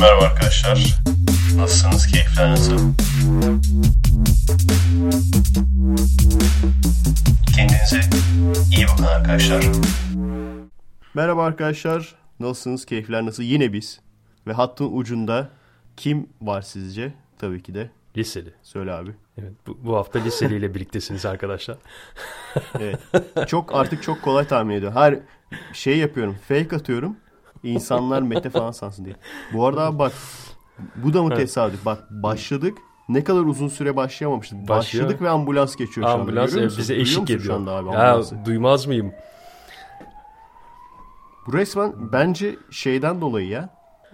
Merhaba arkadaşlar. Nasılsınız? Keyifler nasıl? Kendinize iyi bakın arkadaşlar. Merhaba arkadaşlar. Nasılsınız? Keyifler nasıl? Yine biz. Ve hattın ucunda kim var sizce? Tabii ki de. Liseli. Söyle abi. Evet, bu, bu hafta liseliyle birliktesiniz arkadaşlar. Evet. Çok artık çok kolay tahmin ediyor. Her şey yapıyorum. Fake atıyorum. İnsanlar Mete falan sansın diye. Bu arada bak bu da mı tesadüf? Bak başladık. Ne kadar uzun süre başlayamamıştık. Başlıyor. Başladık ve ambulans geçiyor şu anda. Ambulans e, musun? bize eşlik ediyor. şu anda abi ya duymaz mıyım? Bu resmen bence şeyden dolayı ya.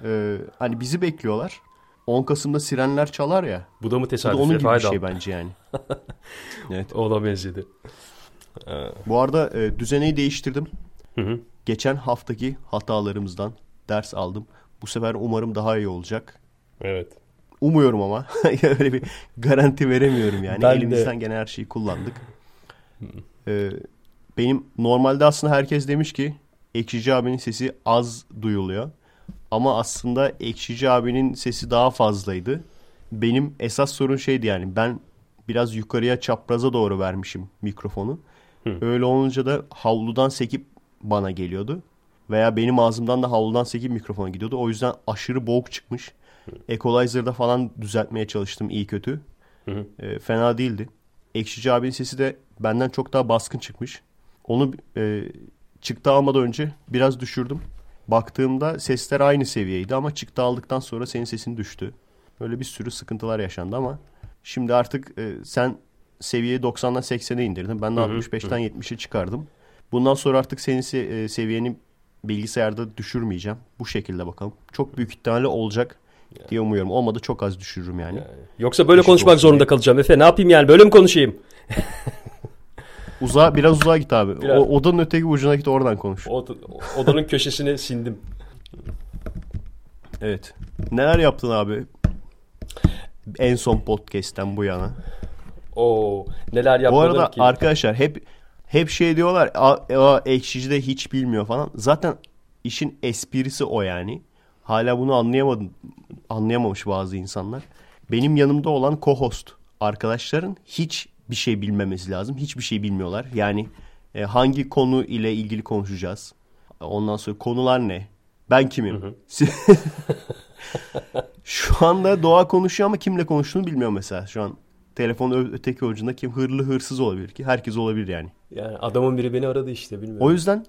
Ee, hani bizi bekliyorlar. 10 Kasım'da sirenler çalar ya. Bu da mı Bu da tesadüf? onun gibi bir şey bence yani. evet. Ona benzedi. Bu arada e, düzeneyi değiştirdim. Hı hı. Geçen haftaki hatalarımızdan ders aldım. Bu sefer umarım daha iyi olacak. Evet. Umuyorum ama öyle bir garanti veremiyorum yani. Ben de. Elimizden gene her şeyi kullandık. Ee, benim normalde aslında herkes demiş ki Ekşici abinin sesi az duyuluyor. Ama aslında Ekşici abinin sesi daha fazlaydı. Benim esas sorun şeydi yani ben biraz yukarıya çapraza doğru vermişim mikrofonu. Öyle olunca da havludan sekip bana geliyordu. Veya benim ağzımdan da havludan sekip mikrofona gidiyordu. O yüzden aşırı boğuk çıkmış. Equalizer'da falan düzeltmeye çalıştım iyi kötü. E, fena değildi. Ekşici abinin sesi de benden çok daha baskın çıkmış. Onu e, çıktı almadan önce biraz düşürdüm. Baktığımda sesler aynı seviyeydi ama çıktı aldıktan sonra senin sesin düştü. Böyle bir sürü sıkıntılar yaşandı ama şimdi artık e, sen seviyeyi 90'dan 80'e indirdin. Ben de 65'ten 70'e çıkardım. Bundan sonra artık senin se- e, seviyeni bilgisayarda düşürmeyeceğim. Bu şekilde bakalım. Çok büyük ihtimalle olacak diye umuyorum. Olmadı çok az düşürürüm yani. Yoksa böyle Eşit konuşmak olsun zorunda kalacağım Efe. Ne yapayım yani? Böyle mi konuşayım? Uzağa biraz uzağa git abi. Biraz. O, odanın öteki ucuna git oradan konuş. O, odanın köşesine sindim. Evet. Neler yaptın abi? En son podcast'ten bu yana. Oo, neler Bu yapmadım arada ki. arkadaşlar hep hep şey diyorlar. A, a, ekşici de hiç bilmiyor falan. Zaten işin esprisi o yani. Hala bunu anlayamadım. Anlayamamış bazı insanlar. Benim yanımda olan co-host arkadaşların hiç bir şey bilmemesi lazım. Hiçbir şey bilmiyorlar. Yani e, hangi konu ile ilgili konuşacağız? Ondan sonra konular ne? Ben kimim? Şu anda Doğa konuşuyor ama kimle konuştuğunu bilmiyor mesela şu an. Telefon ö- öteki ucunda kim hırlı hırsız olabilir ki? Herkes olabilir yani. Yani adamın biri beni aradı işte bilmiyorum. O yüzden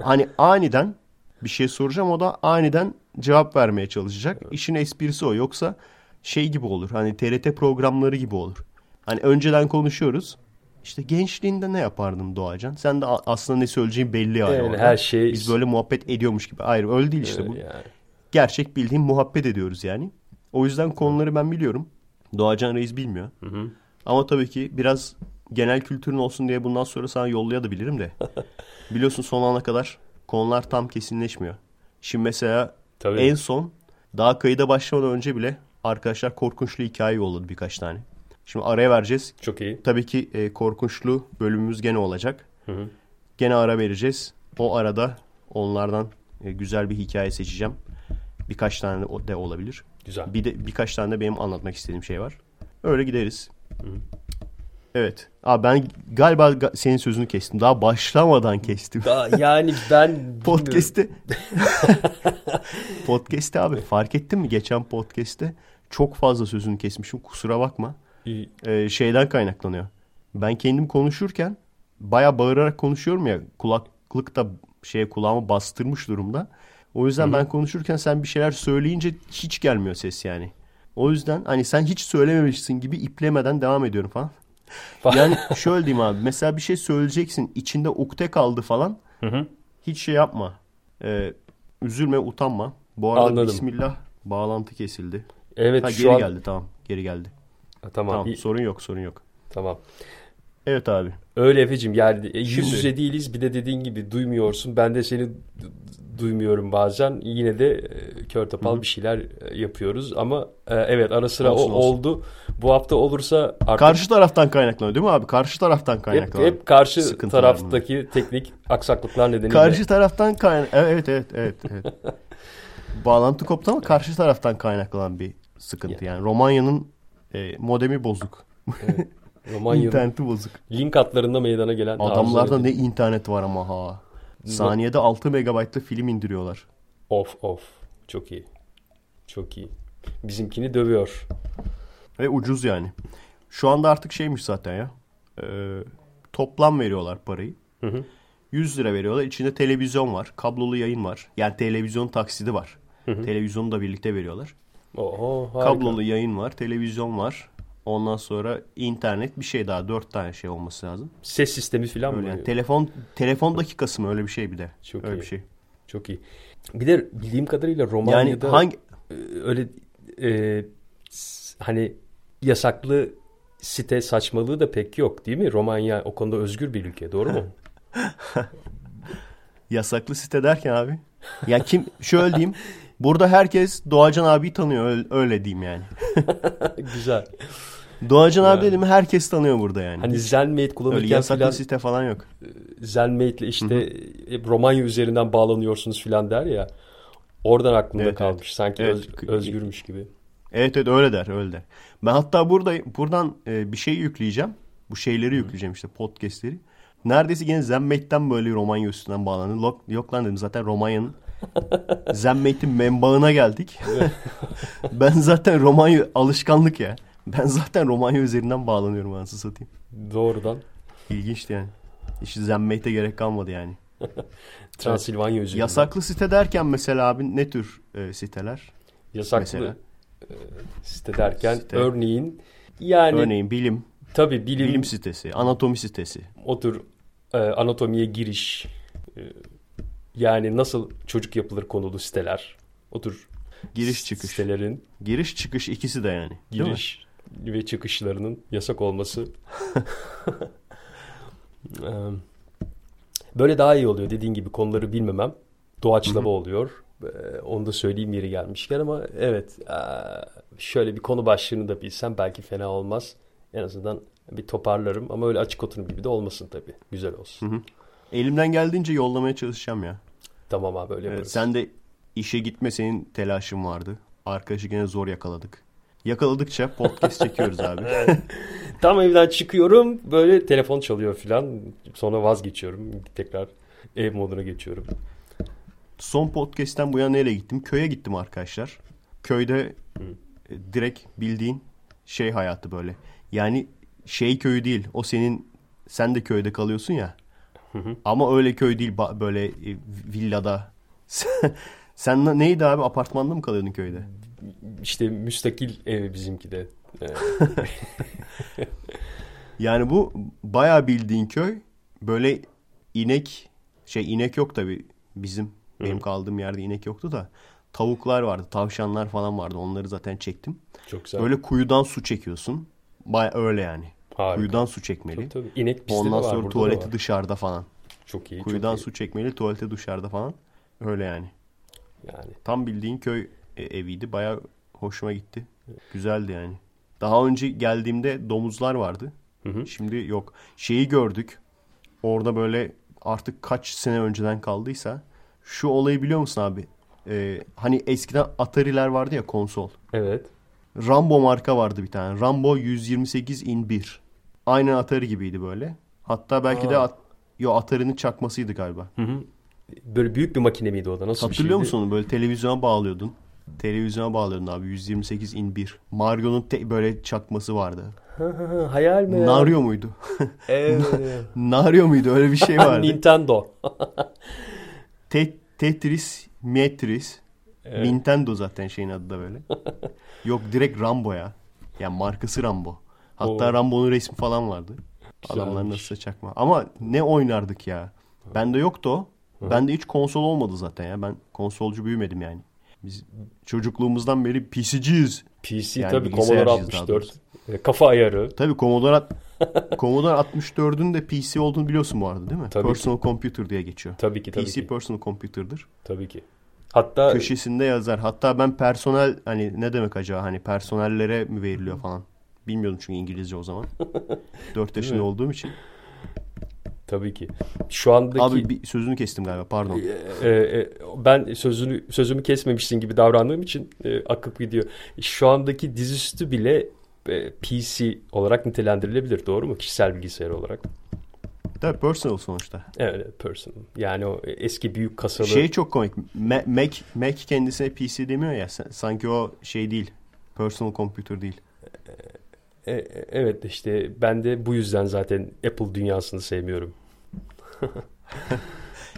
hani aniden bir şey soracağım o da aniden cevap vermeye çalışacak. İşin esprisi o. Yoksa şey gibi olur. Hani TRT programları gibi olur. Hani önceden konuşuyoruz. İşte gençliğinde ne yapardın Doğacan? Sen de aslında ne söyleyeceğin belli yani. Yani her şey- Biz böyle muhabbet ediyormuş gibi. Hayır öyle değil işte bu. yani. Gerçek bildiğim muhabbet ediyoruz yani. O yüzden konuları ben biliyorum. Doğacan Reis bilmiyor. Ama tabii ki biraz genel kültürün olsun diye bundan sonra sana yollayabilirim de. Biliyorsun son ana kadar konular tam kesinleşmiyor. Şimdi mesela Tabii. en son daha kayıda başlamadan önce bile arkadaşlar korkunçlu hikaye yolladı birkaç tane. Şimdi araya vereceğiz. Çok iyi. Tabii ki e, korkunçlu bölümümüz gene olacak. Gene ara vereceğiz. O arada onlardan e, güzel bir hikaye seçeceğim. Birkaç tane de olabilir. Güzel. Bir de birkaç tane de benim anlatmak istediğim şey var. Öyle gideriz. Evet. Abi ben galiba ga- senin sözünü kestim. Daha başlamadan kestim. Daha yani ben Podcast'te Podcast'te abi fark ettin mi geçen podcast'te çok fazla sözünü kesmişim. Kusura bakma. Ee, şeyden kaynaklanıyor. Ben kendim konuşurken baya bağırarak konuşuyorum ya kulaklık da şeye kulağımı bastırmış durumda. O yüzden ben konuşurken sen bir şeyler söyleyince hiç gelmiyor ses yani. O yüzden hani sen hiç söylememişsin gibi iplemeden devam ediyorum falan. Yani şöyle diyeyim abi mesela bir şey söyleyeceksin içinde ukde kaldı falan. Hiç şey yapma. Ee, üzülme utanma. Bu arada Anladım. bismillah bağlantı kesildi. Evet Ha, şu geri an geldi tamam geri geldi. Ha, tamam. Tamam iyi, sorun yok sorun yok. tamam. Evet abi. Öyle Efe'cim yani e, yüz Şimdi- yüze değiliz bir de dediğin gibi duymuyorsun. Ben de seni du- duymuyorum bazen. Yine de e, kör topal bir şeyler e, yapıyoruz ama e, evet ara sıra Olsun, o olsun. oldu. Bu hafta olursa artık Karşı taraftan kaynaklanıyor değil mi abi? Karşı taraftan hep, kaynaklanıyor. hep karşı Sıkıntılar taraftaki teknik aksaklıklar nedeniyle. Karşı taraftan kaynak... Evet evet evet. evet. Bağlantı koptu ama karşı taraftan kaynaklanan bir sıkıntı. Yani Romanya'nın e, modemi bozuk. Romanya'nın İnterneti bozuk. link hatlarında meydana gelen Adamlarda ne internet var ama ha. Saniyede 6 megabaytlı film indiriyorlar. Of of. Çok iyi. Çok iyi. Bizimkini dövüyor. Ve ucuz yani. Şu anda artık şeymiş zaten ya. Ee, toplam veriyorlar parayı. Hı hı. 100 lira veriyorlar. İçinde televizyon var. Kablolu yayın var. Yani televizyon taksidi var. Televizyonu da birlikte veriyorlar. Oho harika. Kablolu yayın var. Televizyon var. Ondan sonra internet bir şey daha. Dört tane şey olması lazım. Ses sistemi falan Öyle mı? yani. Telefon telefon dakikası mı öyle bir şey bir de. Çok öyle iyi. bir şey. Çok iyi. Bir de bildiğim kadarıyla Yani Romanya'da hangi e, öyle e, hani yasaklı site saçmalığı da pek yok değil mi? Romanya o konuda özgür bir ülke doğru mu? yasaklı site derken abi? Ya kim şöyle diyeyim. Burada herkes Doğacan abi tanıyor öyle, öyle diyeyim yani. Güzel. Doğacan abi dedim herkes tanıyor burada yani. Hani Zenmate öyle kullanırken yasaklı filan site falan yok. Zenmate'le işte e, Romanya üzerinden bağlanıyorsunuz filan der ya. Oradan aklımda Evet, kalmış. evet. Sanki Evet. öz- özgürmüş gibi. Evet evet öyle der öyle der. Ben hatta burada buradan e, bir şey yükleyeceğim. Bu şeyleri yükleyeceğim işte podcastleri. Neredeyse yine Zenmate'den böyle Romanya üstünden bağlandı. Yok, yok lan dedim zaten Romanya'nın Zenmate'in menbaına geldik. ben zaten Romanya alışkanlık ya. Ben zaten Romanya üzerinden bağlanıyorum anasını satayım. Doğrudan İlginçti yani. Hiç Zenmate'e gerek kalmadı yani. Transilvanya üzerinden. Yasaklı site derken mesela abi ne tür e, siteler? Yasaklı mesela? e, site derken Site. örneğin yani Örneğin bilim, tabii bilim, bilim sitesi, anatomi sitesi. o tür e, anatomiye giriş e, yani nasıl çocuk yapılır konulu siteler o tür Giriş çıkış. sitelerin Giriş çıkış ikisi de yani. Giriş ve çıkışlarının yasak olması. Böyle daha iyi oluyor. Dediğin gibi konuları bilmemem. Doğaçlama oluyor. Onu da söyleyeyim yeri gelmişken ama evet şöyle bir konu başlığını da bilsem belki fena olmaz. En azından bir toparlarım ama öyle açık oturum gibi de olmasın tabii. Güzel olsun. Elimden geldiğince yollamaya çalışacağım ya. tamam abi öyle Evet, yaparız. sen de işe gitme senin telaşın vardı. Arkadaşı gene zor yakaladık. Yakaladıkça podcast çekiyoruz abi. tam evden çıkıyorum böyle telefon çalıyor filan sonra vazgeçiyorum tekrar ev moduna geçiyorum Son podcast'ten bu yana nereye gittim? Köye gittim arkadaşlar. Köyde e, direkt bildiğin şey hayatı böyle. Yani şey köyü değil. O senin sen de köyde kalıyorsun ya. Ama öyle köy değil böyle e, villada. sen neydi abi apartmanda mı kalıyordun köyde? İşte müstakil ev bizimki de. Yani bu bayağı bildiğin köy. Böyle inek şey inek yok tabi bizim benim kaldığım yerde inek yoktu da tavuklar vardı, tavşanlar falan vardı. Onları zaten çektim. çok güzel. Böyle kuyudan su çekiyorsun. Baya öyle yani. Harika. Kuyudan su çekmeli. Tabii, tabii. İnek bizde de Ondan var, sonra tuvaleti var. dışarıda falan. Çok iyi. Kuyudan çok su çekmeli, tuvalete dışarıda falan. Öyle yani. iyi. Yani Tam bildiğin köy eviydi. Baya hoşuma gitti. Güzeldi yani. Daha önce geldiğimde domuzlar vardı. hı. Şimdi yok. Şeyi gördük. Orada böyle artık kaç sene önceden kaldıysa. Şu olayı biliyor musun abi? Ee, hani eskiden Atari'ler vardı ya konsol. evet. Rambo marka vardı bir tane. Rambo 128 in 1. Aynen Atari gibiydi böyle. Hatta belki de Aa. at, yo Atari'nin çakmasıydı galiba. Hı hı. Böyle büyük bir makine miydi o da? Nasıl bir Hatırlıyor şeydi? musun onu? Böyle televizyona bağlıyordun. Televizyona bağlıyordun abi 128 in 1. Mario'nun te- böyle çakması vardı. Hayal mi? Nario muydu? Evet. Nario muydu? Öyle bir şey vardı. Nintendo. Te- Tetris, Metris. Evet. Nintendo zaten şeyin adı da böyle. Yok direkt Rambo ya. Yani markası Rambo. Hatta Oo. Rambo'nun resmi falan vardı. Güzelmiş. Adamlar nasıl çakma. Ama ne oynardık ya. Bende yoktu o. Bende hiç konsol olmadı zaten ya. Ben konsolcu büyümedim yani. Biz çocukluğumuzdan beri PC'ciyiz. PC Yani tabii Commodore bilgisayarcıyız daha 64. E, Kafa ayarı. Tabii Commodore, Commodore 64'ün de PC olduğunu biliyorsun bu arada değil mi? Tabii Personal Computer diye geçiyor. Tabii ki tabii PC ki. Personal Computer'dır. Tabii ki. Hatta Köşesinde yazar. Hatta ben personel hani ne demek acaba hani personellere mi veriliyor falan. Bilmiyordum çünkü İngilizce o zaman. 4 yaşında olduğum için. Tabii ki. Şu andaki Abi bir sözünü kestim galiba pardon. e, e, ben sözünü sözümü kesmemişsin gibi davrandığım için e, akıp gidiyor. Şu andaki dizüstü bile e, PC olarak nitelendirilebilir. Doğru mu? Kişisel bilgisayar olarak. Tabii personal sonuçta. Evet, personal. Yani o eski büyük kasalı Şey çok komik. Ma- Mac, Mac kendisine PC demiyor ya. Sa- Sanki o şey değil. Personal computer değil. E, e, evet işte ben de bu yüzden zaten Apple dünyasını sevmiyorum.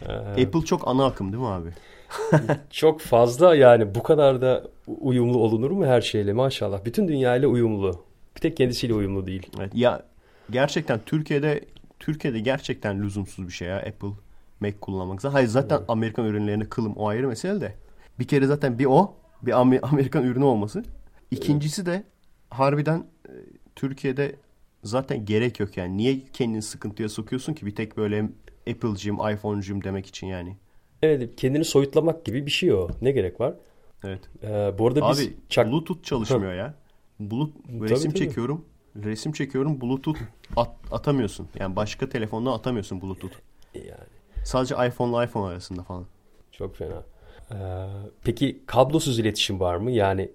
Ee, Apple çok ana akım değil mi abi? Çok fazla yani bu kadar da uyumlu olunur mu her şeyle maşallah. Bütün dünyayla uyumlu. Bir tek kendisiyle uyumlu değil. Evet. Ya gerçekten Türkiye'de Türkiye'de gerçekten lüzumsuz bir şey ya Apple Mac kullanmak. Hayır zaten Amerikan ürünlerine kılım o ayrı mesele de. Bir kere zaten bir o bir Amer- Amerikan ürünü olması. İkincisi de harbiden e, Türkiye'de zaten gerek yok yani. Niye kendini sıkıntıya sokuyorsun ki bir tek böyle Apple'cıyım, iPhone'cuyum demek için yani. Evet kendini soyutlamak gibi bir şey o. Ne gerek var? Evet. Ee, bu arada biz Abi çak... Bluetooth çalışmıyor ya. Bluetooth resim tabii. çekiyorum. Resim çekiyorum. Bluetooth at- atamıyorsun. Yani başka telefonda atamıyorsun Bluetooth. Yani Sadece iPhone ile iPhone arasında falan. çok fena. Ee, peki kablosuz iletişim var mı? Yani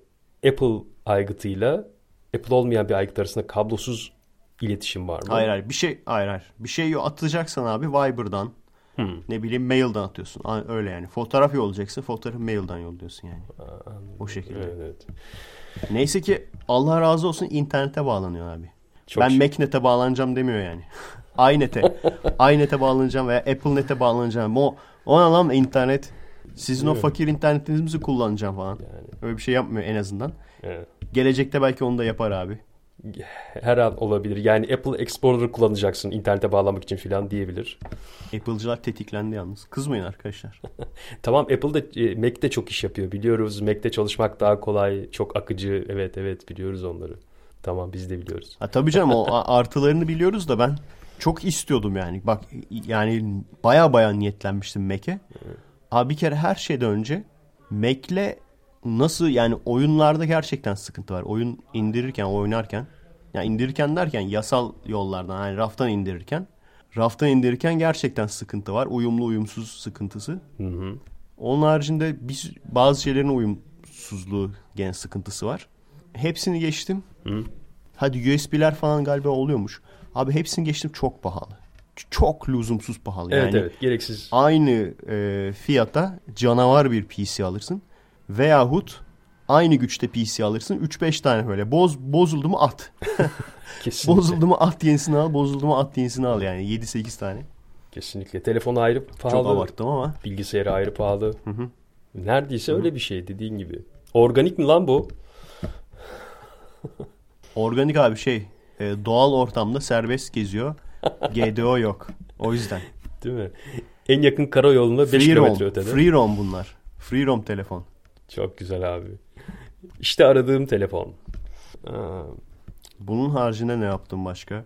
Apple aygıtıyla Apple olmayan bir aygıt arasında kablosuz iletişim var mı? Hayır hayır bir şey hayır hayır. Bir şey atacaksan abi Viber'dan Hmm. ne bileyim mail'dan atıyorsun. Öyle yani. Fotoğraf yollayacaksın. Fotoğrafı mail'dan yolluyorsun yani. O şekilde. Evet. Neyse ki Allah razı olsun internete bağlanıyor abi. Çok ben. MacNet'e bağlanacağım demiyor yani. iNet'e. iNet'e bağlanacağım veya AppleNet'e bağlanacağım. O, o ne lan internet? Sizin o Evet. fakir internetinizi kullanacağım falan. Yani, Öyle bir şey yapmıyor en azından. evet. Gelecekte belki onu da yapar abi. Her an olabilir. Yani Apple Explorer kullanacaksın internete bağlamak için falan diyebilir. Apple'cılar tetiklendi yalnız. Kızmayın arkadaşlar. Tamam Apple'da e, Mac'te çok iş yapıyor. Biliyoruz Mac'te çalışmak daha kolay, çok akıcı. Evet evet biliyoruz onları. Tamam biz de biliyoruz. Ha, tabii canım o artılarını biliyoruz da ben çok istiyordum yani. Bak yani baya baya niyetlenmiştim Mac'e. Abi bir kere her şeyden önce Mac'le nasıl yani oyunlarda gerçekten sıkıntı var. Oyun indirirken, oynarken yani indirirken derken yasal yollardan yani raftan indirirken raftan indirirken gerçekten sıkıntı var. Uyumlu uyumsuz sıkıntısı. Hı hı. Onun haricinde biz bazı şeylerin uyumsuzluğu gene sıkıntısı var. Hepsini geçtim. Hı. Hadi USB'ler falan galiba oluyormuş. Abi hepsini geçtim çok pahalı. Çok lüzumsuz pahalı. Evet yani evet gereksiz. aynı e, fiyata canavar bir PC alırsın. Veyahut aynı güçte PC alırsın. 3-5 tane böyle. Boz, bozuldu mu at. Bozuldu mu at yenisini al. Bozuldu mu at yenisini al yani. 7-8 tane. Kesinlikle. Telefon ayrı pahalı. Çok abarttım ama. Bilgisayarı ayrı pahalı. Hı hı. Neredeyse öyle bir şey dediğin gibi. Organik mi lan bu? Organik abi şey e, doğal ortamda serbest geziyor. GDO yok. O yüzden. Değil mi? En yakın karayoluna 5 Free kilometre ötede. Free roam bunlar. Free roam telefon. Çok güzel abi. İşte aradığım telefon. Aa, Bunun haricinde ne yaptım başka?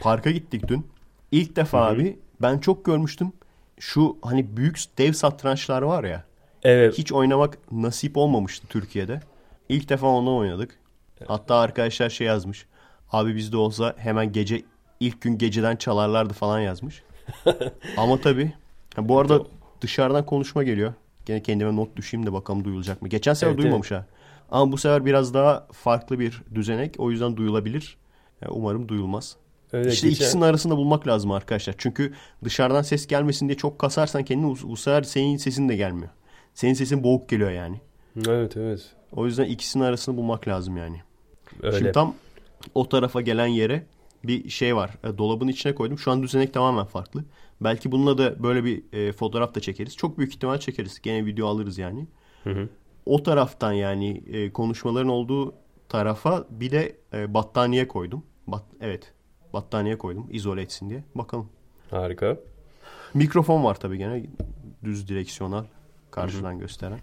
Parka gittik dün. İlk defa abi ben çok görmüştüm. Şu hani büyük dev satrançlar var ya. evet. Hiç oynamak nasip olmamıştı Türkiye'de. İlk defa ondan oynadık. Hatta arkadaşlar şey yazmış. Abi bizde olsa hemen gece ilk gün geceden çalarlardı falan yazmış. Ama tabii. Bu arada dışarıdan konuşma geliyor. Gene kendime not düşeyim de bakalım duyulacak mı. Geçen sefer Evet, duymamış ha. Ama bu sefer biraz daha farklı bir düzenek. O yüzden duyulabilir. Ya, umarım duyulmaz. Öyle işte geçen- ikisinin arasında bulmak lazım arkadaşlar. Çünkü dışarıdan ses gelmesin diye çok kasarsan kendini bu, bu sefer senin sesin de gelmiyor. Senin sesin boğuk geliyor yani. Evet evet. O yüzden ikisinin arasını bulmak lazım yani. Öyle. Şimdi tam o tarafa gelen yere bir şey var. E, dolabın içine koydum. Şu an düzenek tamamen farklı. Belki bununla da böyle bir e, fotoğraf da çekeriz. Çok büyük ihtimal çekeriz. Gene video alırız yani. Hı hı. O taraftan yani e, konuşmaların olduğu tarafa bir de e, battaniye koydum. Bat, evet. Battaniye koydum izole etsin diye. Bakalım. Harika. Mikrofon var tabii gene. Düz direksiyonel karşıdan gösteren.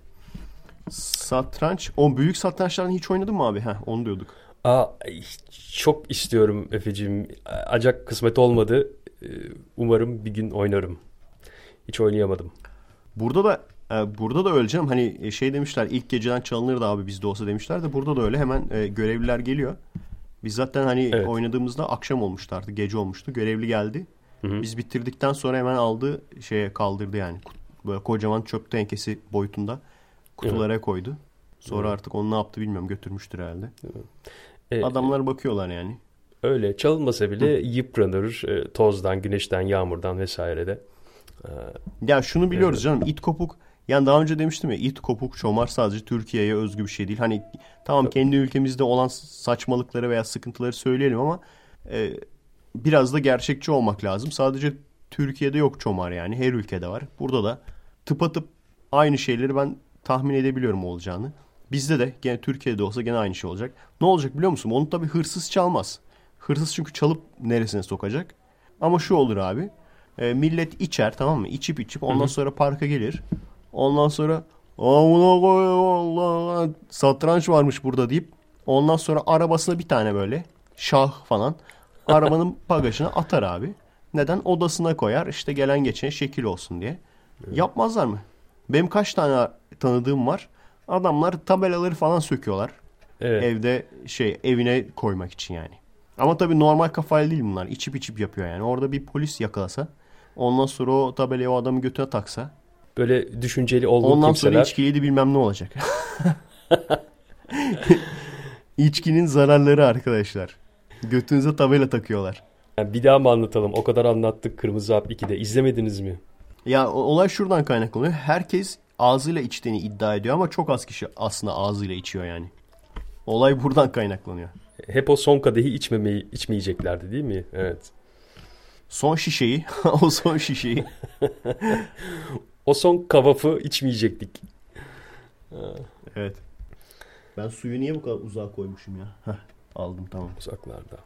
Satranç. O büyük satrançlardan hiç oynadın mı abi? Heh, onu diyorduk. Aa, çok istiyorum Efe'cim. Acak kısmet olmadı. Ee, Umarım bir gün oynarım. Hiç oynayamadım. Burada da burada da öyle canım. Hani e, şey demişler ilk geceden çalınırdı abi bizde olsa demişler de burada da öyle hemen e, görevliler geliyor. Biz zaten hani Evet. oynadığımızda akşam olmuştu artık gece olmuştu. Görevli geldi. hı. Biz bitirdikten sonra hemen aldı şeye kaldırdı yani. Böyle kocaman çöp tenkesi boyutunda kutulara koydu. Sonra artık onu ne yaptı bilmiyorum götürmüştür herhalde. E, Adamlar bakıyorlar yani. Öyle çalınmasa bile yıpranır e, tozdan, güneşten, yağmurdan vesaire de. E, Ya şunu biliyoruz canım it kopuk yani daha önce demiştim ya it kopuk çomar sadece Türkiye'ye özgü bir şey değil. Hani tamam kendi ülkemizde olan saçmalıkları veya sıkıntıları söyleyelim ama e, biraz da gerçekçi olmak lazım. Sadece Türkiye'de yok çomar yani her ülkede var. Burada da tıpatıp aynı şeyleri ben tahmin edebiliyorum olacağını. Bizde de gene Türkiye'de olsa gene aynı şey olacak. Ne olacak biliyor musun? Onu tabii hırsız çalmaz. Hırsız çünkü çalıp neresine sokacak. Ama şu olur abi. E, millet içer tamam mı? İçip içip ondan sonra parka gelir. Ondan sonra Amına koyayım Allah satranç varmış burada deyip ondan sonra arabasına bir tane böyle şah falan arabanın bagajına atar abi. Neden? Odasına koyar işte gelen geçen şekil olsun diye. Yapmazlar mı? Benim kaç tane tanıdığım var. Adamlar tabelaları falan söküyorlar. evet. Evde şey evine koymak için yani. Ama tabii normal kafayla değil bunlar. İçip içip yapıyor yani. Orada bir polis yakalasa ondan sonra o tabelayı o adamın götüne taksa Böyle düşünceli olduğu Ondan kimseler. sonra içkiydi bilmem ne olacak. İçkinin zararları arkadaşlar. Götünüze tabela takıyorlar. Yani bir daha mı anlatalım? O kadar anlattık Kırmızı Hap 2'de. İzlemediniz mi? Ya olay şuradan kaynaklanıyor. Herkes ağzıyla içtiğini iddia ediyor ama çok az kişi aslında ağzıyla içiyor yani. Olay buradan kaynaklanıyor. Hep o son kadehi içmemeyi içmeyeceklerdi değil mi? Evet. Son şişeyi, o son şişeyi. O son kavafı içmeyecektik. Evet. Ben suyu niye bu kadar uzağa koymuşum ya? Heh, aldım tamam. Uzaklarda.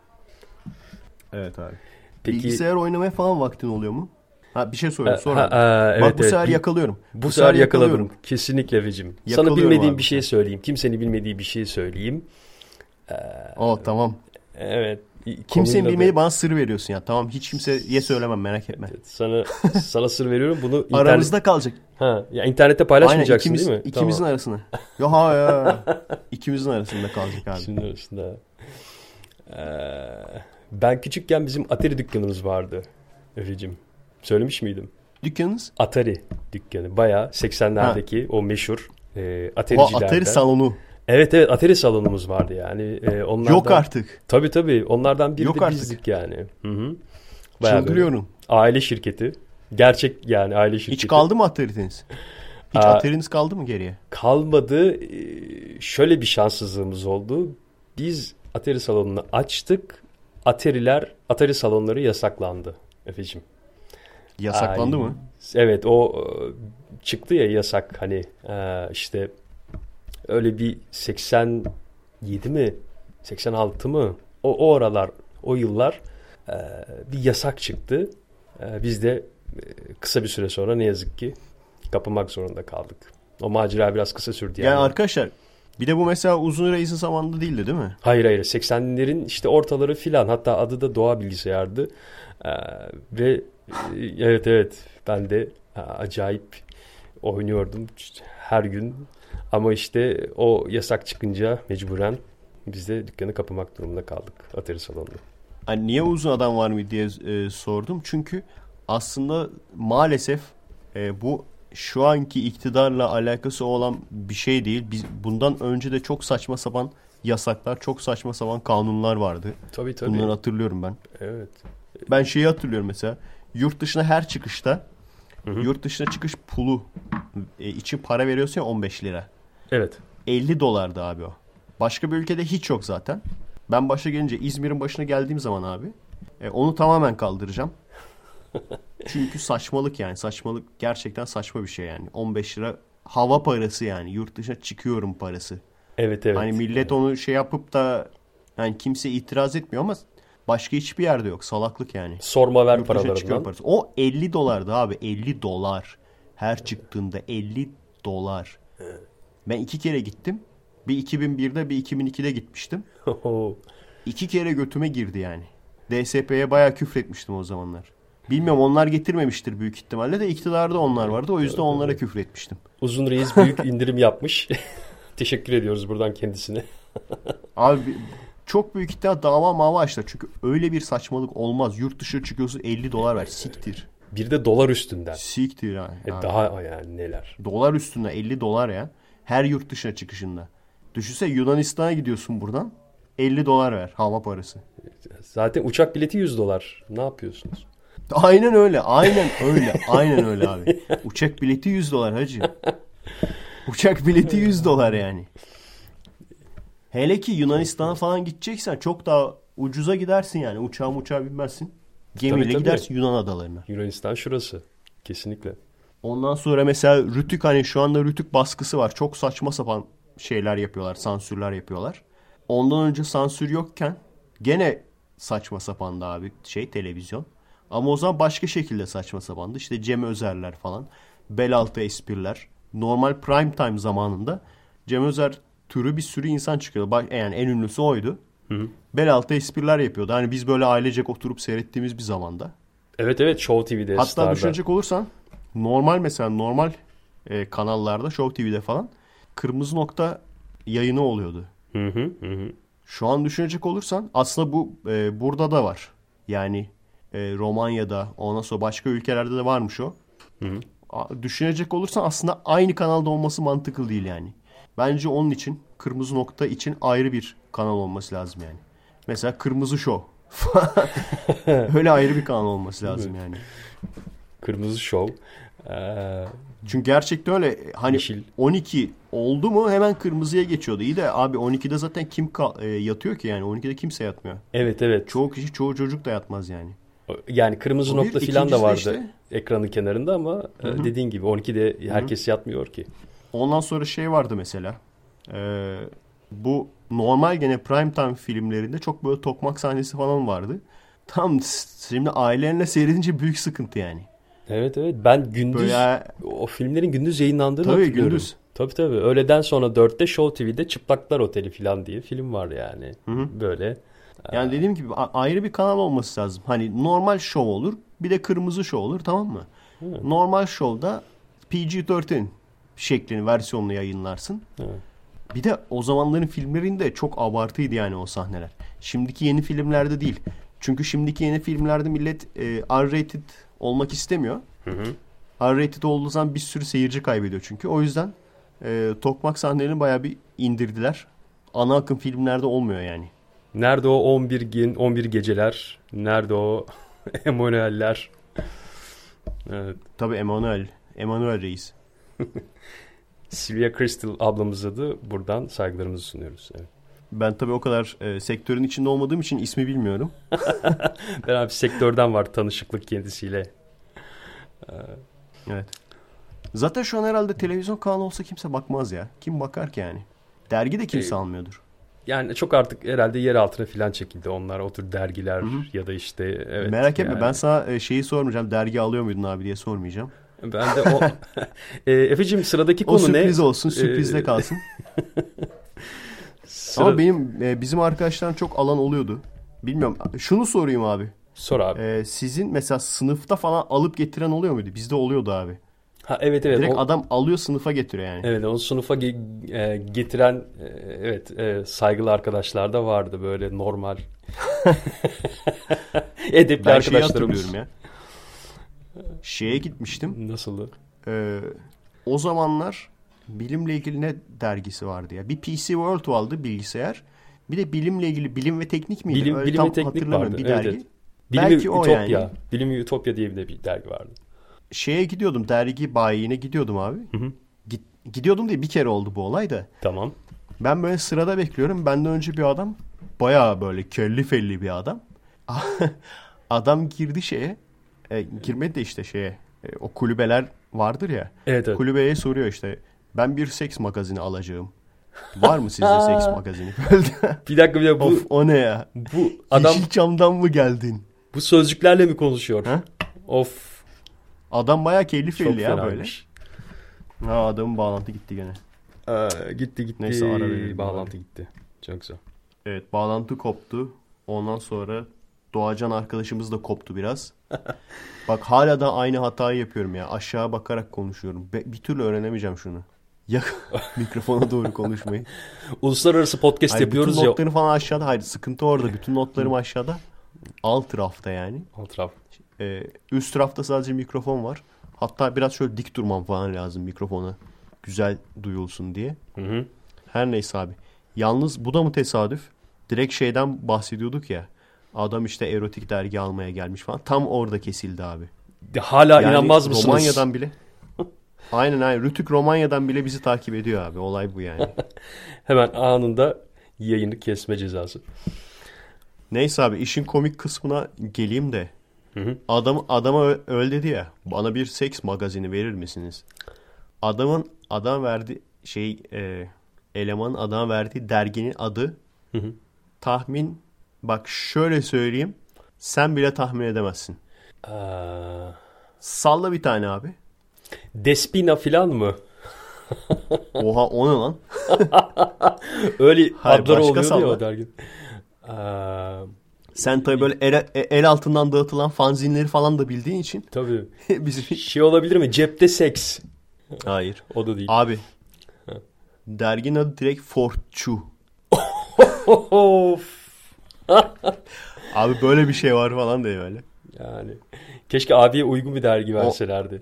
Evet abi. Peki Bilgisayar oynamaya falan vaktin oluyor mu? Ha bir şey Ha, soruyorum sonra. ha, evet, Bak bu evet. sefer Bir- yakalıyorum. Bu sefer yakaladım. Kesinlikle Vecim. Sana Yakalıyorum bilmediğim abi. bir şey söyleyeyim. Kimsenin bilmediği bir şey söyleyeyim. Oh tamam. Evet. Kimsenin bilmediği bana sır veriyorsun ya. Tamam hiç kimseye söylemem merak etme. Sana sana sır veriyorum. Bunu internet, Aramızda kalacak. ha, ya internette Aynen paylaşmayacaksın ikimiz, değil mi? ikimizin Tamam. arasına. Yo ha ya. İkimizin arasında kalacak abi. İkimizin arasında. Ee, ben küçükken bizim Atari dükkanımız vardı. Efe'cim. Söylemiş miydim? Dükkanınız? Atari dükkanı. Bayağı 80'lerdeki o meşhur e, O Atari'cilerden. Atari salonu. Evet evet Atari salonumuz vardı yani. E, onlardan... Yok artık. Tabii tabii. Onlardan biri Yok de artık. bizdik yani. Hı hı. Bayağı böyle Çıldırıyorum. Aile şirketi. Gerçek yani aile şirketi. Hiç kaldı mı Atari'niz? Hiç Aa, Atari'niz kaldı mı geriye? Kalmadı. Ee, Şöyle bir şanssızlığımız oldu. Biz Atari salonunu açtık. Atari'ler, Atari salonları yasaklandı. Efe'cim. Yasaklandı Ay, mı? Evet o e, çıktı ya yasak hani e, işte öyle bir 87 mi 86 mı o, o aralar o yıllar e, bir yasak çıktı. E, Biz de e, kısa bir süre sonra ne yazık ki kapamak zorunda kaldık. O macera biraz kısa sürdü yani. Yani arkadaşlar bir de bu mesela uzun reisin zamanında değildi değil mi? Hayır hayır 80'lerin işte ortaları filan hatta adı da Doğa Bilgisayar'dı. Ee, ve e, evet evet ben de e, acayip oynuyordum her gün. Ama işte o yasak çıkınca mecburen biz de dükkanı kapamak durumunda kaldık Atari salonunu. Hani niye uzun adam var mı diye e, sordum. Çünkü aslında maalesef e, bu şu anki iktidarla alakası olan bir şey değil. Biz bundan önce de çok saçma sapan yasaklar, çok saçma sapan kanunlar vardı. Tabii tabii. Bunları hatırlıyorum ben. Evet. Ben şeyi hatırlıyorum mesela. Yurt dışına her çıkışta yurt dışına çıkış pulu e, için para veriyorsun ya 15 lira. Evet. 50 dolardı abi o. Başka bir ülkede hiç yok zaten. Ben başa gelince İzmir'in başına geldiğim zaman abi e, onu tamamen kaldıracağım. Çünkü saçmalık yani saçmalık gerçekten saçma bir şey yani. 15 lira hava parası yani yurt dışına çıkıyorum parası. Evet evet. Hani millet onu şey yapıp da yani kimse itiraz etmiyor ama başka hiçbir yerde yok. Salaklık yani. Sorma ver paralarından. parası. O 50 dolardı abi 50 dolar. Her çıktığında 50 dolar. Ben iki kere gittim. Bir 2001'de bir 2002'de gitmiştim. İki kere götüme girdi yani. DSP'ye bayağı küfretmiştim o zamanlar. Bilmiyorum onlar getirmemiştir büyük ihtimalle de iktidarda onlar vardı. O yüzden onlara küfretmiştim. Uzun Reis büyük indirim yapmış. Teşekkür ediyoruz buradan kendisine. Abi çok büyük ihtimal dava mava açlar. Çünkü öyle bir saçmalık olmaz. Yurt dışına çıkıyorsun 50 dolar ver. Siktir. Bir de dolar üstünden. Siktir yani. E daha yani neler. Dolar üstüne 50 dolar ya. Her yurt dışına çıkışında. Düşünsene Yunanistan'a gidiyorsun buradan. 50 dolar ver hava parası. Zaten uçak bileti 100 dolar. Ne yapıyorsunuz? Aynen öyle. Aynen öyle. Aynen öyle abi. Uçak bileti 100 dolar hacı. Uçak bileti 100 dolar yani. Hele ki Yunanistan'a falan gideceksen çok daha ucuza gidersin yani. Uçağa uçağa binmezsin. Gemiyle Tabii, tabii. gidersin Yunan adalarına. Yunanistan şurası. Kesinlikle. Ondan sonra mesela Rütük hani şu anda Rütük baskısı var. Çok saçma sapan şeyler yapıyorlar. Sansürler yapıyorlar. Ondan önce sansür yokken gene saçma sapandı abi şey televizyon. Ama o zaman başka şekilde saçma sapandı. İşte Cem Özerler falan. Bel altı espriler. Normal prime time zamanında Cem Özer türü bir sürü insan çıkıyordu. Bak- Yani en ünlüsü oydu. Bel altı espriler yapıyordu. Hani biz böyle ailecek oturup seyrettiğimiz bir zamanda. Evet evet Show TV'de Hatta Star'da. düşünecek olursan normal mesela normal e, kanallarda Show TV'de falan kırmızı nokta yayını oluyordu. Hı hı hı. hı. Şu an düşünecek olursan aslında bu e, burada da var. Yani e, Romanya'da ondan sonra başka ülkelerde de varmış o. A- Düşünecek olursan aslında aynı kanalda olması mantıklı değil yani. Bence onun için kırmızı nokta için ayrı bir kanal olması lazım yani. Mesela Kırmızı Show. Öyle ayrı bir kanal olması lazım yani. Kırmızı Show. Ee, Çünkü gerçekten öyle hani Yeşil. 12 oldu mu hemen kırmızıya geçiyordu. İyi de abi 12'de zaten kim e, yatıyor ki yani 12'de kimse yatmıyor. evet evet. Çoğu kişi çoğu çocuk da yatmaz yani. Yani kırmızı O bir, nokta filan da vardı işte- ekranın kenarında ama e, dediğin gibi 12'de herkes yatmıyor ki. Ondan sonra şey vardı mesela. Ee, bu normal gene prime time filmlerinde çok böyle tokmak sahnesi falan vardı. Tam şimdi ailelerine seyredince büyük sıkıntı yani. Evet evet ben gündüz Böyle o filmlerin gündüz yayınlandığını Tabii, hatırlıyorum. gündüz. Tabii tabii. Öğleden sonra 4'te Show TV'de Çıplaklar Oteli filan diye film var yani. Böyle. yani dediğim gibi ayrı bir kanal olması lazım. Hani normal show olur, bir de kırmızı show olur tamam mı? Normal show'da PG-13 şeklini, versiyonunu yayınlarsın. Bir de o zamanların filmlerinde çok abartıydı yani o sahneler. Şimdiki yeni filmlerde değil. Çünkü şimdiki yeni filmlerde millet e, R-rated olmak istemiyor. R-rated olduğu zaman bir sürü seyirci kaybediyor çünkü. O yüzden e, tokmak sahnelerini bayağı bir indirdiler. Ana akım filmlerde olmuyor yani. Nerede o 11 gen 11 geceler? Nerede o Emanueller? Evet. Tabii Emanuel. Emanuel Reis. Sylvia Crystal ablamıza da buradan saygılarımızı sunuyoruz. Evet. Ben tabii o kadar e, sektörün içinde olmadığım için ismi bilmiyorum. Ben abi sektörden var tanışıklık kendisiyle. Evet. Zaten şu an herhalde televizyon kanalı olsa kimse bakmaz ya. Kim bakar ki yani? Dergi de kimse E, almıyordur. Yani çok artık herhalde yer altına filan çekildi onlar. O tür dergiler ya da işte evet. Merak etme yani. ben sana e, şeyi sormayacağım. Dergi alıyor muydun abi diye sormayacağım. Ben de o e, Efe'cim sıradaki O konu ne? sürpriz olsun. Sürprizde Ee, kalsın. Sıra... Ama benim e, bizim arkadaşlarım çok alan oluyordu. Bilmiyorum. Şunu sorayım abi. Sor abi. E, sizin mesela sınıfta falan alıp getiren oluyor muydu? Bizde oluyordu abi. ha evet evet. Direkt o- adam alıyor sınıfa getiriyor yani. Evet onu sınıfa ge- e, getiren e, evet e, saygılı arkadaşlar da vardı böyle normal edepli Ben arkadaşlarımız. hatırlıyorum ya. Şeye gitmiştim. Nasıldı? Ee, o zamanlar bilimle ilgili ne dergisi vardı ya? Bir PC World vardı bilgisayar. Bir de bilimle ilgili bilim ve teknik miydi? Bilim, Öyle bilim tam ve teknik vardı. Bir dergi. evet. Bilim Belki ve o Ütopya. yani. Bilim Ütopya diye bir de bir dergi vardı. Şeye gidiyordum dergi bayine gidiyordum abi. Git, gidiyordum diye bir kere oldu bu olay da. Tamam. Ben böyle sırada bekliyorum. Benden önce bir adam bayağı böyle kelli felli bir adam. adam girdi şeye. E, girmedi de işte şeye. E, o kulübeler vardır ya. Evet evet. Kulübeye soruyor işte. Ben bir seks magazini alacağım. Var mı sizde seks magazini? Bir dakika bir dakika bu, of o ne ya? bu adam Yeşilçam'dan mı geldin? bu sözcüklerle mi konuşuyor? Ha? Of Adam bayağı keyifli felli ya böyle. Ha adamın bağlantı gitti gene. Ee, gitti gitti. Neyse, ara verelim Bağlantı gitti. Çok güzel. Evet bağlantı koptu. Ondan sonra Doğacan arkadaşımız da koptu biraz. Bak hala da aynı hatayı yapıyorum ya. Aşağı bakarak konuşuyorum. Be- bir türlü öğrenemeyeceğim şunu. Ya mikrofona doğru konuşmayı. Uluslararası podcast Hayır, yapıyoruz bütün ya. notların falan aşağıda. Hayır sıkıntı orada. Bütün notlarım aşağıda. Alt rafta yani. Alt raf. Ee, üst rafta sadece mikrofon var. Hatta biraz şöyle dik durmam falan lazım mikrofona. Güzel duyulsun diye. Hı hı. Her neyse abi. Yalnız bu da mı tesadüf? Direkt şeyden bahsediyorduk ya. Adam işte erotik dergi almaya gelmiş falan. Tam orada kesildi abi. Hala Yani inanmaz mısınız? Romanya'dan bile. Aynen aynen. Rütük Romanya'dan bile bizi takip ediyor abi. Olay bu yani. Hemen anında yayını kesme cezası. Neyse abi işin komik kısmına geleyim de. Hı hı. Adam adama öyle dedi ya. Bana bir seks magazini verir misiniz? Adamın adam verdi şey e, elemanın adama verdiği derginin adı Hı hı. tahmin bak şöyle söyleyeyim. Sen bile tahmin edemezsin. Aa, Salla bir tane abi. Despina filan mı? Oha o ne lan? Öyle Hayır, adları başka oluyordu ya o derginin. Aa, Sen tabii böyle el, el altından dağıtılan fanzinleri falan da bildiğin için tabii. bizim Şey olabilir mi? Cepte seks. Hayır. O da değil. Abi. Derginin adı direkt. Of. Abi böyle bir şey var falan diye böyle. Yani keşke abiye uygun bir dergi verselerdi.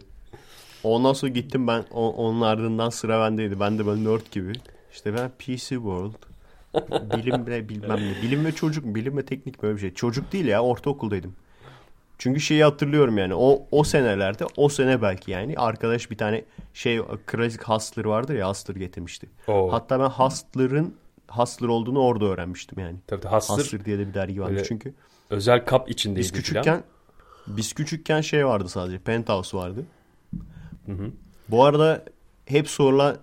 Ondan sonra gittim ben o- onun ardından sıra bendeydi. Ben de böyle nerd gibi. İşte ben PC World. Bilim ve bilmem ne. Bilim ve çocuk mu? Bilim ve teknik böyle bir şey. Çocuk değil ya ortaokuldaydım. Çünkü şeyi hatırlıyorum yani. O o senelerde o sene belki yani arkadaş bir tane şey klasik Hustler vardır ya Hustler getirmişti. Oo. Hatta ben Hustler'ın Hustler olduğunu orada öğrenmiştim yani. Tabii Hustler Hustler diye de bir dergi Öyle çünkü. özel kap içindeydi Biz küçükken biz küçükken şey vardı sadece. Penthouse vardı. Bu arada hep sorulan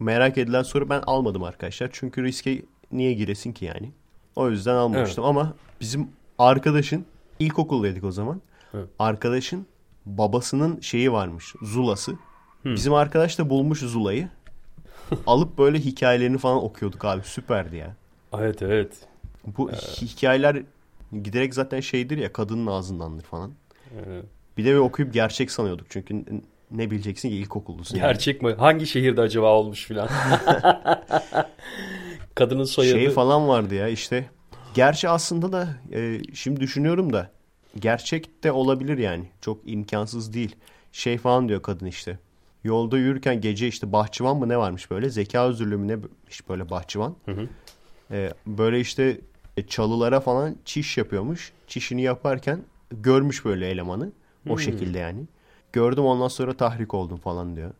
merak edilen soru ben almadım arkadaşlar. Çünkü riske niye giresin ki yani? O yüzden almamıştım ama bizim arkadaşın ilkokuldaydık o zaman. Evet. Arkadaşın babasının şeyi varmış. Zulası. Bizim arkadaş da bulmuş Zula'yı. Alıp böyle hikayelerini falan okuyorduk abi. Süperdi ya. Evet evet. Bu hikayeler giderek zaten şeydir ya kadının ağzındandır falan. Ee, Bir de böyle okuyup gerçek sanıyorduk. Çünkü ne bileceksin ki ilkokullusun. yani. Gerçek mi? Hangi şehirde acaba olmuş filan? Kadının soyadı. Şey falan vardı ya işte. Gerçi aslında da e, şimdi düşünüyorum da gerçek de olabilir yani. Çok imkansız değil. Şey falan diyor kadın işte. Yolda yürürken gece işte bahçıvan mı ne varmış böyle. Zeka özürlüğü mü ne işte böyle bahçıvan. hı. E, böyle işte e, çalılara falan çiş yapıyormuş. Çişini yaparken görmüş böyle elemanı. O şekilde yani. Gördüm ondan sonra tahrik oldum falan diyor.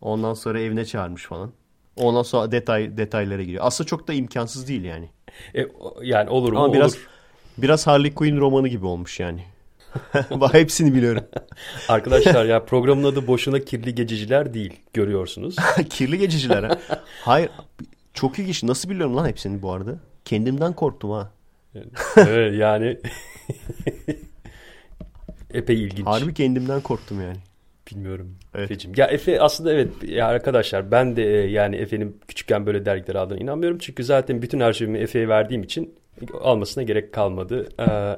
Ondan sonra evine çağırmış falan. Ondan sonra detay detaylara giriyor. Aslında çok da imkansız değil yani. E, yani olur mu? Ama biraz Olur. biraz Harley Quinn romanı gibi olmuş yani. Bak hepsini biliyorum. Arkadaşlar ya programın adı boşuna kirli gececiler değil. Görüyorsunuz. Kirli geçiciler ha. Hayır. Çok ilginç. Nasıl biliyorum lan hepsini bu arada? Kendimden korktum ha. evet yani epey ilginç. Harbi kendimden korktum yani. Bilmiyorum. Evet. Efe'cim. Ya Efe aslında evet ya arkadaşlar ben de e, yani Efe'nin küçükken böyle dergiler aldığına inanmıyorum. Çünkü zaten bütün arşivimi Efe'ye verdiğim için almasına gerek kalmadı. Ee,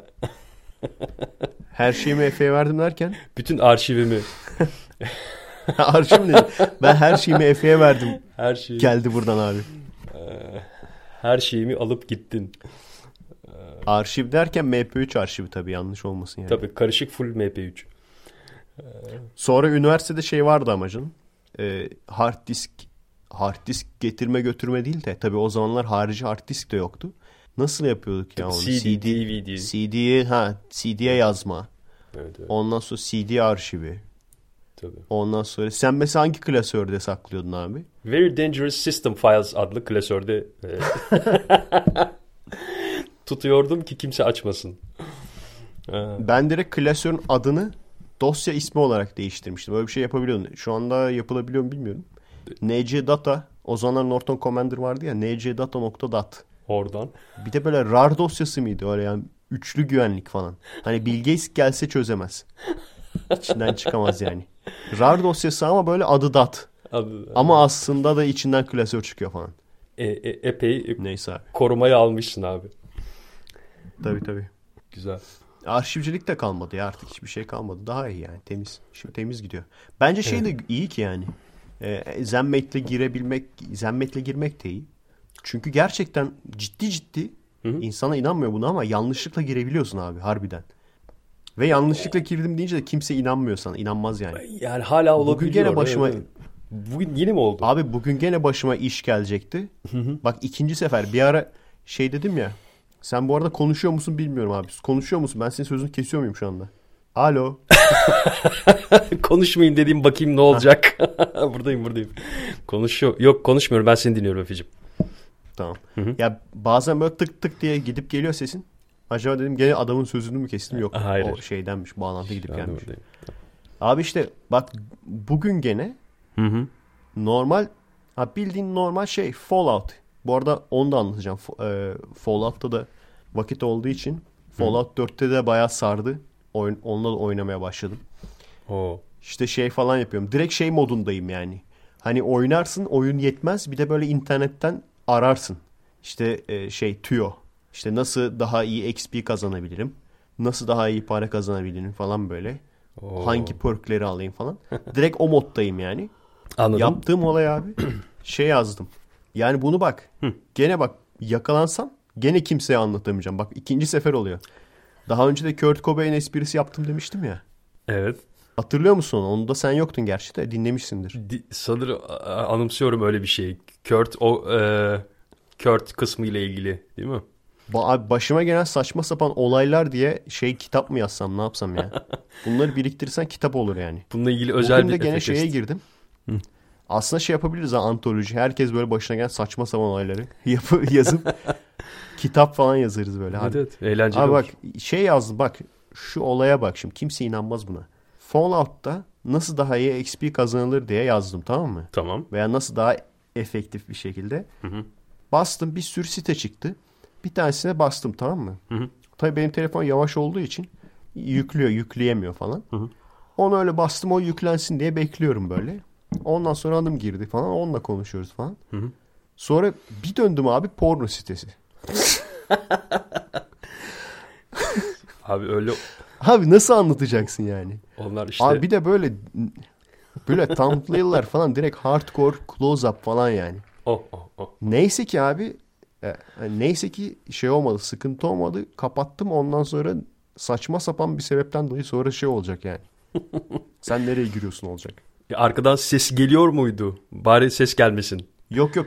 Her şeyimi Efe'ye verdim derken. bütün arşivimi Arşivim dedim. Ben her şeyimi Efe'ye verdim. her şeyi Geldi buradan abi. her şeyimi alıp gittin. Arşiv derken MP3 arşivi tabii yanlış olmasın yani. Tabii karışık full MP3. Sonra üniversitede şey vardı ama canım. Ee, hard disk hard disk getirme götürme değil de tabii o zamanlar harici hard disk de yoktu. Nasıl yapıyorduk ya onu? CD, DVD. CD'ye ha CD'ye yazma. Evet, evet, Ondan sonra CD arşivi. tabii. Ondan sonra sen mesela hangi klasörde saklıyordun abi? Very Dangerous System Files adlı klasörde e, tutuyordum ki kimse açmasın. Ee, Ben direkt klasörün adını dosya ismi olarak değiştirmiştim. Böyle bir şey yapabiliyordum. Şu anda yapılabiliyor mu bilmiyorum. NC Data o zamanlar Norton Commander vardı ya ncdata.dat. oradan. Bir de böyle RAR dosyası mıydı öyle yani üçlü güvenlik falan. Hani Bill Gates gelse çözemez. İçinden çıkamaz yani. RAR dosyası ama böyle adı DAT. Adı- Ama aslında da içinden klasör çıkıyor falan. E, e, epey Neyse abi. korumaya almışsın abi. Tabii tabii. Güzel. Arşivcilik de kalmadı ya artık hiçbir şey kalmadı. Daha iyi yani temiz. Şimdi temiz gidiyor. Bence şey de iyi ki yani. E, Zenmate'le girebilmek, Zenmate'le girmek de iyi. Çünkü gerçekten ciddi ciddi insana inanmıyor buna ama yanlışlıkla girebiliyorsun abi harbiden. Ve yanlışlıkla girdim deyince de kimse inanmıyor sana. inanmaz yani. Yani hala olabiliyor. Bugün gene başıma evet, evet. Bugün yeni mi oldu? Abi bugün gene başıma iş gelecekti. Bak ikinci sefer bir ara şey dedim ya. Sen bu arada konuşuyor musun bilmiyorum abi. Konuşuyor musun? Ben senin sözünü kesiyor muyum şu anda? Alo. Konuşmayayım dediğim bakayım ne olacak. buradayım buradayım. Konuşuyor. Yok konuşmuyorum ben seni dinliyorum Efe'cim. Tamam. Ya bazen böyle tık tık diye gidip geliyor sesin. Acaba dedim gene adamın sözünü mü kestim? Yok. Hayır. O şeydenmiş. Bağlantı gidip Ben gelmiş. buradayım. Abi işte bak bugün gene Hı hı. normal ha bildiğin normal şey Fallout. Bu arada onu da anlatacağım. E, Fallout'ta da vakit olduğu için Fallout 4'te de bayağı sardı. Oyun, onunla da oynamaya başladım. Oo. İşte şey falan yapıyorum. Direkt şey modundayım yani. Hani oynarsın oyun yetmez bir de böyle internetten ararsın. İşte e, şey tüyo. İşte nasıl daha iyi XP kazanabilirim? Nasıl daha iyi para kazanabilirim falan böyle. Oo. Hangi perkleri alayım falan. Direkt o moddayım yani. Anladım. Yaptığım olay abi şey yazdım. Yani bunu bak. Gene bak yakalansam gene kimseye anlatamayacağım. Bak ikinci sefer oluyor. Daha önce de Kurt Cobain esprisi yaptım demiştim ya. Evet. Hatırlıyor musun onu? Da sen yoktun gerçi de dinlemişsindir. Di- sanırım anımsıyorum öyle bir şey. Kurt o e, Kurt kısmı ile ilgili değil mi? Ba- başıma gelen saçma sapan olaylar diye şey kitap mı yazsam ne yapsam ya? Bunları biriktirirsen kitap olur yani. Bununla ilgili özel Bugün bir de gene şeye test. girdim. Aslında şey yapabiliriz ha antoloji. Herkes böyle başına gelen saçma sapan olayları yapı, yazıp kitap falan yazarız böyle. Evet, evet. Eğlenceli Abi olur. bak şey yazdım bak şu olaya bak şimdi kimse inanmaz buna. Fallout'ta nasıl daha iyi XP kazanılır diye yazdım tamam mı? Tamam. Veya nasıl daha efektif bir şekilde. Bastım bir sürü site çıktı. Bir tanesine bastım tamam mı? Tabii benim telefon yavaş olduğu için yüklüyor yükleyemiyor falan. Onu öyle bastım o yüklensin diye bekliyorum böyle. Ondan sonra adım girdi falan onunla konuşuyoruz falan. Sonra bir döndüm abi porno sitesi. Abi öyle Abi nasıl anlatacaksın yani? onlar işte Abi bir de böyle böyle thumbnail'lar falan direkt hardcore close up falan yani. oh oh oh. Neyse ki abi e, neyse ki şey olmadı sıkıntı olmadı kapattım ondan sonra saçma sapan bir sebepten dolayı sonra şey olacak yani. Sen nereye giriyorsun olacak. Ya arkadan ses geliyor muydu? Bari ses gelmesin. Yok yok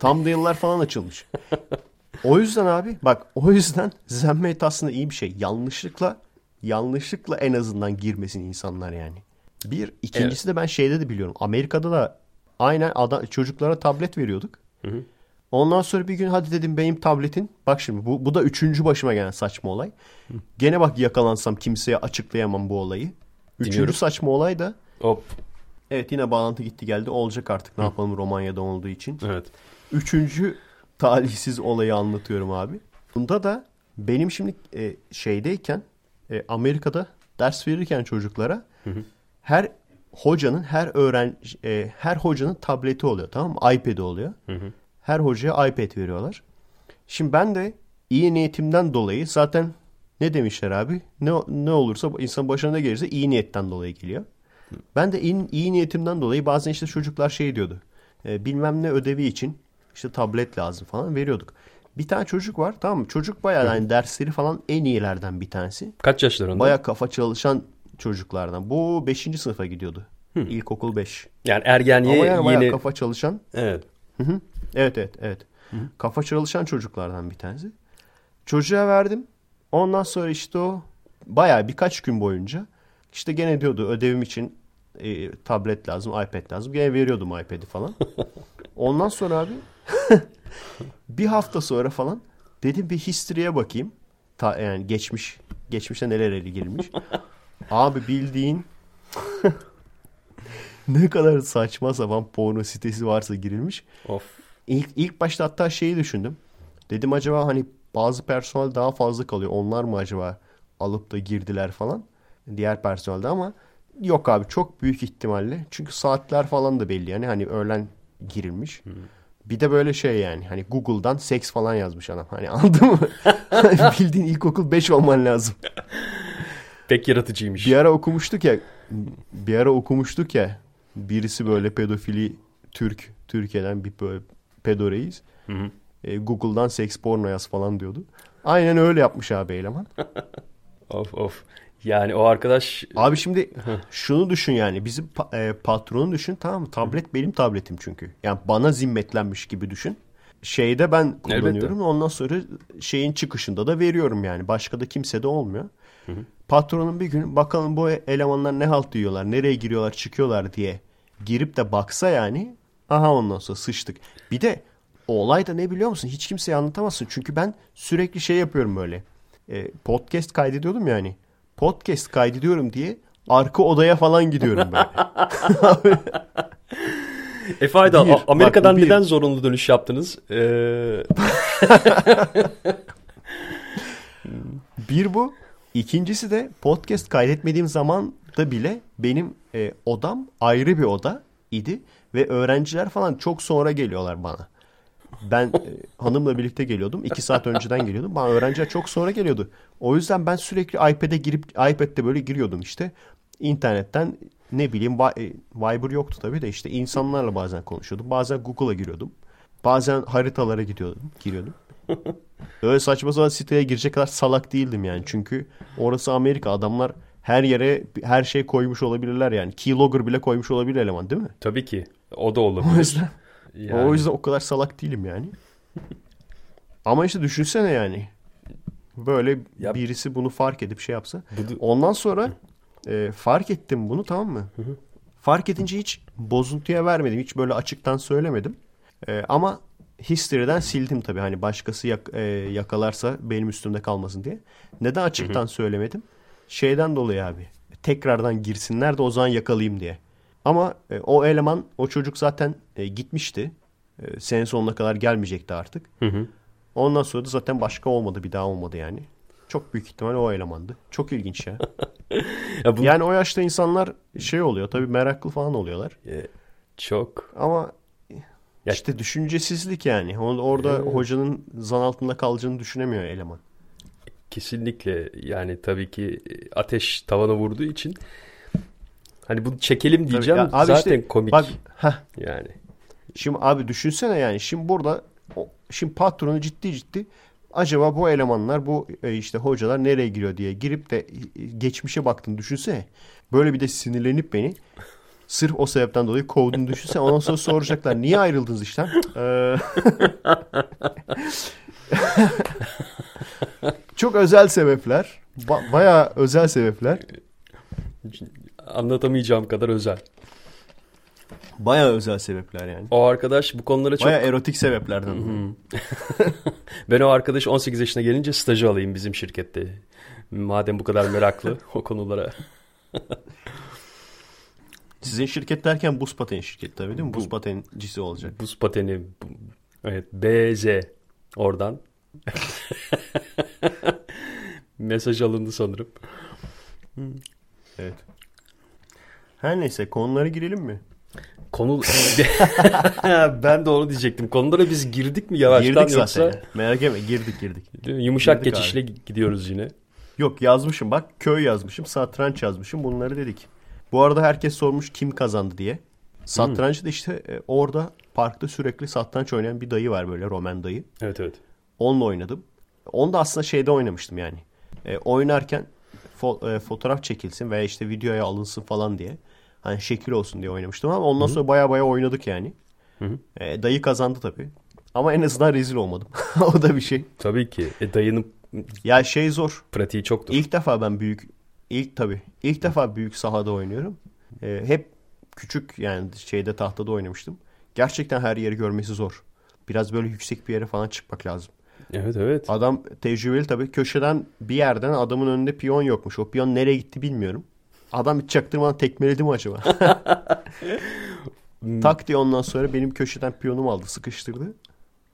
thumbnail'lar falan açılmış. O yüzden abi bak o yüzden Zenmate aslında iyi bir şey. Yanlışlıkla yanlışlıkla en azından girmesin insanlar yani. Bir. ikincisi de ben şeyde de biliyorum. Amerika'da da aynen adam, çocuklara tablet veriyorduk. Ondan sonra bir gün hadi dedim benim tabletin. Bak şimdi bu, bu da üçüncü başıma gelen saçma olay. Gene bak yakalansam kimseye açıklayamam bu olayı. Üçüncü Dinliyorum. saçma olay da Hop. evet yine bağlantı gitti geldi. Olacak artık ne yapalım Romanya'da olduğu için. Evet. Üçüncü talihsiz olayı anlatıyorum abi. Bunda da benim şimdi e, şeydeyken e, Amerika'da ders verirken çocuklara her hocanın her öğren e, her hocanın tableti oluyor tamam mı? iPad'i oluyor. Her hocaya iPad veriyorlar. Şimdi ben de iyi niyetimden dolayı zaten ne demişler abi? Ne ne olursa insan başına ne gelirse iyi niyetten dolayı geliyor. Ben de iyi, iyi niyetimden dolayı bazen işte çocuklar şey diyordu. E, bilmem ne ödevi için işte tablet lazım falan veriyorduk. Bir tane çocuk var tamam mı? Çocuk bayağı yani dersleri falan en iyilerden bir tanesi. Kaç yaşlarında? Bayağı kafa çalışan çocuklardan. Bu 5. sınıfa gidiyordu. İlkokul 5. Yani ergenliğe Ama yani bayağı yeni... kafa çalışan Evet. Hı hı. Evet evet evet. Kafa çalışan çocuklardan bir tanesi. Çocuğa verdim. Ondan sonra işte o bayağı birkaç gün boyunca işte gene diyordu ödevim için e, tablet lazım, iPad lazım. Gene veriyordum iPad'i falan. Ondan sonra abi bir hafta sonra falan dedim bir history'e bakayım. Ta, yani geçmiş geçmişte neler ele girmiş. Abi bildiğin ne kadar saçma sapan porno sitesi varsa girilmiş. Of. İlk, ilk başta hatta şeyi düşündüm. Dedim acaba hani bazı personel daha fazla kalıyor. Onlar mı acaba alıp da girdiler falan. Diğer personelde ama yok abi çok büyük ihtimalle. Çünkü saatler falan da belli. Yani hani öğlen girilmiş. Bir de böyle şey yani hani Google'dan seks falan yazmış adam. Hani anladın mı? Bildiğin ilkokul 5 olman lazım. Pek yaratıcıymış. Bir ara okumuştuk ya bir ara okumuştuk ya birisi böyle pedofili Türk Türkiye'den bir böyle pedo reis. Hı hı. E, Google'dan seks porno yaz falan diyordu. Aynen öyle yapmış abi eleman. Of of. Yani o arkadaş Abi şimdi şunu düşün yani bizim pa- e, patronu düşün tamam mı? Tablet benim tabletim çünkü. Yani bana zimmetlenmiş gibi düşün. Şeyde ben kullanıyorum. Elbette. Ondan sonra şeyin çıkışında da veriyorum yani. Başka da kimse de olmuyor. Patronun bir gün bakalım bu elemanlar ne halt yiyorlar, nereye giriyorlar, çıkıyorlar diye girip de baksa yani aha ondan sonra sıçtık. Bir de o olay da ne biliyor musun? Hiç kimseye anlatamazsın. Çünkü ben sürekli şey yapıyorum böyle. E, podcast kaydediyordum yani. Podcast kaydediyorum diye arka odaya falan gidiyorum böyle. Efe Aydal, Bir, Amerika'dan bak, bir. neden zorunlu dönüş yaptınız? Ee, Bir bu. İkincisi de podcast kaydetmediğim zaman da bile benim e, odam ayrı bir oda idi. Ve öğrenciler falan çok sonra geliyorlar bana. Ben e, hanımla birlikte geliyordum. iki saat önceden geliyordum. Bana öğrenciler çok sonra geliyordu. O yüzden ben sürekli iPad'e girip iPad'de böyle giriyordum işte. İnternetten ne bileyim e, Viber yoktu tabii de işte insanlarla bazen konuşuyordum. Bazen Google'a giriyordum. Bazen haritalara gidiyordum, giriyordum. Öyle saçma sapan siteye girecek kadar salak değildim yani. Çünkü orası Amerika. Adamlar her yere her şey koymuş olabilirler yani. Keylogger bile koymuş olabilir eleman değil mi? tabii ki. O da O olabilir. yüzden, Yani, o yüzden o kadar salak değilim yani. Ama işte düşünsene yani. Böyle Ya- birisi bunu fark edip şey yapsa. Bu- Ondan sonra e, fark ettim bunu tamam mı? Fark edince hiç bozuntuya vermedim. Hiç böyle açıktan söylemedim. E, ama history'den sildim tabii. Hani başkası yak- e, yakalarsa benim üstümde kalmasın diye. Neden açıktan söylemedim? Şeyden dolayı abi. Tekrardan girsinler de o zaman yakalayayım diye. Ama e, o eleman, o çocuk zaten e, gitmişti. E, sene sonuna kadar gelmeyecekti artık. Hı hı. Ondan sonra da zaten başka olmadı. Bir daha olmadı yani. Çok büyük ihtimal o elemandı. Çok ilginç ya. Ya bu Yani o yaşta insanlar şey oluyor tabii meraklı falan oluyorlar. e, çok Ama Ya- işte düşüncesizlik yani. Orada Evet. hocanın zan altında kalacağını düşünemiyor eleman. kesinlikle yani tabii ki e, ateş tavana vurduğu için hani bunu çekelim diyeceğim ya abi zaten işte komik Bak heh, yani. şimdi abi düşünsene yani. Şimdi burada şimdi patronu ciddi ciddi acaba bu elemanlar bu e, işte hocalar nereye giriyor diye girip de e, geçmişe baktın düşünsene. Böyle bir de sinirlenip beni sırf o sebepten dolayı kovduğunu düşünsene. Ondan sonra soracaklar niye ayrıldınız işten? Ee, Çok özel sebepler. Ba- bayağı özel sebepler. Anlatamayacağım kadar özel. Bayağı özel sebepler yani. O arkadaş bu konulara çok Bayağı erotik sebeplerden. ben o arkadaş 18 yaşına gelince stajı alayım bizim şirkette. Madem bu kadar meraklı o konulara. Sizin şirket derken buz pateni şirketi tabii değil mi? Buz patencisi olacak. Buz pateni bu- evet BZ oradan. Mesaj alındı sanırım. Evet. Her neyse konulara girelim mi? Konu ben de onu diyecektim. Konulara biz girdik mi yavaştan girdik zaten. yoksa ya. Merak etme girdik girdik. Yumuşak Girdik geçişle gidiyoruz yine. Yok yazmışım bak köy yazmışım satranç yazmışım bunları dedik. Bu arada herkes sormuş kim kazandı diye. Satrancı da işte e, orada parkta sürekli satranç oynayan bir dayı var böyle Roman dayı. Evet evet. Onunla oynadım. Onu da aslında şeyde oynamıştım yani. E, oynarken fo- e, fotoğraf çekilsin veya işte videoya alınsın falan diye. Hani şekil olsun diye oynamıştım ama ondan sonra baya baya oynadık yani. E, dayı kazandı tabii. Ama en azından rezil olmadım. o da bir şey. Tabii ki. E, dayının Ya şey zor. pratiği çoktur. İlk defa ben büyük ilk tabii ilk defa büyük sahada oynuyorum. E, hep küçük yani şeyde tahtada oynamıştım. Gerçekten her yeri görmesi zor. Biraz böyle yüksek bir yere falan çıkmak lazım. Evet evet. Adam tecrübeli tabii. Köşeden bir yerden adamın önünde piyon yokmuş. O piyon nereye gitti bilmiyorum. Adam hiç çaktırmadan tekmeledi mi acaba? tak diye ondan sonra benim köşeden piyonumu aldı sıkıştırdı.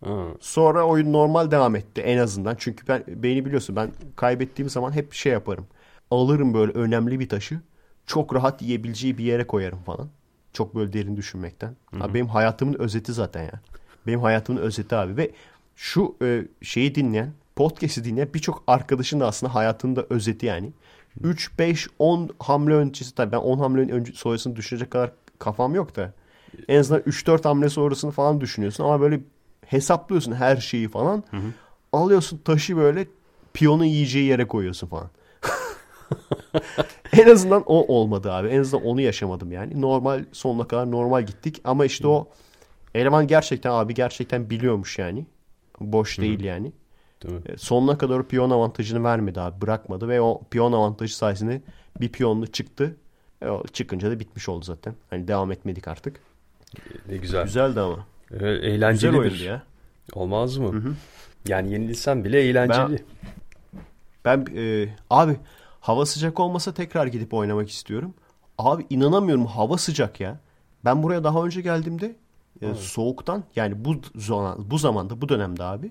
Ha. Sonra oyun normal devam etti en azından. Çünkü ben beni biliyorsun ben kaybettiğim zaman hep şey yaparım. Alırım böyle önemli bir taşı. Çok rahat yiyebileceği bir yere koyarım falan. Çok böyle derin düşünmekten. Abi benim hayatımın özeti zaten ya. Benim hayatımın özeti abi ve şu e, şeyi dinleyen, podcast'i dinleyen birçok arkadaşın da aslında hayatının da özeti yani. 3, 5, 10 hamle öncesi tabii ben 10 hamle önce sonrasını düşünecek kadar kafam yok da. En azından 3-4 hamle sonrasını falan düşünüyorsun ama böyle hesaplıyorsun her şeyi falan. Alıyorsun taşı böyle piyonun yiyeceği yere koyuyorsun falan. en azından o olmadı abi. En azından onu yaşamadım yani. Normal sonuna kadar normal gittik ama işte o eleman gerçekten abi gerçekten biliyormuş yani. Boş değil yani. Mi? E, Sonuna kadar piyon avantajını vermedi abi. Bırakmadı ve o piyon avantajı sayesinde bir piyonlu çıktı. E, o çıkınca da bitmiş oldu zaten. Hani devam etmedik artık. Ne güzel. Güzeldi ama. Ee, Güzel eğlencelidir. oyundu ya. Olmaz mı? Yani yenilsen bile eğlenceli. Ben e, abi hava sıcak olmasa tekrar gidip oynamak istiyorum. Abi inanamıyorum hava sıcak ya. Ben buraya daha önce geldiğimde e, soğuktan yani bu zaman bu zamanda bu dönemde abi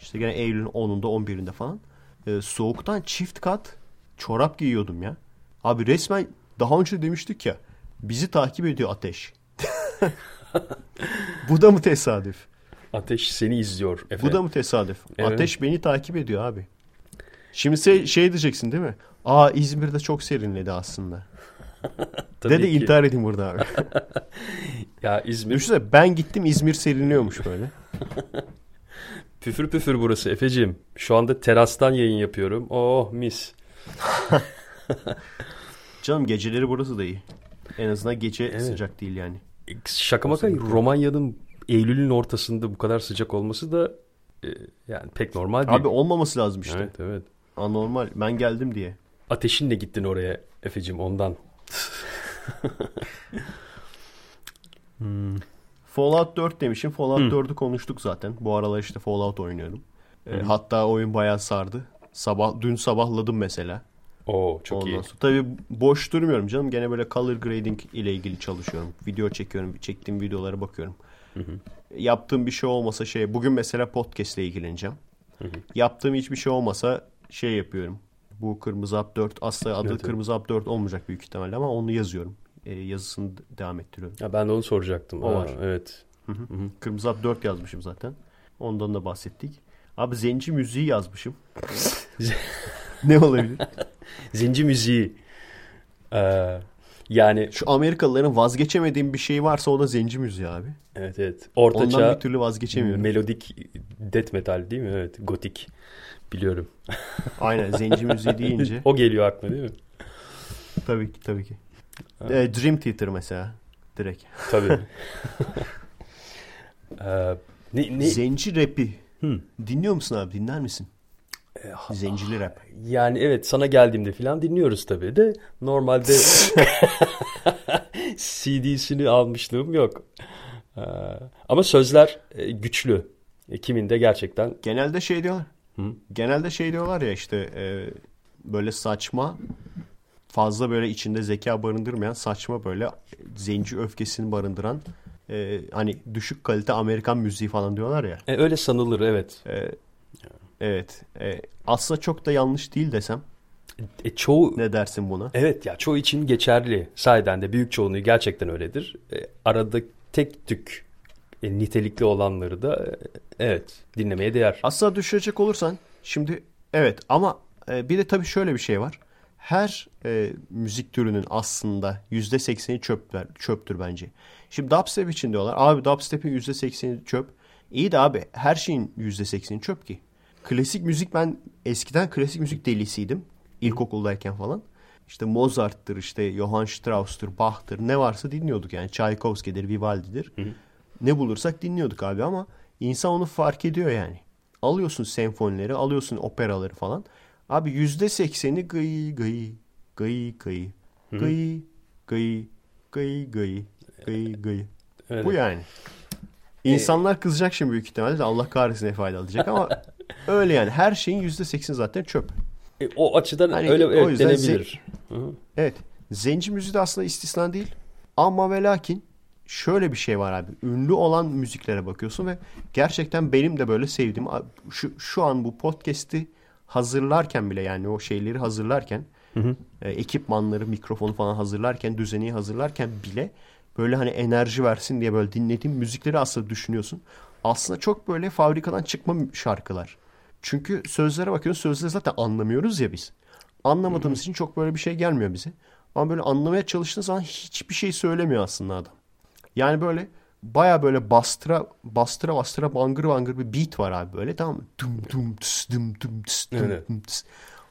işte gene Eylül'ün 10'unda 11'inde falan e, soğuktan çift kat çorap giyiyordum ya. Abi resmen daha önce demiştik ya bizi takip ediyor ateş. bu da mı tesadüf? Ateş seni izliyor Efe. Bu da mı tesadüf? Evet. Ateş beni takip ediyor abi. Şimdi se- şey diyeceksin değil mi? Aa İzmir'de çok serinledi aslında. Tabii De intihar edeyim burada abi. Ya İzmir Düşünsene ben gittim İzmir serinliyormuş böyle. Püfür püfür burası Efeciğim. Şu anda terastan yayın yapıyorum. Oh mis. Canım geceleri burası da iyi. En azından gece Evet. sıcak değil yani. Şaka maka Romanya'nın Eylül'ün ortasında bu kadar sıcak olması da e, yani pek normal değil. Abi olmaması lazım işte. Evet evet. Anormal. Ben geldim diye. Ateşinle gittin oraya Efeciğim ondan. Fallout 4 demişim. Fallout 4'ü konuştuk zaten. Bu aralar işte Fallout oynuyorum. Ee, hatta oyun bayağı sardı. Sabah dün sabahladım mesela. Oo çok Ondan iyi. sonra tabii boş durmuyorum canım. Gene böyle color grading ile ilgili çalışıyorum. Video çekiyorum. Çektiğim videolara bakıyorum. Yaptığım bir şey olmasa şey. Bugün mesela podcast ile ilgileneceğim. Yaptığım hiçbir şey olmasa şey yapıyorum. Bu Kırmızı Hap 4 aslında adı Evet. Kırmızı Hap 4 olmayacak büyük ihtimalle ama onu yazıyorum. Ee, yazısını devam ettiriyorum. Ya ben de onu soracaktım. O Ha, var. Evet. Kırmızı Hap 4 yazmışım zaten. Ondan da bahsettik. Abi zenci müziği yazmışım. ne olabilir? Zenci müziği. Ee, yani Şu Amerikalıların vazgeçemediğim bir şey varsa o da zenci müziği abi. evet evet. Ondan Ortaçağ bir türlü vazgeçemiyorum. melodik death metal değil mi? Evet. Gotik. Biliyorum. Aynen zenci müziği deyince. o geliyor aklına değil mi? tabii ki tabii ki. Ee, Dream Theater mesela. Direkt. Tabii. Ee, ne, ne? Zenci rapi. Hı. Dinliyor musun abi? Dinler misin? Zencili rap. Yani evet sana geldiğimde falan dinliyoruz tabii de normalde CD'sini almışlığım yok. Ee, ama sözler e, güçlü. E, kimin de gerçekten Genelde şey diyorlar. Genelde şey diyorlar ya işte e, böyle saçma fazla böyle içinde zeka barındırmayan saçma böyle zenci öfkesini barındıran e, hani düşük kalite Amerikan müziği falan diyorlar ya. E, öyle sanılır evet. E, evet. E, aslında çok da yanlış değil desem. E, çoğu Ne dersin buna? evet ya çoğu için geçerli. Sahiden de büyük çoğunluğu gerçekten öyledir. E, arada tek tük e, nitelikli olanları da e, evet dinlemeye değer. Aslında düşürecek olursan şimdi evet ama e, bir de tabii şöyle bir şey var. Her e, müzik türünün aslında %80'i çöpler, çöptür bence. Şimdi dubstep için diyorlar. Abi dubstep'in %80'i çöp. İyi de abi her şeyin %80'i çöp ki. Klasik müzik ben eskiden klasik müzik delisiydim. İlkokuldayken falan. İşte Mozart'tır, işte Johann Strauss'tur, Bach'tır ne varsa dinliyorduk yani. Tchaikovsky'dir, Vivaldi'dir. Ne bulursak dinliyorduk abi ama insan onu fark ediyor yani. Alıyorsun senfonileri, alıyorsun operaları falan. Abi yüzde sekseni gıy gıy gıy gıy gıy gıy gıy gıy gıy gıy. Bu yani. İnsanlar kızacak şimdi büyük ihtimalle de Allah kahretsin faydalı diyecek ama öyle yani. Her şeyin yüzde seksen zaten çöp. E, o açıdan Hani öyle o evet, yüzden denebilir. Hı. Evet. Zenci müziği de aslında istisna değil. Ama ve lakin şöyle bir şey var abi. Ünlü olan müziklere bakıyorsun ve gerçekten benim de böyle sevdiğim şu, şu an bu podcast'i hazırlarken bile yani o şeyleri hazırlarken e, ekipmanları, mikrofonu falan hazırlarken, düzeni hazırlarken bile böyle hani enerji versin diye böyle dinlediğim müzikleri aslında düşünüyorsun. Aslında çok böyle fabrikadan çıkma şarkılar. Çünkü sözlere bakıyorsun sözleri zaten anlamıyoruz ya biz. Anlamadığımız için çok böyle bir şey gelmiyor bize. Ama böyle anlamaya çalıştığın zaman hiçbir şey söylemiyor aslında adam. Yani böyle baya böyle bastıra bastıra bastıra bangır bangır bir beat var abi böyle tamam mı? Dum dum tıs dum dum tıs dum Evet. dum tıs.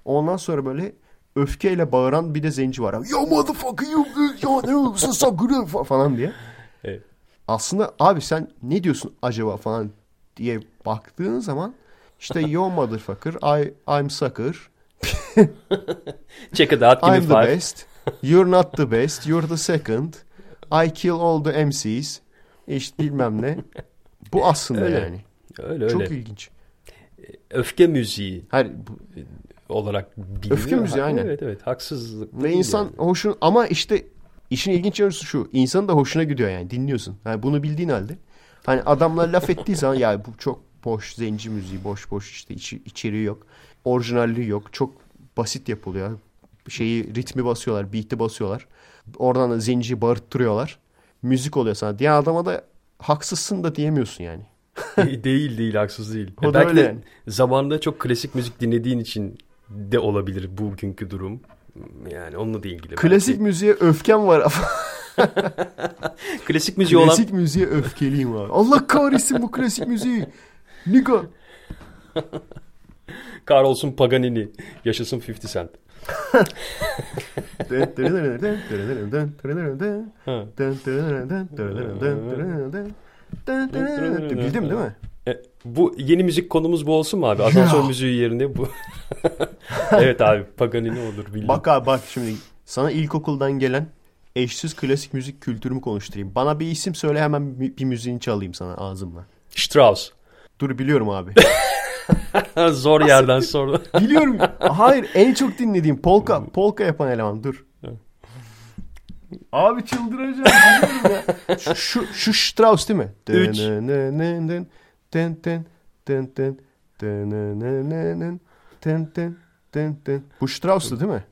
Ondan sonra böyle öfkeyle bağıran bir de zenci var abi. Yo motherfucker you yo ne olursa sakın falan diye. Evet. Aslında abi sen ne diyorsun acaba falan diye baktığın zaman işte yo motherfucker I, I'm sucker Check it out. Give I'm the five. best. You're not the best. You're the second. I kill all the MCs. İşte bilmem ne. Bu aslında Öyle. yani. Öyle Çok öyle. ilginç. Öfke müziği Her, bu- olarak biliniyor. Öfke müziği, Ha, aynen. Evet evet haksızlık. ve insan yani. hoşun ama işte işin ilginç yanı şu. İnsanın da hoşuna gidiyor yani. Dinliyorsun. Yani bunu bildiğin halde. Hani adamlar laf ettiği zaman ya bu çok boş zenci müziği boş boş işte içi, içeriği yok. Orijinalliği yok. Çok basit yapılıyor. Şeyi ritmi basıyorlar, beat'i basıyorlar. Oradan da zenciyi bağırttırıyorlar. Müzik oluyor sana. Diğer adama da haksızsın da diyemiyorsun yani. değil değil haksız değil. O da Belki öyle de yani. zamanında çok klasik müzik dinlediğin için de olabilir bugünkü durum. Yani onunla da ilgili. Klasik belki. müziğe öfkem var. klasik müziği olan klasik müziğe öfkeliyim abi. Allah kahretsin bu klasik müziği. Nigga. Carlson Paganini yaşasın 50 Cent. Bildim değil mi? E, bu yeni müzik konumuz bu olsun mu abi? Asansör müziği yerine bu. evet abi Paganini olur bildim. Bak abi bak şimdi sana ilkokuldan gelen eşsiz klasik müzik kültürümü konuşturayım. Bana bir isim söyle hemen bir müziğini çalayım sana ağzımla. Strauss. Dur biliyorum abi. Zor yerden sordu. biliyorum. Hayır en çok dinlediğim polka. Polka yapan eleman dur. Abi çıldıracağım. ya. Şu, şu, şu Strauss değil mi? Üç. Bu Strauss'tu değil mi?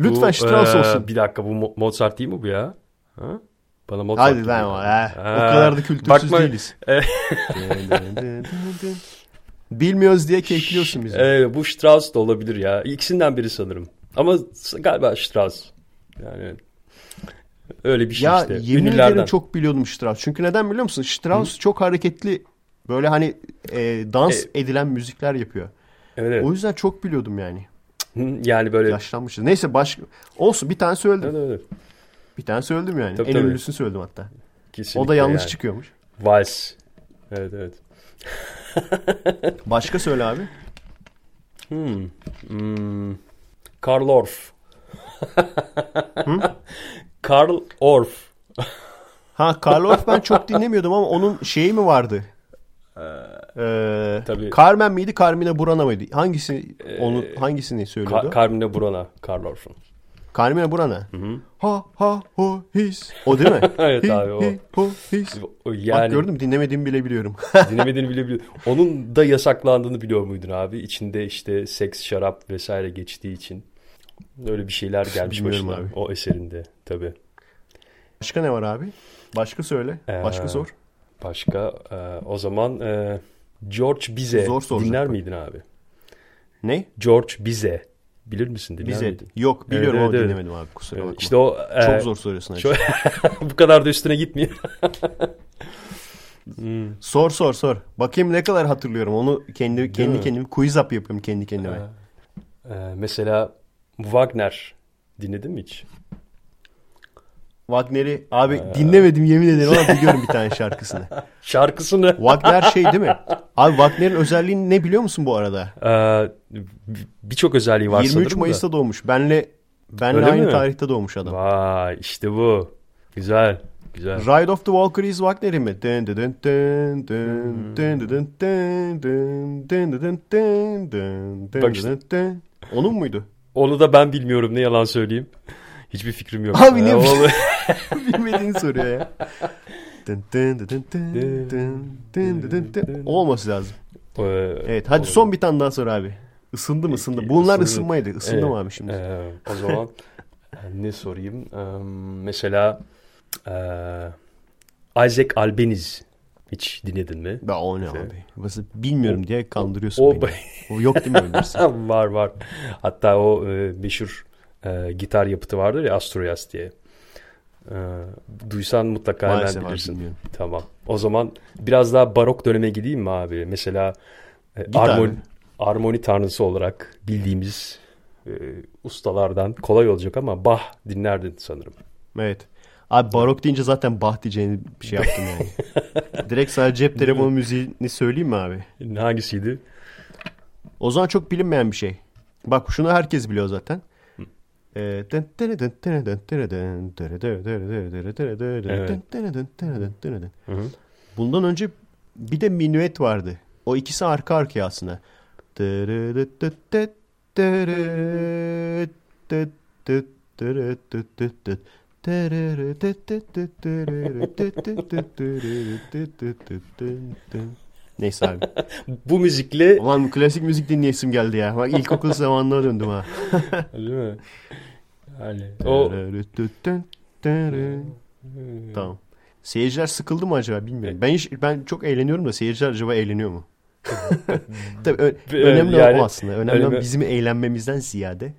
Lütfen Bu, Strauss e, olsun. Bir dakika bu Mo- Mozart değil mi bu ya? Ha? Bana Mozart Hadi lan o. O kadar da kültürsüz bakma- değiliz. Bilmiyoruz diye kekliyorsun bizi. e, bu Strauss da olabilir ya. İkisinden biri sanırım. Ama galiba Strauss. Yani öyle bir şey ya işte. yemin Ünlülerden. ederim çok biliyordum Strauss. Çünkü neden biliyor musun? Strauss çok hareketli böyle hani e, dans E- edilen müzikler yapıyor. Evet, evet. O yüzden çok biliyordum yani. Hı, Yani böyle. Yaşlanmışız. Neyse baş olsun bir tane söyledim. Evet, evet. Bir tane söyledim yani. Tabii, en tabii. ünlüsünü söyledim hatta. Kesinlikle o da yanlış yani. çıkıyormuş. Vals. Evet evet. Başka söyle abi. Hmm. Hmm. Karl Orff. Karl Orff. Ha Karl Orff ben çok dinlemiyordum ama onun şeyi mi vardı? Ee, tabii. Carmen miydi, Carmine Burana mıydı? Hangisi onu Ee, hangisini söylüyordu? Ka- Carmine Burana. Karl Orff'un. Carmine Burana. Ha ha ho his. O değil mi? Evet Hi, abi, o. hi, ho his. O Bak Yani gördüm dinlemediğimi bile biliyorum. dinlemediğini bile biliyor. Onun da yasaklandığını biliyor muydun abi? İçinde işte seks, şarap vesaire geçtiği için. Öyle bir şeyler gelmiş Bilmiyorum başına. abi. O eserinde tabii. Başka ne var abi? Başka söyle. Başka Ee, sor. Başka e, o zaman e, George Bize Zor dinler miydin abi? Ne? George Bize. Bilir misin? Dinler Bize. miydin? Yok biliyorum Evet, ama evet. dinlemedim abi kusura bakma. İşte o e, Çok zor soruyorsun. çok- bu kadar da üstüne gitmiyor. Hmm. Sor sor sor. Bakayım ne kadar hatırlıyorum. Onu kendi kendi mi? kendime quiz up yapıyorum kendi kendime. E, mesela Wagner dinledin mi hiç? Wagner'i abi ee. dinlemedim yemin ederim ama biliyorum bir tane şarkısını. şarkısını. Wagner şey değil mi? Abi Wagner'in özelliği ne biliyor musun bu arada? Ee, Birçok özelliği var 23 Mayıs'ta da. doğmuş. Benle benle aynı mi? tarihte doğmuş adam. Vay işte bu. Güzel. Güzel. Ride of the Walker is Wagner'i mi? Onun muydu? Onu da ben bilmiyorum ne yalan söyleyeyim. Hiçbir fikrim yok. Abi ne bilmediğini soruyor ya. Olması lazım. Evet hadi son bir tane daha sor abi. Isındı mı ısındı? Bunlar ısınmaydı. Isındım ee, abi şimdi. O zaman ne sorayım? Mesela Isaac Albeniz hiç dinledin mi? Ben o ne abi? Bilmiyorum diye kandırıyorsun beni. O yok değil mi Var var. Hatta o meşhur e, gitar yapıtı vardır ya Asturias diye. E, duysan mutlaka Maalesef hemen abi bilirsin. bilmiyorum. Tamam. O zaman biraz daha barok döneme gideyim mi abi? Mesela e, abi. armoni, armoni tanrısı olarak bildiğimiz e, ustalardan kolay olacak ama Bach dinlerdin sanırım. Evet. Abi barok deyince zaten bah diyeceğini bir şey yaptım yani. Direkt sadece cep telefonu müziğini söyleyeyim mi abi? Hangisiydi? O zaman çok bilinmeyen bir şey. Bak şunu herkes biliyor zaten. Ee, hı. Bundan önce bir de minuet vardı. O ikisi arka arkaya aslında. Neyse abi. Bu müzikle Aman klasik müzik dinleyesim geldi ya. Bak ilkokul zamanına döndüm ha. Değil mi? Yani o Tamam. Seyirciler sıkıldı mı acaba bilmiyorum. Ben hiç, ben çok eğleniyorum da seyirciler acaba eğleniyor mu? Tabii ö- önemli yani o aslında. Önemli bir- bizim eğlenmemizden ziyade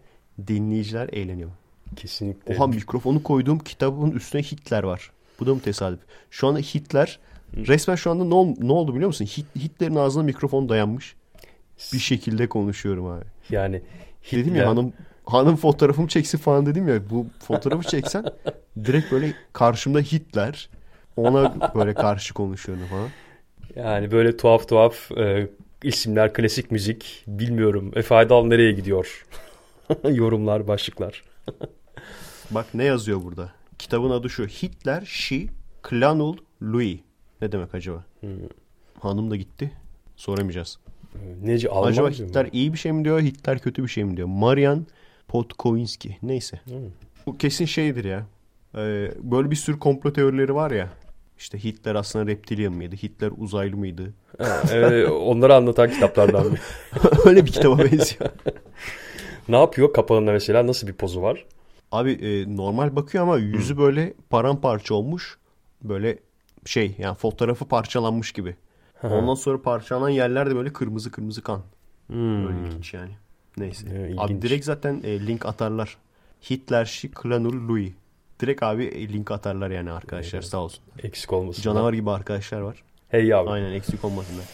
dinleyiciler eğleniyor. kesinlikle Oha mikrofonu koyduğum kitabın üstüne Hitler var. Bu da mı tesadüf? Şu anda Hitler resmen şu anda ne, ol- ne oldu biliyor musun? Hit- Hitler'in ağzına mikrofon dayanmış. Bir şekilde konuşuyorum abi. yani Dedim ya Hitler- hanım hanım fotoğrafımı çeksin falan dedim ya. Bu fotoğrafı çeksen direkt böyle karşımda Hitler ona böyle karşı konuşuyorum falan. Yani böyle tuhaf tuhaf e, isimler, klasik müzik. Bilmiyorum. Efe Aydal nereye gidiyor? Yorumlar, başlıklar. Bak ne yazıyor burada? Kitabın adı şu. Hitler, Şi, Klanul, Louis. Ne demek acaba? Hanım da gitti. Soramayacağız. E, Neci Alman acaba? Hitler iyi bir şey mi diyor, Hitler kötü bir şey mi diyor? Marian Podkovinski. Neyse. Bu kesin şeydir ya. Ee, böyle bir sürü komplo teorileri var ya. İşte Hitler aslında reptilian mıydı? Hitler uzaylı mıydı? Ha, e, onları anlatan kitaplardan biri. Öyle bir kitaba benziyor. Ne yapıyor kapağında mesela? Nasıl bir pozu var? Abi e, normal bakıyor ama yüzü böyle paramparça olmuş. Böyle şey yani fotoğrafı parçalanmış gibi. Ondan sonra parçalanan yerler de böyle kırmızı kırmızı kan. Öyle ilginç yani. Neyse. Abi ilginç. direkt zaten e, link atarlar. Hitler, Şi, Klanul, Louis. Direkt abi e, link atarlar yani arkadaşlar sağ olsun. Eksik olmasın. Canavar gibi arkadaşlar var. Hey yavrum. Aynen eksik olmasınlar.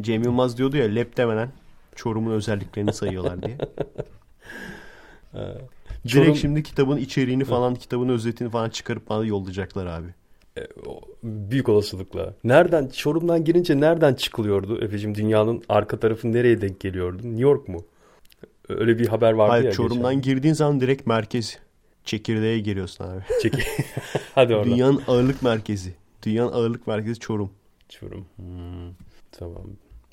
Cem Yılmaz diyordu ya lep demeden Çorum'un özelliklerini sayıyorlar diye. Direkt Çorum- şimdi kitabın içeriğini falan, kitabın özetini falan çıkarıp bana yollayacaklar abi. E, Büyük olasılıkla. Nereden, Çorum'dan girince nereden çıkılıyordu Efe'cim? Dünyanın arka tarafı nereye denk geliyordu? New York mu? Öyle bir haber vardı Hayır ya. Çorum'dan girdiğin zaman direkt merkez. Çekirdeğe giriyorsun abi. geçen. Çek. Hadi oradan. Dünyanın ağırlık merkezi. Dünyanın ağırlık merkezi Çorum. Çorum. Hmm, Tamam.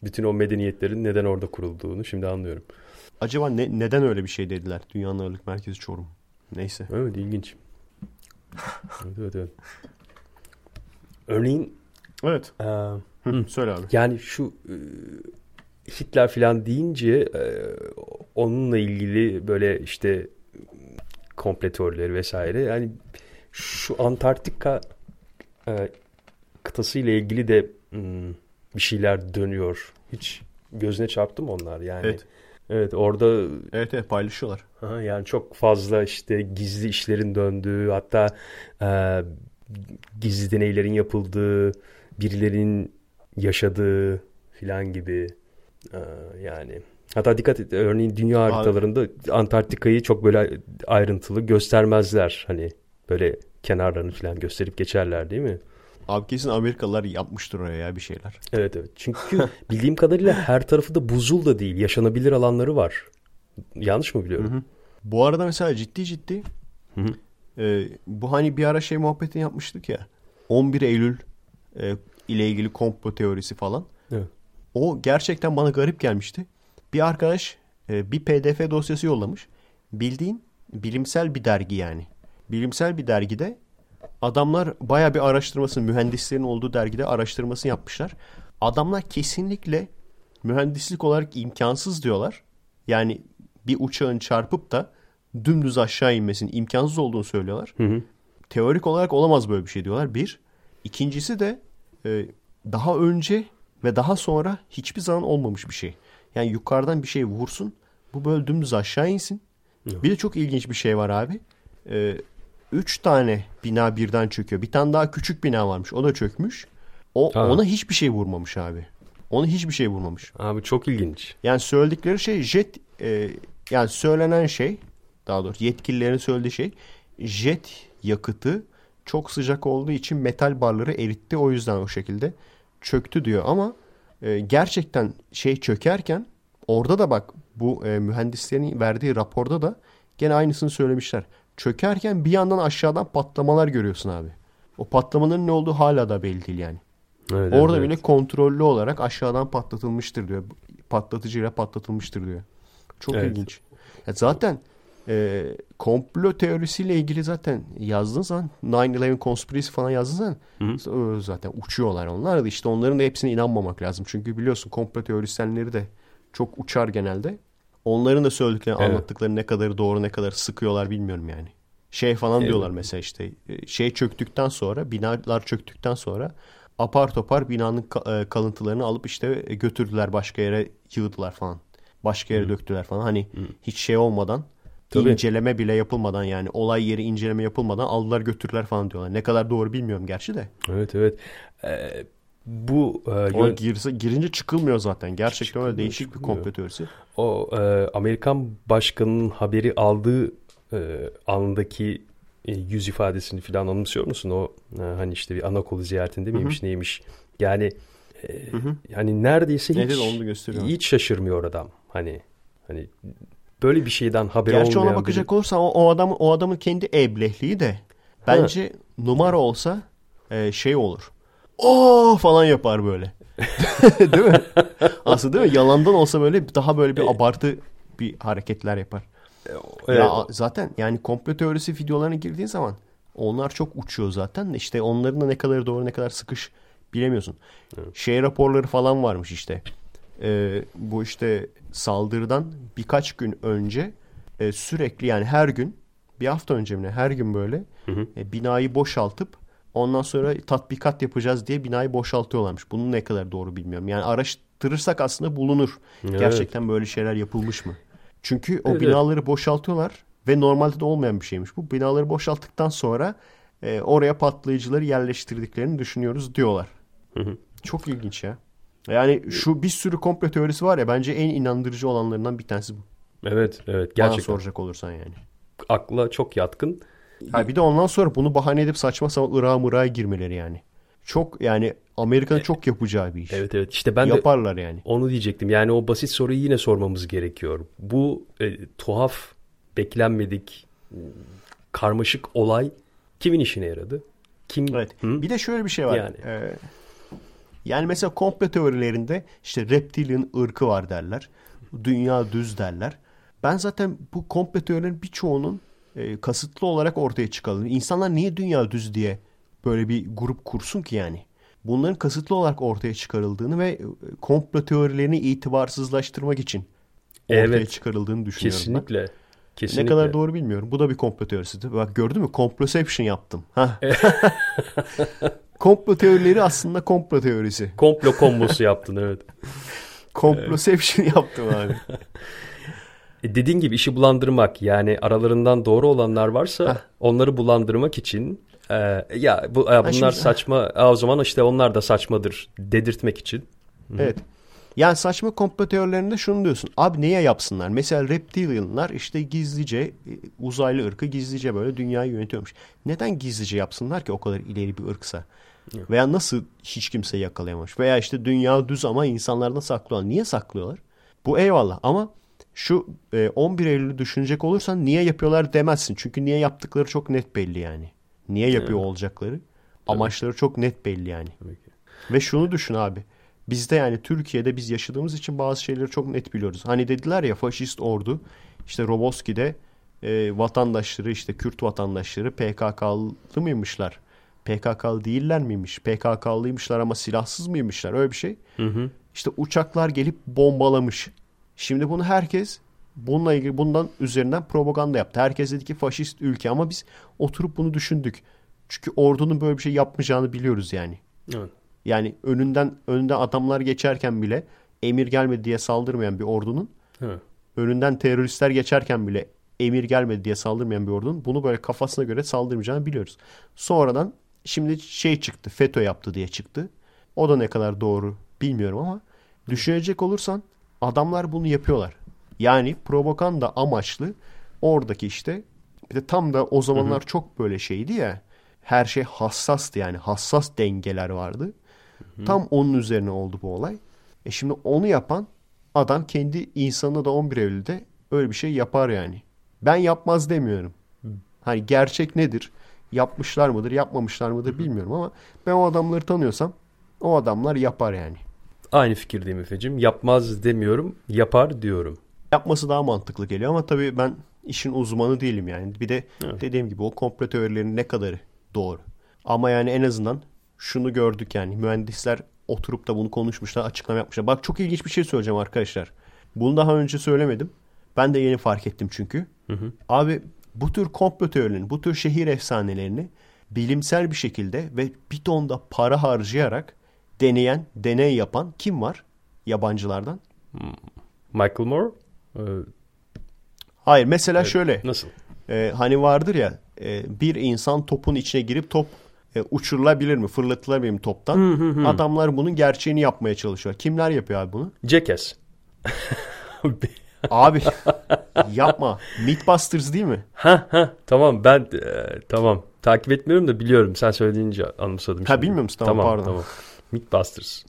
Bütün o medeniyetlerin neden orada kurulduğunu şimdi anlıyorum. Acaba ne, neden öyle bir şey dediler? Dünyanın ağırlık merkezi Çorum. Neyse. Evet ilginç. evet, evet, evet. Örneğin Evet. e, Hı, Söyle abi. yani şu e, Hitler falan deyince e, onunla ilgili böyle işte komple teorileri vesaire yani şu Antarktika e, kıtası ile ilgili de hmm, bir şeyler dönüyor. Hiç gözüne çarptı mı onlar yani? Evet. Evet orada Evet evet paylaşıyorlar. Yani çok fazla işte gizli işlerin döndüğü hatta e, gizli deneylerin yapıldığı birilerinin yaşadığı filan gibi e, yani hatta dikkat et örneğin dünya Abi- haritalarında Antarktika'yı çok böyle ayrıntılı göstermezler hani böyle kenarlarını filan gösterip geçerler değil mi? Abi kesin Amerikalılar yapmıştır oraya ya bir şeyler. Evet evet çünkü bildiğim kadarıyla her tarafı da buzul da değil yaşanabilir alanları var. Yanlış mı biliyorum? Bu arada mesela ciddi ciddi Hı hı. E, bu hani bir ara şey muhabbetini yapmıştık ya. 11 Eylül e, ile ilgili komplo teorisi falan. Evet. O gerçekten bana garip gelmişti. Bir arkadaş e, bir pdf dosyası yollamış. Bildiğin bilimsel bir dergi yani. Bilimsel bir dergide adamlar baya bir araştırmasını mühendislerin olduğu dergide araştırmasını yapmışlar. Adamlar kesinlikle mühendislik olarak imkansız diyorlar. Yani bir uçağın çarpıp da dümdüz aşağı inmesinin imkansız olduğunu söylüyorlar. Hı hı. Teorik olarak olamaz böyle bir şey diyorlar. Bir. İkincisi de e, daha önce ve daha sonra hiçbir zaman olmamış bir şey. Yani yukarıdan bir şey vursun. Bu böyle dümdüz aşağı insin. Bir de çok ilginç bir şey var abi. Ee, üç tane bina birden çöküyor. Bir tane daha küçük bina varmış. O da çökmüş. O Ha. ona hiçbir şey vurmamış abi. Ona hiçbir şey vurmamış. Abi çok ilginç. Yani söyledikleri şey jet e, yani söylenen şey daha doğrusu yetkililerin söylediği şey jet yakıtı çok sıcak olduğu için metal barları eritti o yüzden o şekilde çöktü diyor ama e, gerçekten şey çökerken orada da bak bu e, mühendislerin verdiği raporda da gene aynısını söylemişler. Çökerken bir yandan aşağıdan patlamalar görüyorsun abi. O patlamaların ne olduğu hala da belli değil yani. Evet, Orada evet, bile kontrollü olarak aşağıdan patlatılmıştır diyor. Patlatıcıyla patlatılmıştır diyor. Çok Evet. ilginç. Ya zaten e, komplo teorisiyle ilgili zaten yazdığın zaman 9-11 conspiracy falan yazdığın zaman e, zaten uçuyorlar onlar da işte onların da hepsine inanmamak lazım. Çünkü biliyorsun komplo teorisyenleri de çok uçar genelde. Onların da söylediklerini Evet. anlattıkları ne kadarı doğru ne kadar sıkıyorlar bilmiyorum yani. Şey falan Evet. diyorlar mesela işte e, şey çöktükten sonra binalar çöktükten sonra apar topar binanın e, kalıntılarını alıp işte e, götürdüler başka yere yığdılar falan. Başka yere döktüler falan. Hani hiç şey olmadan Tabii. inceleme bile yapılmadan yani olay yeri inceleme yapılmadan aldılar götürdüler falan diyorlar. Ne kadar doğru bilmiyorum gerçi de. Evet evet. Ee, bu e, yön- girse, girince çıkılmıyor zaten. Gerçekten öyle Çıkılmıyor, değişik bir çıkılmıyor. komplo teorisi. o e, Amerikan başkanının haberi aldığı e, andaki e, yüz ifadesini falan anımsıyor musun? O e, hani işte bir ana kolu ziyaretinde miymiş neymiş? Yani e, yani neredeyse hiç Nedir onu hiç şaşırmıyor adam. Hani hani böyle bir şeyden haberi Gerçi olmayan ona bakacak olursan o, o adamın o adamın kendi eblehliği de bence numara olsa e, şey olur. O falan yapar böyle. değil mi? Aslında değil mi? Yalandan olsa böyle daha böyle bir abartı bir hareketler yapar. Evet. Ya zaten yani komplo teorisi videolarına girdiğin zaman onlar çok uçuyor zaten. işte onların da ne kadar doğru ne kadar sıkış bilemiyorsun. Şey raporları falan varmış işte. Ee, bu işte saldırıdan birkaç gün önce e, sürekli yani her gün bir hafta önce mi her gün böyle e, binayı boşaltıp ondan sonra tatbikat yapacağız diye binayı boşaltıyorlarmış. Bunun ne kadar doğru bilmiyorum. Yani araştırırsak aslında bulunur. Evet. Gerçekten böyle şeyler yapılmış mı? Çünkü o Evet, binaları boşaltıyorlar ve normalde de olmayan bir şeymiş bu. Binaları boşalttıktan sonra e, oraya patlayıcıları yerleştirdiklerini düşünüyoruz diyorlar. Çok ilginç ya. Yani şu bir sürü komplo teorisi var ya bence en inandırıcı olanlarından bir tanesi bu. Evet evet Bana gerçekten soracak olursan yani. akla çok yatkın. Ha bir de ondan sonra bunu bahane edip saçma sapan Irak'a Mırak'a girmeleri yani. Çok yani Amerika'nın çok yapacağı bir iş. Evet evet işte ben de Yaparlar yani. Onu diyecektim. Yani o basit soruyu yine sormamız gerekiyor. Bu e, tuhaf, beklenmedik, karmaşık olay kimin işine yaradı? Kim? Evet. Hı? Bir de şöyle bir şey var. Yani. Ee, yani mesela komplo teorilerinde işte reptilian ırkı var derler. Dünya düz derler. Ben zaten bu komplo teorilerin birçoğunun e, kasıtlı olarak ortaya çıkarıldığını. İnsanlar niye dünya düz diye böyle bir grup kursun ki yani? Bunların kasıtlı olarak ortaya çıkarıldığını ve e, komplo teorilerini itibarsızlaştırmak için ortaya Evet. çıkarıldığını düşünüyorum ben. Kesinlikle. Kesinlikle. Ne kadar doğru bilmiyorum. Bu da bir komplo teorisi. Bak gördün mü? Komploception yaptım. Komplo teorileri aslında komplo teorisi. Komplo kombosu yaptın evet. Komploception yaptım abi. E, dediğin gibi işi bulandırmak yani aralarından doğru olanlar varsa onları bulandırmak için e, ya bu ya bunlar şimdi- saçma "Aa, o zaman işte onlar da saçmadır dedirtmek için. evet. Yani saçma komplo teorilerinde şunu diyorsun. Abi niye yapsınlar? Mesela reptilianlar işte gizlice e, uzaylı ırkı gizlice böyle dünyayı yönetiyormuş. Neden gizlice yapsınlar ki o kadar ileri bir ırksa? Veya nasıl hiç kimse yakalayamamış? Veya işte dünya düz ama insanlardan saklıyorlar. Niye saklıyorlar? Bu eyvallah ama şu e, 11 Eylül'ü düşünecek olursan niye yapıyorlar demezsin. Çünkü niye yaptıkları çok net belli yani. Niye yapıyor olacakları? Amaçları çok net belli yani. Ve şunu düşün abi. Bizde yani Türkiye'de biz yaşadığımız için bazı şeyleri çok net biliyoruz. Hani dediler ya faşist ordu işte Roboski'de e, vatandaşları işte Kürt vatandaşları PKK'lı mıymışlar? PKK'lı değiller miymiş? PKK'lıymışlar ama silahsız mıymışlar? Öyle bir şey. İşte uçaklar gelip bombalamış. Şimdi bunu herkes bununla ilgili bundan üzerinden propaganda yaptı. Herkes dedi ki faşist ülke ama biz oturup bunu düşündük. Çünkü ordunun böyle bir şey yapmayacağını biliyoruz yani. Evet. Yani önünden önünden adamlar geçerken bile emir gelmedi diye saldırmayan bir ordunun Evet. önünden teröristler geçerken bile emir gelmedi diye saldırmayan bir ordunun bunu böyle kafasına göre saldırmayacağını biliyoruz. Sonradan şimdi şey çıktı FETÖ yaptı diye çıktı. O da ne kadar doğru bilmiyorum ama düşünecek olursan adamlar bunu yapıyorlar. Yani propaganda amaçlı oradaki işte bir de tam da o zamanlar çok böyle şeydi ya her şey hassastı yani hassas dengeler vardı. Tam onun üzerine oldu bu olay. E şimdi onu yapan adam kendi insanına da 11 Eylül'de öyle bir şey yapar yani. Ben yapmaz demiyorum. Hani gerçek nedir? Yapmışlar mıdır, yapmamışlar mıdır bilmiyorum ama ben o adamları tanıyorsam o adamlar yapar yani. Aynı fikirdeyim Efe'cim. Yapmaz demiyorum, yapar diyorum. Yapması daha mantıklı geliyor ama tabii ben işin uzmanı değilim yani. Bir de Evet. dediğim gibi o komplo teorilerinin ne kadarı doğru. Ama yani en azından şunu gördük yani mühendisler oturup da bunu konuşmuşlar, açıklama yapmışlar. Bak çok ilginç bir şey söyleyeceğim arkadaşlar. Bunu daha önce söylemedim. Ben de yeni fark ettim çünkü. Abi bu tür komplo teorilerini, bu tür şehir efsanelerini bilimsel bir şekilde ve bir tonda para harcayarak deneyen, deney yapan kim var yabancılardan? Michael Moore? Ee, Hayır mesela şöyle. nasıl? Ee, hani vardır ya e, bir insan topun içine girip top e, uçurulabilir mi, fırlatılabilir mi toptan? Adamlar bunun gerçeğini yapmaya çalışıyor. Kimler yapıyor abi bunu? Jackass. Abi yapma. Mythbusters değil mi? ha ha tamam ben e, tamam takip etmiyorum da biliyorum sen söyleyince anımsadım. Ha, şimdi. bilmiyor musun? Tamam, pardon. Tamam. Mythbusters.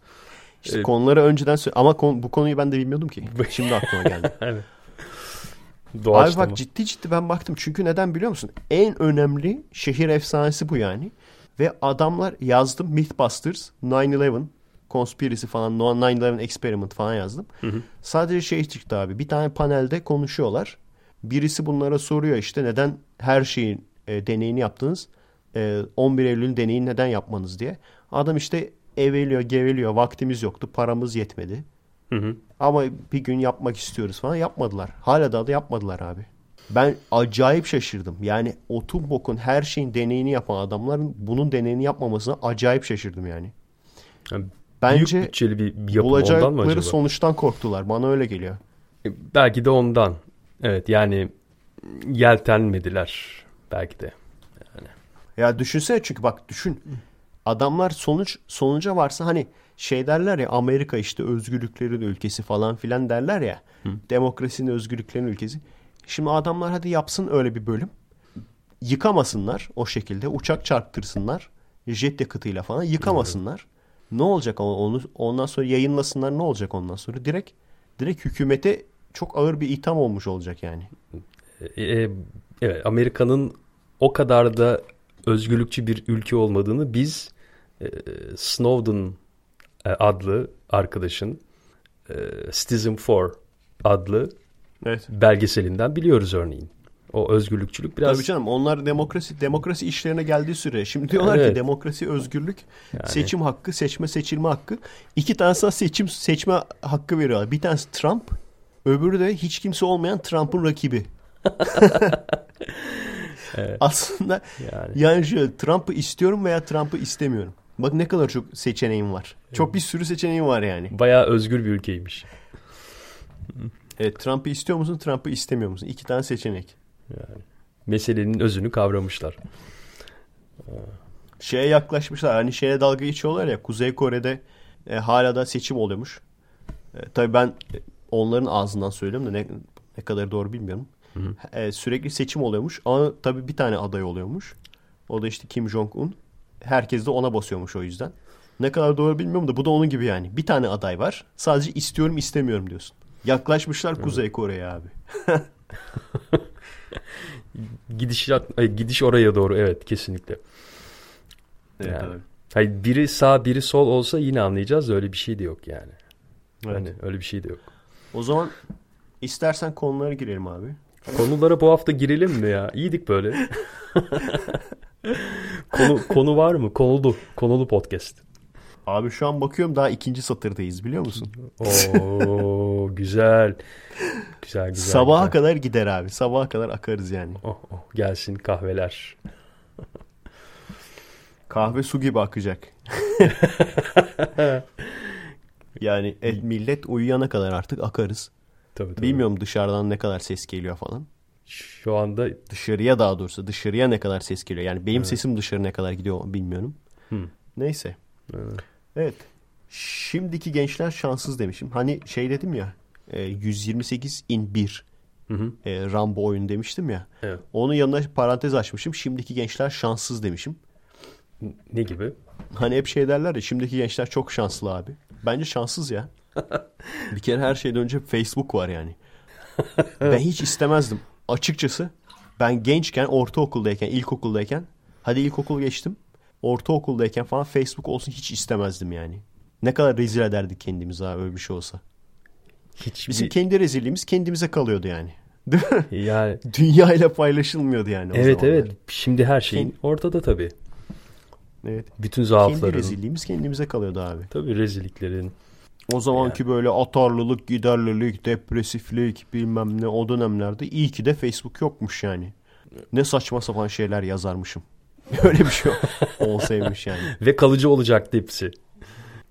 İşte Ee, konuları önceden sö- ama kon- bu konuyu ben de bilmiyordum ki. Şimdi aklıma geldi. Evet. Abi Doğaçlama. bak ciddi ciddi ben baktım. Çünkü neden biliyor musun? En önemli şehir efsanesi bu yani. Ve adamlar yazdım Mythbusters, 9-11, Conspiracy falan, 9-11 Experiment falan yazdım. Sadece şey çıktı abi. Bir tane panelde konuşuyorlar. Birisi bunlara soruyor işte neden her şeyin e, deneyini yaptınız? E, 11 Eylül'ün deneyini neden yapmanız diye. Adam işte eveliyor, geveliyor. Vaktimiz yoktu, paramız yetmedi. Hı hı. Ama bir gün yapmak istiyoruz falan yapmadılar. Hala daha da yapmadılar abi. Ben acayip şaşırdım. Yani o tüm bokun her şeyin deneyini yapan adamların bunun deneyini yapmamasına acayip şaşırdım yani. Yani Bence Büyük bütçeli bir yapım ondan mı acaba? sonuçtan korktular. Bana öyle geliyor. E, Belki de ondan. Evet yani yeltenmediler belki de. Ya düşünsene çünkü bak düşün. Adamlar sonuç sonuca varsa hani şey derler ya Amerika işte özgürlüklerin ülkesi falan filan derler ya. Demokrasinin özgürlüklerin ülkesi. Şimdi adamlar hadi yapsın öyle bir bölüm. Yıkamasınlar o şekilde. Uçak çarptırsınlar. Jet yakıtıyla falan yıkamasınlar. Ne olacak onu, ondan sonra yayınlasınlar ne olacak ondan sonra? Direkt direkt hükümete çok ağır bir itham olmuş olacak yani. E, e, evet Amerika'nın o kadar da özgürlükçü bir ülke olmadığını biz e, Snowden e, adlı arkadaşın e, Citizen 4 adlı Evet. belgeselinden biliyoruz örneğin. O özgürlükçülük biraz Tabii canım onlar demokrasi demokrasi işlerine geldiği süre. Şimdi diyorlar ki Evet. demokrasi, özgürlük, seçim hakkı, seçme seçilme hakkı. İki tanesi seçim seçme hakkı veriyorlar. Bir tanesi Trump, öbürü de hiç kimse olmayan Trump'ın rakibi. Aslında yani yani şöyle Trump'ı istiyorum veya Trump'ı istemiyorum. Bak ne kadar çok seçeneğim var. Çok bir sürü seçeneğim var yani. bayağı özgür bir ülkeymiş. Evet, Trump'ı istiyor musun, Trump'ı istemiyor musun? İki tane seçenek. Meselenin özünü kavramışlar. şeye yaklaşmışlar. Hani şeye dalga geçiyorlar ya Kuzey Kore'de e, hala da seçim oluyormuş. E, tabii ben onların ağzından söylüyorum da ne, ne kadar doğru bilmiyorum. E, sürekli seçim oluyormuş ama tabii bir tane aday oluyormuş. O da işte Kim Jong-un. Herkes de ona basıyormuş o yüzden. Ne kadar doğru bilmiyorum da bu da onun gibi yani. Bir tane aday var. Sadece istiyorum istemiyorum diyorsun. Yaklaşmışlar Kuzey Kore'ye abi. Gidiş, gidiş oraya doğru evet kesinlikle. Evet, Yani. abi. Hayır, biri sağ biri sol olsa yine anlayacağız da öyle bir şey de yok yani. Evet. Hani öyle bir şey de yok. O zaman istersen konulara girelim abi. Konulara bu hafta girelim mi ya? İyiydik böyle. konu konu var mı? Konulu konulu podcast. Abi şu an bakıyorum daha ikinci satırdayız biliyor musun? Oo güzel. Güzel güzel. Sabaha güzel. kadar gider abi. Sabaha kadar akarız yani. Oh, oh, gelsin kahveler. Kahve su gibi akacak. yani et, millet uyuyana kadar artık akarız. Tabii, tabii. Bilmiyorum dışarıdan ne kadar ses geliyor falan. Şu anda Dışarıya daha doğrusu dışarıya ne kadar ses geliyor. Yani benim sesim dışarı ne kadar gidiyor bilmiyorum. Hı. Neyse. Evet. Şimdiki gençler şanssız demişim. Hani şey dedim ya e, 128 in 1 Hı hı. e, Rambo oyunu demiştim ya. Evet. Onun yanına parantez açmışım. Şimdiki gençler şanssız demişim. ne gibi? Hani hep şey derler ya şimdiki gençler çok şanslı abi. Bence şanssız ya. bir kere her şeyden önce Facebook var yani. ben hiç istemezdim. Açıkçası ben gençken ortaokuldayken ilkokuldayken hadi ilkokul geçtim. Ortaokuldayken falan Facebook olsun hiç istemezdim yani. Ne kadar rezil ederdik kendimizi ha öyle bir şey olsa. Hiç Bizim kendi rezilliğimiz kendimize kalıyordu yani. Değil mi? yani Dünya ile paylaşılmıyordu yani o evet zamanlar. evet. Şimdi her şeyin ortada tabii. evet. Bütün Kendi zaafların. rezilliğimiz kendimize kalıyordu abi. Tabii rezilliklerin. O zamanki böyle atarlılık, giderlilik, depresiflik bilmem ne o dönemlerde iyi ki de Facebook yokmuş yani. Ne saçma sapan şeyler yazarmışım. Öyle bir şey olsaymış yani. Ve kalıcı olacaktı hepsi.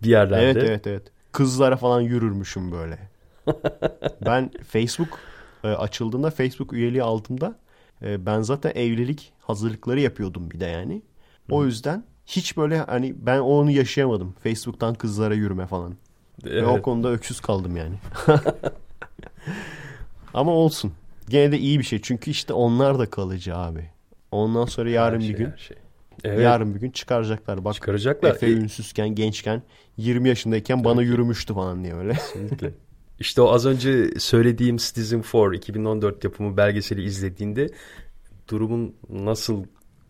Bir yerlerde. Evet evet evet. Kızlara falan yürürmüşüm böyle. ben Facebook e, açıldığında Facebook üyeliği aldığımda e, ben zaten evlilik hazırlıkları yapıyordum bir de yani. O yüzden hiç böyle hani ben onu yaşayamadım. Facebook'tan kızlara yürüme falan. Ve o Evet. konuda öksüz kaldım yani. Ama olsun. Gene de iyi bir şey. Çünkü işte onlar da kalıcı abi. Ondan sonra yarın Her bir şey, gün her şey. Evet. yarın bir gün çıkaracaklar. Bak Çıkaracaklar. Efe E- ünsüzken, gençken 20 yaşındayken bana yürümüştü falan diye öyle. Kesinlikle. İşte o az önce söylediğim Citizen 4 2014 yapımı belgeseli izlediğinde durumun nasıl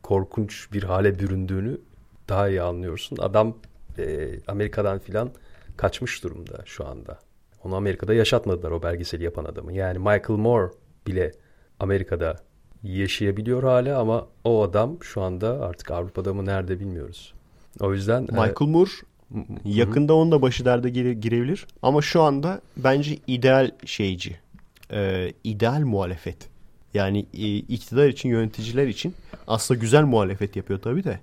korkunç bir hale büründüğünü daha iyi anlıyorsun. Adam e, Amerika'dan filan kaçmış durumda şu anda. Onu Amerika'da yaşatmadılar o belgeseli yapan adamı. Yani Michael Moore bile Amerika'da yaşayabiliyor hala ama o adam şu anda artık Avrupa'da mı nerede bilmiyoruz. O yüzden e, Michael Moore yakında onun da başı derde gire- girebilir. Ama şu anda bence ideal şeyci. Ee, ideal muhalefet. Yani e, iktidar için, yöneticiler için aslında güzel muhalefet yapıyor tabii de.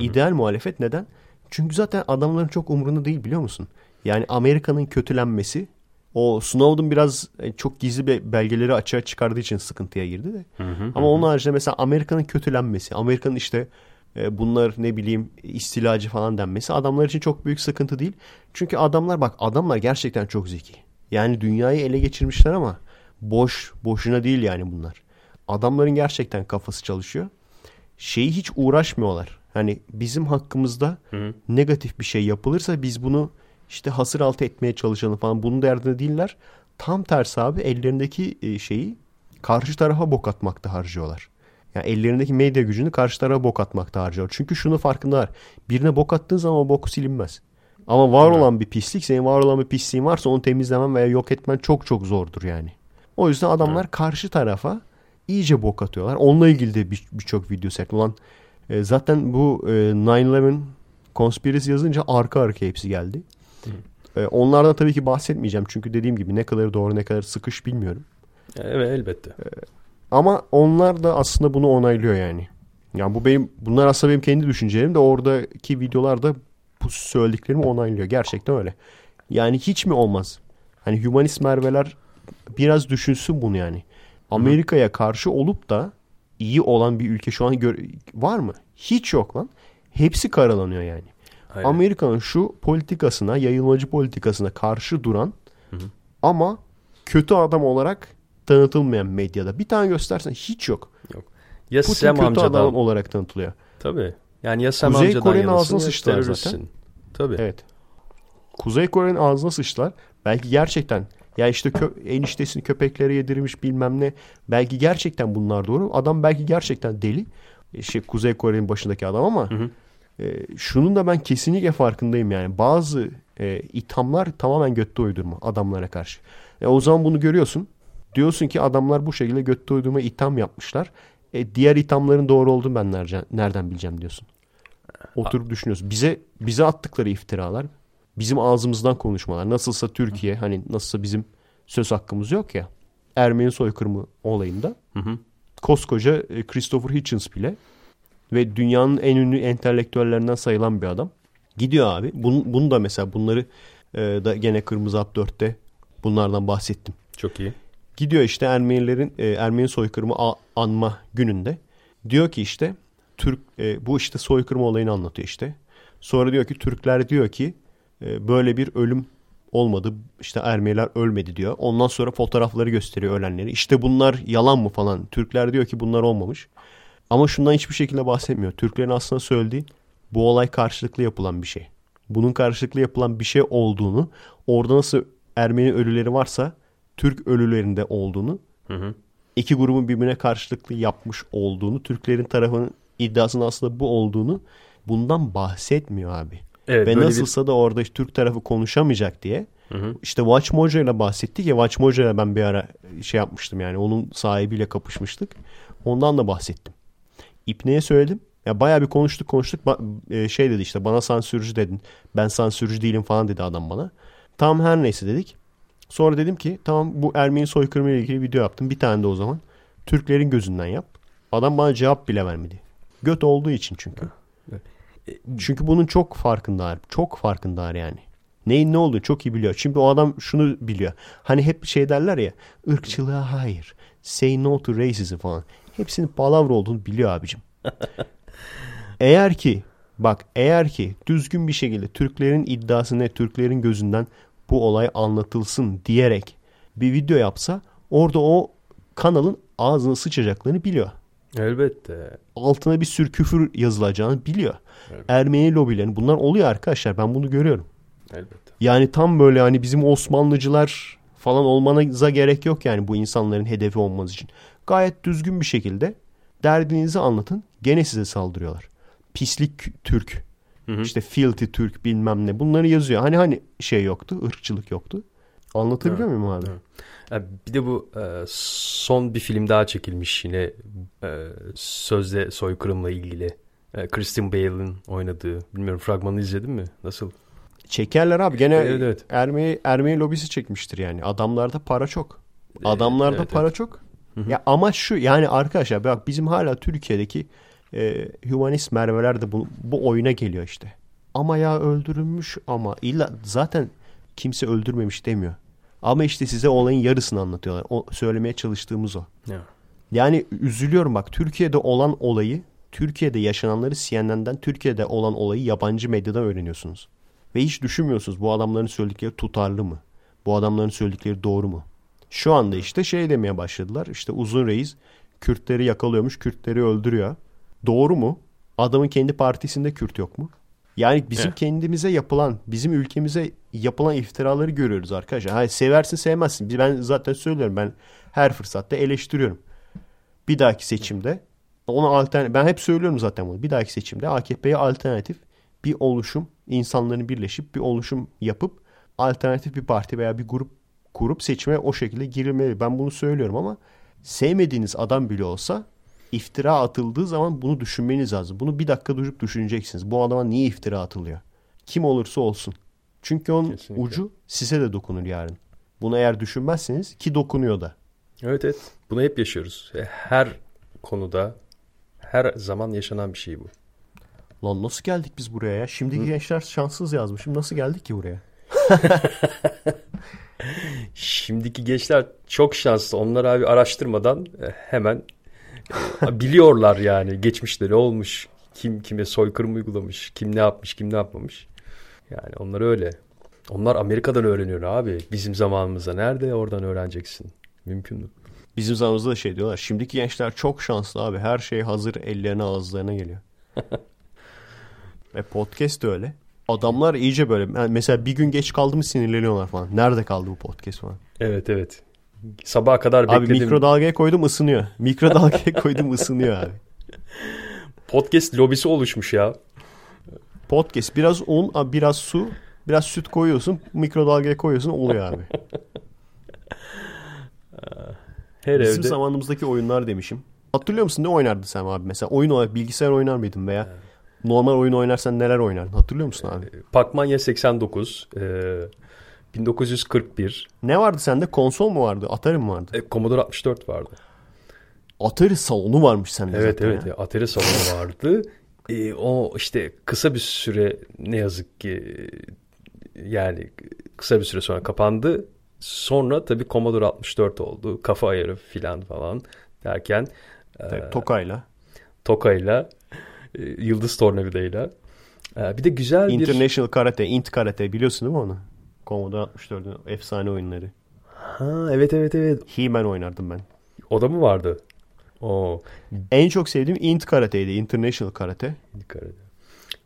İdeal muhalefet neden? Çünkü zaten adamların çok umurunda değil biliyor musun? Yani Amerika'nın kötülenmesi o Snowden biraz e, çok gizli be- belgeleri açığa çıkardığı için sıkıntıya girdi de. Ama onun haricinde mesela Amerika'nın kötülenmesi, Amerika'nın işte e, bunlar ne bileyim istilacı falan denmesi adamlar için çok büyük sıkıntı değil. Çünkü adamlar bak adamlar gerçekten çok zeki. Yani dünyayı ele geçirmişler ama boş boşuna değil yani bunlar. Adamların gerçekten kafası çalışıyor. Şeyi hiç uğraşmıyorlar. Hani bizim hakkımızda negatif bir şey yapılırsa biz bunu işte hasır altı etmeye çalışalım falan. Bunun derdinde değiller. Tam tersi abi ellerindeki e, şeyi karşı tarafa bok atmakta harcıyorlar. Yani ellerindeki medya gücünü karşı tarafa bok atmakta harcıyor. Çünkü şunu farkındalar. Birine bok attığın zaman o bok silinmez. Ama var olan bir pislik, senin var olan bir pisliğin varsa onu temizlemen veya yok etmen çok çok zordur yani. O yüzden adamlar karşı tarafa iyice bok atıyorlar. Onunla ilgili de bir- birçok video set. Ulan e, zaten bu e, 9-11 conspiracy yazınca arka arka hepsi geldi. E, onlardan tabii ki bahsetmeyeceğim. Çünkü dediğim gibi ne kadar doğru ne kadar sıkış bilmiyorum. Evet elbette. Ama onlar da aslında bunu onaylıyor yani. Yani bu benim bunlar aslında benim kendi düşüncelerim de oradaki videolarda bu söylediklerimi onaylıyor. Gerçekten öyle. Yani hiç mi olmaz? Hani humanist merveler biraz düşünsün bunu yani. Amerika'ya karşı olup da iyi olan bir ülke şu an var mı? Hiç yok lan. Hepsi karalanıyor yani. Aynen. Amerika'nın şu politikasına, yayılmacı politikasına karşı duran ama kötü adam olarak tanıtılmayan medyada. Bir tane göstersen hiç yok. Ya Putin Sam kötü amcadan adam olarak tanıtılıyor. Tabii. Yani ya Sam Kuzey Kore'nin ağzına sıçtılar zaten. Tabii. Evet. Kuzey Kore'nin ağzına sıçtılar. Belki gerçekten ya işte kö- eniştesini köpeklere yedirmiş bilmem ne. Belki gerçekten bunlar doğru. Adam belki gerçekten deli. E, Şey, Kuzey Kore'nin başındaki adam ama e, şunun da ben kesinlikle farkındayım yani. Bazı e, ithamlar tamamen götte uydurma adamlara karşı. E, o zaman bunu görüyorsun. Diyorsun ki adamlar bu şekilde götte uydurma itham yapmışlar. E, diğer ithamların doğru olduğunu ben nereden, nereden bileceğim diyorsun. Oturup düşünüyorsun. Bize bize attıkları iftiralar, bizim ağzımızdan konuşmalar. Nasılsa Türkiye hani nasılsa bizim söz hakkımız yok ya. Ermeni soykırımı olayında koskoca e, Christopher Hitchens bile ve dünyanın en ünlü entelektüellerinden sayılan bir adam. Gidiyor abi. Bunu, bunu da mesela bunları e, da gene Kırmızı Hap 4'te bunlardan bahsettim. Çok iyi. Gidiyor işte Ermenilerin e, Ermeni soykırımı a- anma gününde. Diyor ki işte Türk e, bu işte soykırım olayını anlatıyor işte. Sonra diyor ki Türkler diyor ki e, böyle bir ölüm olmadı. İşte Ermeniler ölmedi diyor. Ondan sonra fotoğrafları gösteriyor ölenleri. İşte bunlar yalan mı falan. Türkler diyor ki bunlar olmamış. Ama şundan hiçbir şekilde bahsetmiyor. Türklerin aslında söylediği bu olay karşılıklı yapılan bir şey. Bunun karşılıklı yapılan bir şey olduğunu, orada nasıl Ermeni ölüleri varsa Türk ölülerinde olduğunu, Hı hı. iki grubun birbirine karşılıklı yapmış olduğunu, Türklerin tarafının iddiasının aslında bu olduğunu bundan bahsetmiyor abi. Evet, Ve böyle bir- nasılsa da orada işte Türk tarafı konuşamayacak diye Hı hı. işte Watch Mojo ile bahsettik ya Watch Mojo ile ben bir ara şey yapmıştım yani onun sahibiyle kapışmıştık. Ondan da bahsettim. İpne'ye söyledim. Ya bayağı bir konuştuk konuştuk. E, şey dedi işte bana sansürcü dedin. Ben sansürcü değilim falan dedi adam bana. Tamam her neyse dedik. Sonra dedim ki tamam bu Ermeni soykırımı ile ilgili video yaptım. Bir tane de o zaman. Türklerin gözünden yap. Adam bana cevap bile vermedi. Göt olduğu için çünkü. Çünkü bunun çok farkındalar. Çok farkındalar yani. Neyin ne olduğunu çok iyi biliyor. Çünkü o adam şunu biliyor. Hani hep şey derler ya. ırkçılığa hayır. Say no to racism falan. Hepsinin palavra olduğunu biliyor abicim. eğer ki bak eğer ki düzgün bir şekilde Türklerin iddiası ne Türklerin gözünden bu olay anlatılsın diyerek bir video yapsa orada o kanalın ağzını sıçacaklarını biliyor Elbette. altına bir sürü küfür yazılacağını biliyor. Ermeni lobilerin bunlar oluyor arkadaşlar ben bunu görüyorum. Elbette. Yani tam böyle hani bizim Osmanlıcılar falan olmanıza gerek yok yani bu insanların hedefi olmanız için. Gayet düzgün bir şekilde derdinizi anlatın gene size saldırıyorlar. Pislik Türk, işte filthy Türk bilmem ne bunları yazıyor. Hani hani şey yoktu, ırkçılık yoktu. Anlatabiliyor muyum abi? Ha, Bir de bu e, son bir film daha çekilmiş yine e, sözde soykırımla ilgili. E, Christian Bale'ın oynadığı. Bilmiyorum fragmanı izledin mi? Nasıl? Çekerler abi gene Evet, evet. Ermeni, Ermeni lobisi çekmiştir yani. Adamlarda para çok. Adamlarda evet, para çok. Ya ama şu yani arkadaşlar bak bizim hala Türkiye'deki e, humanist merveler de bu, bu oyuna geliyor işte. Ama ya öldürülmüş ama illa zaten kimse öldürmemiş demiyor. Ama işte size olayın yarısını anlatıyorlar. O söylemeye çalıştığımız o. Ya. Yani üzülüyorum bak Türkiye'de olan olayı, Türkiye'de yaşananları CNN'den, Türkiye'de olan olayı yabancı medyadan öğreniyorsunuz. Ve hiç düşünmüyorsunuz bu adamların söyledikleri tutarlı mı? Bu adamların söyledikleri doğru mu? Şu anda işte şey demeye başladılar. İşte uzun reis Kürtleri yakalıyormuş, Kürtleri öldürüyor. Doğru mu? Adamın kendi partisinde Kürt yok mu? Yani bizim Evet. kendimize yapılan, bizim ülkemize yapılan iftiraları görüyoruz arkadaşlar. Hayır, seversin sevmezsin. Ben zaten söylüyorum. Ben her fırsatta eleştiriyorum. Bir dahaki seçimde ona alternatif ben hep söylüyorum zaten bunu. Bir dahaki seçimde AKP'ye alternatif bir oluşum, insanların birleşip bir oluşum yapıp alternatif bir parti veya bir grup kurup seçime o şekilde girilmeli. Ben bunu söylüyorum ama sevmediğiniz adam bile olsa iftira atıldığı zaman bunu düşünmeniz lazım. Bunu bir dakika durup düşüneceksiniz. Bu adama niye iftira atılıyor? Kim olursa olsun. Çünkü onun Kesinlikle. ucu size de dokunur yarın. Bunu eğer düşünmezseniz ki dokunuyor da. Evet evet. Bunu hep yaşıyoruz. E, Her konuda her zaman yaşanan bir şey bu. Lan nasıl geldik biz buraya ya? Şimdiki gençler şanssız yazmışım. Nasıl geldik ki buraya? Şimdiki gençler çok şanslı. Onlar abi araştırmadan e, hemen e, biliyorlar yani geçmişleri olmuş. Kim kime soykırım uygulamış, kim ne yapmış, kim ne yapmamış. Yani onlar öyle. Onlar Amerika'dan öğreniyor abi. Bizim zamanımızda nerede oradan öğreneceksin? Mümkün mü? Bizim zamanımızda da şey diyorlar. Şimdiki gençler çok şanslı abi. Her şey hazır ellerine ağızlarına geliyor. Ve podcast de öyle. Adamlar iyice böyle. yani mesela bir gün geç kaldı mı sinirleniyorlar falan. Nerede kaldı bu podcast falan. Evet evet. Sabaha kadar Abi bekledim. mikrodalgaya koydum ısınıyor. Mikrodalgaya koydum ısınıyor abi. Podcast lobisi oluşmuş ya. Podcast biraz un, biraz su, biraz süt koyuyorsun. Mikrodalgaya koyuyorsun oluyor abi. Her Bizim evde zamanımızdaki oyunlar demişim. Hatırlıyor musun ne oynardın sen abi mesela? Oyun olarak bilgisayar oynar mıydın veya normal oyun oynarsan neler oynardın? Hatırlıyor musun abi? Pacmania 89, e, 1941, Ne vardı sende? Konsol mu vardı? Atari mi vardı? e, Commodore 64 vardı. Atari salonu varmış sende Evet zaten evet ya. Atari salonu vardı. E, o işte kısa bir süre ne yazık ki e, yani kısa bir süre sonra kapandı. Sonra tabii Commodore 64 oldu. Kafa ayarı filan falan derken Tabii, Tokay'la. Toka'yla, e, Yıldız Tornavida'yla. E, bir de güzel bir... International Karate, Int Karate biliyorsun değil mi onu? Commodore 64'ün efsane oyunları. Ha, evet evet evet. He-Man oynardım ben. O da mı vardı? Oo. En çok sevdiğim Int Karate'ydi. International Karate. Dikkat edin.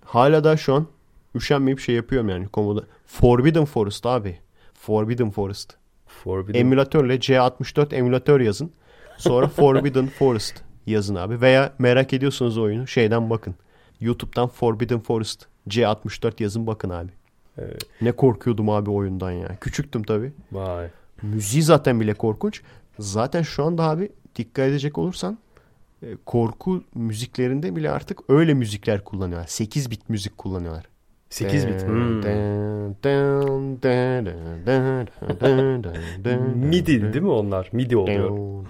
Hala da şu an üşenmeyip şey yapıyorum yani. Commodore. Forbidden Forest abi. Forbidden Forest. Forbidden. Emülatörle C64 emülatör yazın. Sonra Forbidden Forest yazın abi. Veya merak ediyorsanız oyunu şeyden bakın. YouTube'dan Forbidden Forest C64 yazın bakın abi. Evet. Ne korkuyordum abi oyundan ya. Küçüktüm tabii. Vay. Müziği zaten bile korkunç. Zaten şu anda abi dikkat edecek olursan e, korku müziklerinde bile artık öyle müzikler kullanıyorlar. 8 bit müzik kullanıyorlar. 8 bit. Hmm. MIDI değil mi onlar? MIDI oluyor.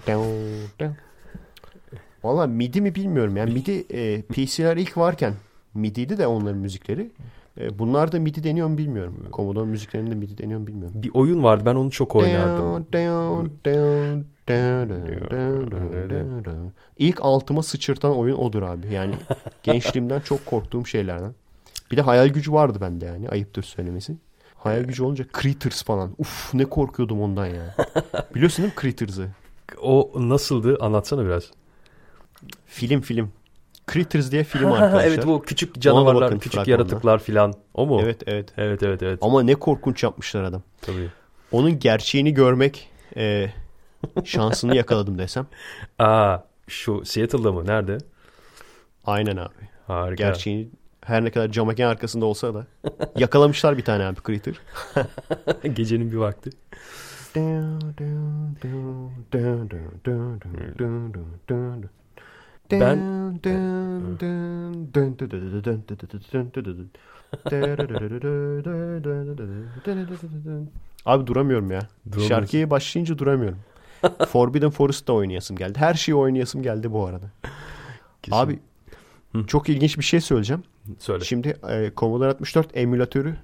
Valla MIDI mi bilmiyorum. Yani MIDI e, PC'ler ilk varken MIDI'ydi de onların müzikleri. E, bunlar da MIDI deniyor mu bilmiyorum. Commodore müziklerinde MIDI deniyor mu bilmiyorum. Bir oyun vardı ben onu çok oynardım. İlk altıma sıçırtan oyun odur abi. Yani gençliğimden çok korktuğum şeylerden. Bir de hayal gücü vardı bende yani ayıptır söylemesi. Hayal gücü olunca Critters falan. Uf ne korkuyordum ondan ya. Biliyorsun değil mi Critters'ı? O nasıldı? Anlatsana biraz. Film film. Critters diye film arkadaşlar. evet bu küçük canavarlar, bakın küçük fragmanda. yaratıklar filan. O mu? Evet evet. Evet evet evet. Ama ne korkunç yapmışlar adam. Tabii. Onun gerçeğini görmek e, şansını yakaladım desem. Aa şu Seattle'da mı? Nerede? Aynen abi. Harika. Gerçeğini her ne kadar cam mekan arkasında olsa da yakalamışlar bir tane abi Critter. Gecenin bir vakti. Ben- Abi duramıyorum ya. Şarkıya başlayınca duramıyorum. Forbidden Forest'ta oynayasım geldi. Her şeyi oynayasım geldi bu arada. Kesin. Abi çok ilginç bir şey söyleyeceğim. Söyle. Şimdi e, Commodore 64 emülatörü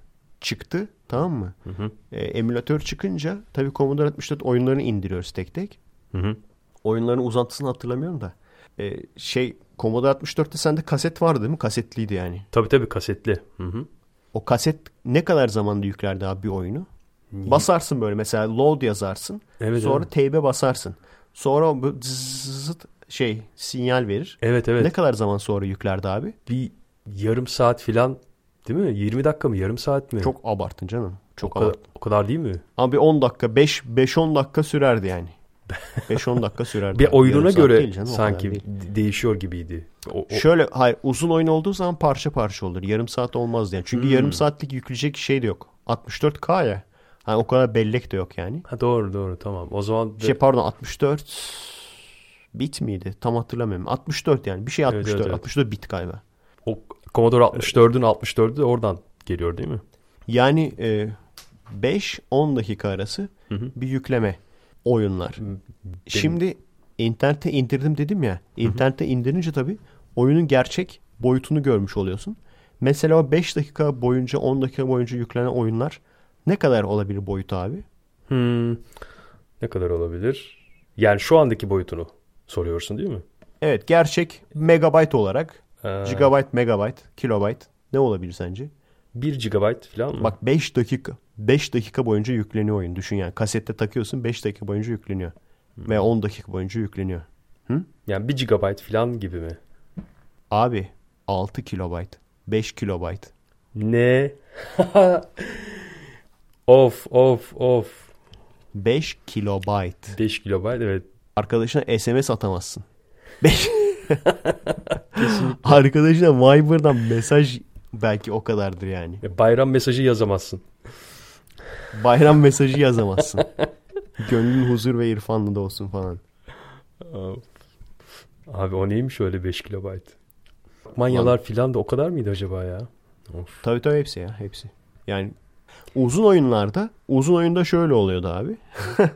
çıktı tamam mı? Hı hı. E, emülatör çıkınca tabii Commodore 64 oyunlarını indiriyoruz tek tek. Hı hı. Oyunların uzantısını hatırlamıyorum da. E, şey Commodore 64'te sende kaset vardı değil mi? Kasetliydi yani. Tabii tabii kasetli. Hı hı. O kaset ne kadar zamanda yüklerdi abi bir oyunu? Basarsın böyle mesela load yazarsın. Evet, sonra evet. teybe basarsın. Sonra zıt şey sinyal verir. Evet evet. Ne kadar zaman sonra yüklerdi abi? Bir yarım saat filan değil mi? 20 dakika mı? Yarım saat mi? Çok abarttın canım. Çok o kadar, abarttın. o kadar değil mi? Abi 10 dakika 5 5-10 dakika sürerdi yani. 5-10 dakika sürerdi. Bir oyununa göre canım, sanki değişiyor gibiydi. O, o- Şöyle hayır uzun oyun olduğu zaman parça parça olur. Yarım saat olmaz yani. Çünkü Hmm. yarım saatlik yükleyecek şey de yok. 64K ya. Hani o kadar bellek de yok yani. Ha, doğru doğru tamam. O zaman da- Şey pardon 64 bit miydi? Tam hatırlamıyorum. 64 yani. Bir şey 64. evet, evet. 64 bit galiba. o Commodore 64'ün 64'ü de oradan geliyor değil mi? Yani e, 5-10 dakika arası Hı hı. bir yükleme oyunlar. Şimdi internete indirdim dedim ya. İnternete indirince tabii oyunun gerçek boyutunu görmüş oluyorsun. Mesela o 5 dakika boyunca 10 dakika boyunca yüklenen oyunlar ne kadar olabilir boyutu abi? Hmm. Ne kadar olabilir? Yani şu andaki boyutunu soruyorsun değil mi? Evet gerçek megabyte olarak Ee, gigabyte, megabyte, kilobyte ne olabilir sence? 1 GB falan mı? Bak 5 dakika 5 dakika boyunca yükleniyor oyun. Düşün yani kasette takıyorsun 5 dakika boyunca yükleniyor. Ve 10 dakika boyunca yükleniyor. Yani 1 GB falan gibi mi? Abi 6 kilobayt, 5 kilobayt. Ne? of of of. 5 kilobayt. 5 GB evet. Arkadaşına SMS atamazsın. 5 Arkadaşına Viber'dan mesaj belki o kadardır yani. Bayram mesajı yazamazsın. Bayram mesajı yazamazsın. Gönlün huzur ve irfanlı da olsun falan. Abi o neymiş öyle 5 KB? Manyalar filan da o kadar mıydı acaba ya? Of. Tabii tabii hepsi ya hepsi. Yani uzun oyunlarda uzun oyunda şöyle oluyordu abi.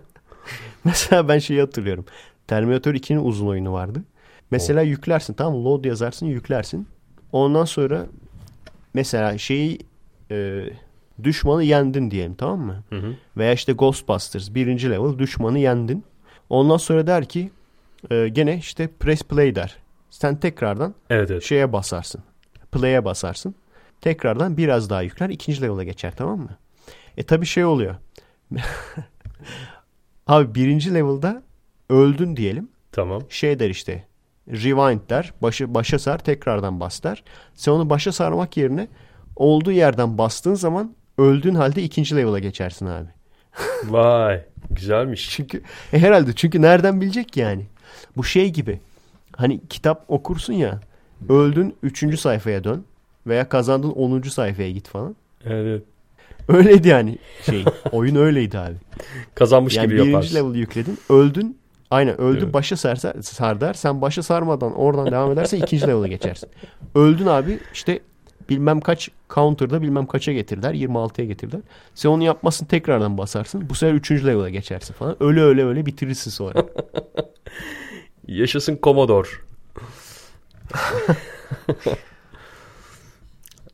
Mesela ben şeyi hatırlıyorum. Terminator 2'nin uzun oyunu vardı. Mesela yüklersin tamam mı? Load yazarsın yüklersin. Ondan sonra mesela şeyi e, düşmanı yendin diyelim tamam mı? Hı hı. Veya işte Ghostbusters birinci level düşmanı yendin. Ondan sonra der ki e, gene işte press play der. Sen tekrardan Evet evet. şeye basarsın. Play'e basarsın. Tekrardan biraz daha yükler. ikinci level'a geçer tamam mı? E tabi şey oluyor. Abi birinci level'da öldün diyelim. Tamam. Şey der işte. Rewind der. Başı, başa sar tekrardan bas der. Sen onu başa sarmak yerine olduğu yerden bastığın zaman öldüğün halde ikinci level'a geçersin abi. Vay. Güzelmiş. Çünkü e, herhalde çünkü nereden bilecek ki yani? Bu şey gibi. Hani kitap okursun ya. Öldün 3. sayfaya dön veya kazandın 10. sayfaya git falan. Evet. Öyleydi yani şey. oyun öyleydi abi. Kazanmış Yani gibi birinci yaparsın. level yükledin. Öldün. Aynen öldün Evet. başa sar, sar der. Sen başa sarmadan oradan devam edersen ikinci level'a geçersin. Öldün abi işte bilmem kaç counter'da bilmem kaça getir der. 26'ya getir der. Sen onu yapmasın tekrardan basarsın. Bu sefer üçüncü level'a geçersin falan. Öyle öyle öyle bitirirsin sonra. Yaşasın Commodore.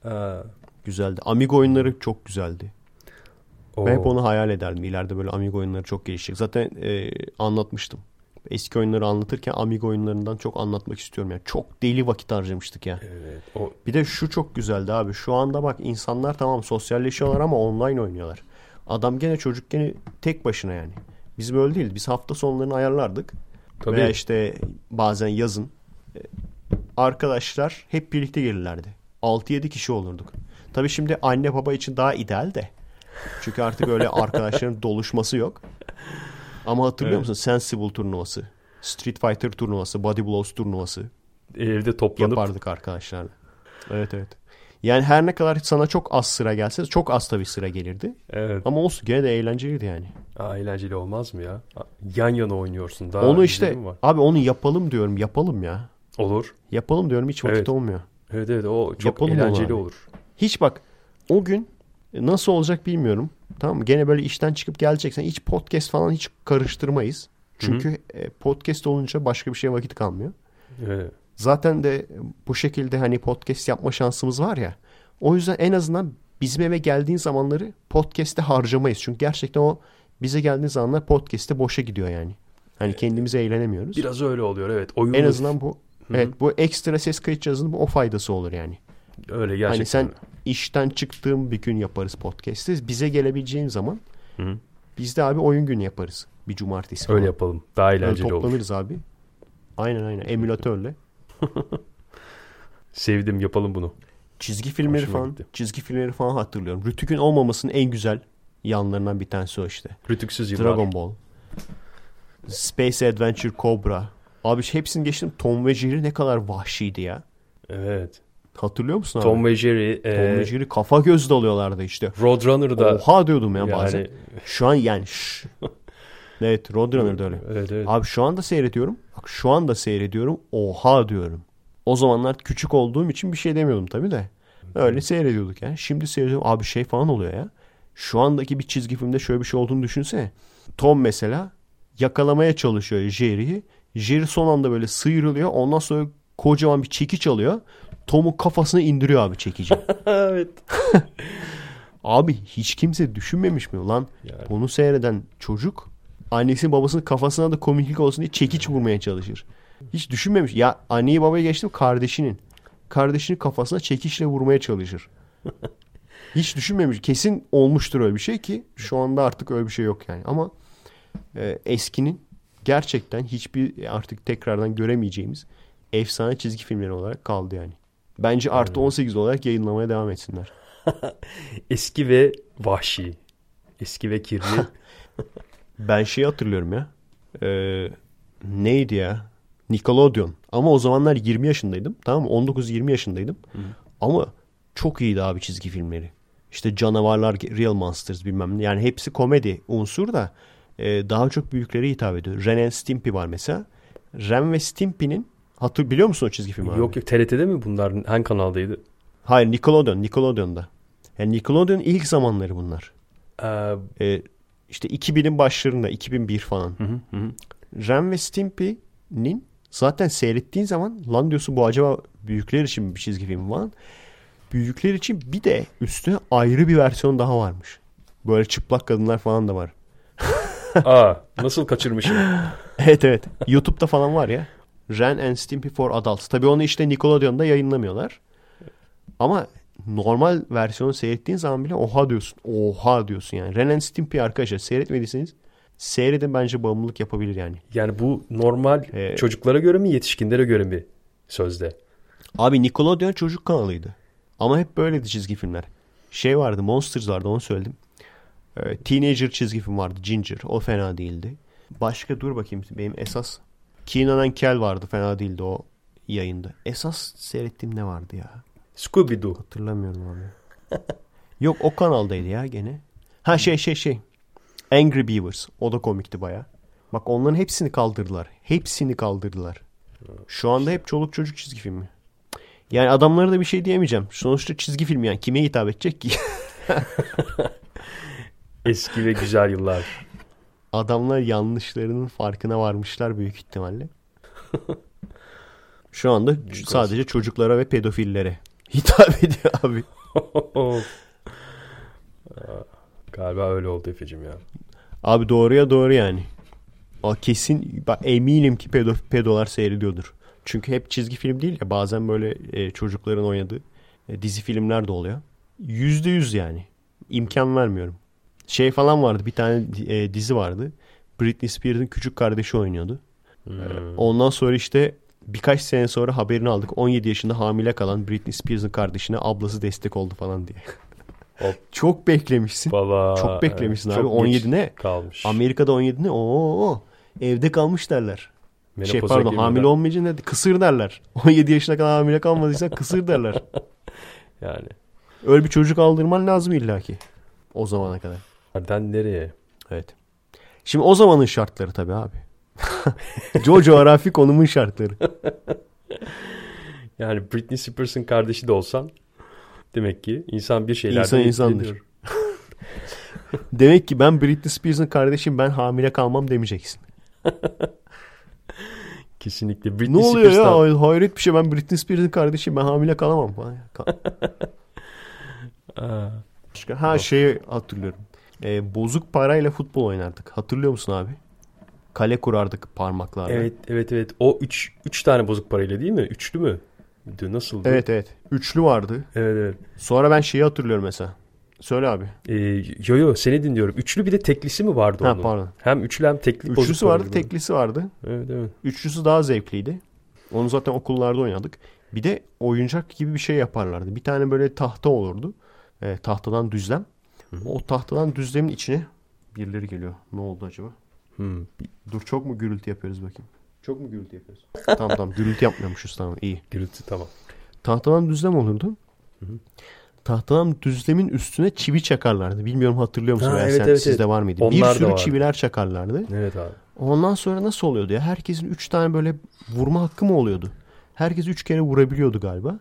Aa, Güzeldi. Amigo oyunları çok güzeldi. Ben hep oo. onu hayal ederdim. İleride böyle Amigo oyunları çok gelişecek. Zaten e, anlatmıştım. Eski oyunları anlatırken Amigo oyunlarından çok anlatmak istiyorum. Yani çok deli vakit harcamıştık ya. Evet. O Bir de şu çok güzeldi abi. Şu anda bak insanlar tamam sosyalleşiyorlar ama online oynuyorlar. Adam gene çocuk gene tek başına yani. Biz böyle değil. Biz hafta sonlarını ayarlardık. Tabii. Veya işte bazen yazın. e, Arkadaşlar hep birlikte gelirlerdi. 6-7 kişi olurduk. Tabii şimdi anne baba için daha ideal de. Çünkü artık öyle arkadaşların doluşması yok. Ama hatırlıyor Evet. musun? Sensible turnuvası. Street Fighter turnuvası. Body Blows turnuvası evde toplanıp yapardık arkadaşlarla. Evet evet. Yani her ne kadar sana çok az sıra gelse çok az tabii sıra gelirdi. evet. Ama olsun gene de eğlenceliydi yani. Aa, eğlenceli olmaz mı ya? Yan yana oynuyorsun. Daha onu işte abi onu yapalım diyorum yapalım ya. Olur. Yapalım diyorum hiç vakit Evet. olmuyor. Evet evet o çok Yapalım eğlenceli olur. Hiç bak o gün nasıl olacak bilmiyorum. Tamam mı? Gene böyle işten çıkıp geleceksen hiç podcast falan hiç karıştırmayız. Çünkü e, podcast olunca başka bir şeye vakit kalmıyor. Evet. Zaten de bu şekilde hani podcast yapma şansımız var ya. O yüzden en azından bizim eve geldiğin zamanları podcast'te harcamayız. Çünkü gerçekten o bize geldiğin zamanlar podcast'te boşa gidiyor yani. Hani kendimize eğlenemiyoruz. Biraz öyle oluyor evet. Oyun En azından bu evet bu ekstra ses kayıt cihazının bu o faydası olur yani. Öyle gerçekten. Hani sen işten çıktığın bir gün yaparız podcast'i. Bize gelebileceğin zaman Hı hı. biz de abi oyun günü yaparız. Bir cumartesi falan. öyle yapalım. Daha Öyle eğlenceli olur. toplanırız abi. Aynen aynen emülatörle. Sevdim yapalım bunu. Çizgi filmleri Hoşuma falan, gitti. çizgi filmleri falan hatırlıyorum. Rütük'ün olmamasının en güzel yanlarından bir tanesi o işte. Rütüksüz yıllar. Dragon Ball. Space Adventure Cobra. Abi hepsini geçtim. Tom ve Jerry ne kadar vahşiydi ya. Evet. Hatırlıyor musun abi? Tom ve Jerry, Tom e, ve Jerry kafa göz dalıyorlardı işte. Roadrunner'da Oha diyordum ya yani bazen. Şu an yani şş. Evet Roadrunner'da öyle. Evet evet. Abi şu anda seyrediyorum. Bak şu anda seyrediyorum. Oha diyorum. O zamanlar küçük olduğum için bir şey demiyordum tabii de. Öyle seyrediyorduk yani. Şimdi seyrediyorum. Abi şey falan oluyor ya. Şu andaki bir çizgi filmde şöyle bir şey olduğunu düşünsene. Tom mesela yakalamaya çalışıyor Jerry'yi. Jerry son anda böyle sıyrılıyor. Ondan sonra kocaman bir çekiç alıyor. Tom'un kafasına indiriyor abi çekici. evet. abi hiç kimse düşünmemiş mi lan? Yani. Bunu seyreden çocuk annesinin babasının kafasına da komiklik olsun diye çekiç vurmaya çalışır. Hiç düşünmemiş. Ya anneyi babayı geçtim kardeşinin. Kardeşinin kafasına çekiçle vurmaya çalışır. Hiç düşünmemiş. Kesin olmuştur öyle bir şey ki şu anda artık öyle bir şey yok yani. Ama e, eskinin gerçekten hiçbir artık tekrardan göremeyeceğimiz efsane çizgi filmleri olarak kaldı yani. Bence artı 18 olarak yayınlamaya devam etsinler. Eski ve vahşi. Eski ve kirli. Ben şeyi hatırlıyorum ya. Ee, neydi ya? Nickelodeon. Ama o zamanlar 20 yaşındaydım. Tamam mı? 19-20 yaşındaydım. Ama çok iyiydi abi çizgi filmleri. İşte canavarlar, Real Monsters bilmem ne. Yani hepsi komedi unsur da e, daha çok büyüklere hitap ediyor. Ren and Stimpy var mesela. Ren ve Stimpy'nin hatır biliyor musun o çizgi filmi abi? yok yok TRT'de mi bunlar? Hangi kanaldaydı? Hayır Nickelodeon. Nickelodeon'da. Yani Nickelodeon ilk zamanları bunlar. Ee, Ee, işte 2000'in başlarında 2001 falan. hı hı hı. Ren ve Stimpy'nin zaten seyrettiğin zaman lan diyorsun bu acaba büyükler için bir çizgi film falan. Büyükler için bir de üstüne ayrı bir versiyon daha varmış. Böyle çıplak kadınlar falan da var. Aa, nasıl kaçırmışım? Evet evet. YouTube'da falan var ya. Ren and Stimpy for Adults. Tabii onu işte Nickelodeon'da yayınlamıyorlar. Ama normal versiyonu seyrettiğin zaman bile oha diyorsun. Oha diyorsun yani. Ren and Stimpy arkadaşlar seyretmediyseniz seyredin bence bağımlılık yapabilir yani. Yani bu normal Ee, çocuklara göre mi yetişkinlere göre mi sözde? Abi Nickelodeon çocuk kanalıydı. Ama hep böyleydi çizgi filmler. Şey vardı Monsters vardı onu söyledim. Ee, Teenager çizgi film vardı Ginger. O fena değildi. Başka dur bakayım benim esas. Keenan and Kel vardı fena değildi o yayında. Esas seyrettiğim ne vardı ya? Scooby-Doo. Hatırlamıyorum abi. Yok o kanaldaydı ya gene. Ha şey şey şey. Angry Beavers. O da komikti baya. Bak onların hepsini kaldırdılar. Hepsini kaldırdılar. Şu anda hep çoluk çocuk çizgi filmi. Yani adamlara da bir şey diyemeyeceğim. Sonuçta çizgi film yani. Kime hitap edecek ki? Eski ve güzel yıllar. Adamlar yanlışlarının farkına varmışlar büyük ihtimalle. Şu anda sadece çocuklara ve pedofillere hitap ediyor abi. Aa, Galiba öyle oldu Efe'cim ya. Abi doğruya doğru yani. O kesin bak eminim ki pedo, pedolar seyrediyordur. Çünkü hep çizgi film değil ya bazen böyle e, çocukların oynadığı e, dizi filmler de oluyor. Yüzde yüz yani. İmkan vermiyorum. Şey falan vardı bir tane e, dizi vardı. Britney Spears'ın küçük kardeşi oynuyordu. Hmm. Ondan sonra işte birkaç sene sonra haberini aldık. 17 yaşında hamile kalan Britney Spears'ın kardeşine ablası destek oldu falan diye. Hop. Çok beklemişsin. Valla. Çok beklemişsin evet, abi. çok geç 17 ne? Kalmış. Amerika'da 17 ne? Oo, evde kalmış derler. şey Menopoza pardon girmeden. hamile olmayınca ne? Kısır derler. 17 yaşına kadar hamile kalmadıysan kısır derler. Yani. Öyle bir çocuk aldırman lazım illaki. O zamana kadar. Nereden nereye? Evet. Şimdi o zamanın şartları tabii abi. Co coğrafi konumun şartları. Yani Britney Spears'ın kardeşi de olsan demek ki insan bir şeylerden İnsan insandır. Demek ki ben Britney Spears'ın kardeşim ben hamile kalmam demeyeceksin. Kesinlikle. Ne Britney oluyor Spears'tan- ya? Hayret bir şey. Ben Britney Spears'ın kardeşim ben hamile kalamam Başka? Ha şeyi hatırlıyorum. Ee, bozuk parayla futbol oynardık. Hatırlıyor musun abi? Kale kurardık parmaklarla. Evet evet evet. O 3 3 tane bozuk parayla değil mi? Üçlü mü? Nasıldı? Evet evet. Üçlü vardı. Evet evet. Sonra ben şeyi hatırlıyorum mesela. Söyle abi. Ee, yo yo seni dinliyorum. Üçlü bir de teklisi mi vardı Ha onun? pardon. Hem üçlü hem tekli Üçlüsü vardı, parayla. teklisi vardı. Evet evet. Üçlüsü daha zevkliydi. Onu zaten okullarda oynadık. Bir de oyuncak gibi bir şey yaparlardı. Bir tane böyle tahta olurdu. Ee, tahtadan düzlem. O tahtadan düzlemin içine birileri geliyor. Ne oldu acaba? Hmm. Dur çok mu gürültü yapıyoruz bakayım. Çok mu gürültü yapıyoruz? tamam tamam gürültü yapmıyormuşuz tamam iyi. Gürültü tamam. Tahtadan düzlem olurdu. Tahtadan düzlemin üstüne çivi çakarlardı. Bilmiyorum hatırlıyor musun? Ha, evet, sen- evet, sizde evet. var mıydı? Onlar bir sürü vardı. çiviler çakarlardı. Evet abi. Ondan sonra nasıl oluyordu ya? Herkesin üç tane böyle vurma hakkı mı oluyordu? Herkes üç kere vurabiliyordu galiba.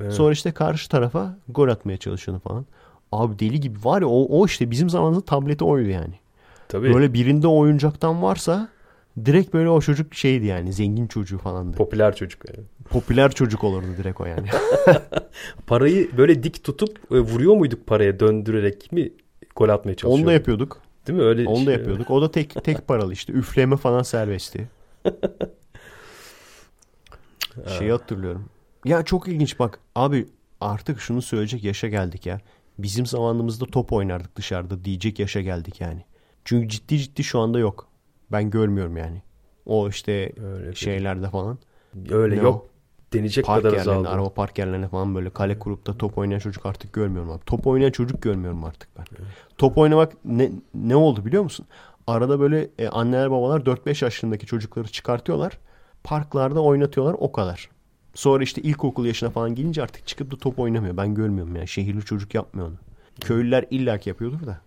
Evet. Sonra işte karşı tarafa gol atmaya çalışıyordu falan. Abi deli gibi var ya o, o işte bizim zamanımızda tableti oydu yani. Tabii. Böyle birinde oyuncaktan varsa direkt böyle o çocuk şeydi yani zengin çocuğu falandı. Popüler çocuk. yani. Popüler çocuk olurdu direkt o yani. Parayı böyle dik tutup e, vuruyor muyduk paraya döndürerek mi gol atmaya çalışıyorduk? Onu da yapıyorduk. Değil mi? Öyle Onu da şey- yapıyorduk. O da tek tek paralı işte. Üfleme falan serbestti. Şeyi hatırlıyorum. Ya çok ilginç bak. Abi artık şunu söyleyecek yaşa geldik ya. Bizim zamanımızda top oynardık dışarıda diyecek yaşa geldik yani. Çünkü ciddi ciddi şu anda yok. Ben görmüyorum yani. O işte Öyle, şeylerde falan. öyle Ne yok. Deneyecek Park kadar azaldı. araba park yerlerinde falan böyle kale kurup da top oynayan çocuk artık görmüyorum abi. Top oynayan çocuk görmüyorum artık ben. Top oynamak ne, ne oldu biliyor musun? Arada böyle e, anneler babalar 4-5 yaşındaki çocukları çıkartıyorlar. Parklarda oynatıyorlar o kadar. Sonra işte ilkokul yaşına falan gelince artık çıkıp da top oynamıyor. Ben görmüyorum yani. Şehirli çocuk yapmıyor onu. Köylüler illaki yapıyordur da.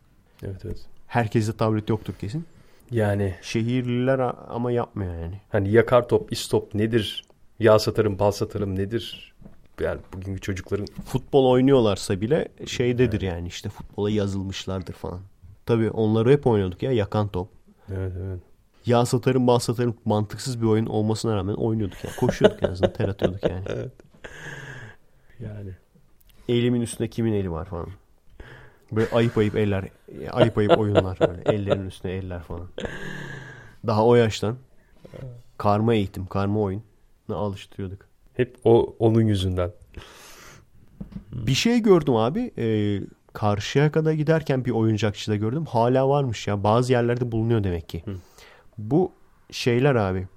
Evet evet. Herkeste tablet yoktur kesin. Yani Şehirliler ama yapmıyor yani. hani yakar top, istop nedir? Yağ satarım, bal satarım nedir? Yani bugünkü çocukların futbol oynuyorlarsa bile şeydedir yani işte futbola yazılmışlardır falan. Tabii onları hep oynuyorduk ya yakan top. evet evet. Yağ satarım bal satarım mantıksız bir oyun olmasına rağmen oynuyorduk yani. Koşuyorduk en azından ter atıyorduk yani. Yani Elimin üstünde kimin eli var falan. Böyle ayıp ayıp eller. Ayıp ayıp oyunlar böyle. Ellerin üstüne eller falan. Daha o yaştan karma eğitim, karma oyun alıştırıyorduk. Hep o onun yüzünden. Bir şey gördüm abi. E, karşıya kadar giderken bir oyuncakçıda gördüm. Hala varmış ya. Bazı yerlerde bulunuyor demek ki. Hı. Bu şeyler abi.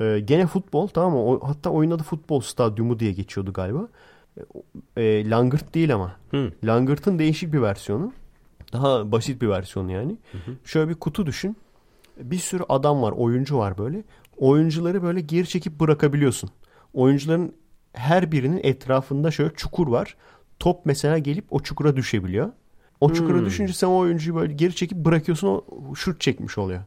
E, gene futbol tamam mı? O, hatta oyun adı futbol stadyumu diye geçiyordu galiba. E, langırt değil ama. Hı. Langırt'ın değişik bir versiyonu. Daha basit bir versiyonu yani. Hı hı. Şöyle bir kutu düşün. Bir sürü adam var, oyuncu var böyle. Oyuncuları böyle geri çekip bırakabiliyorsun. Oyuncuların her birinin etrafında şöyle çukur var. Top mesela gelip o çukura düşebiliyor. O çukura Hmm. düşünce sen o oyuncuyu böyle geri çekip bırakıyorsun o şut çekmiş oluyor.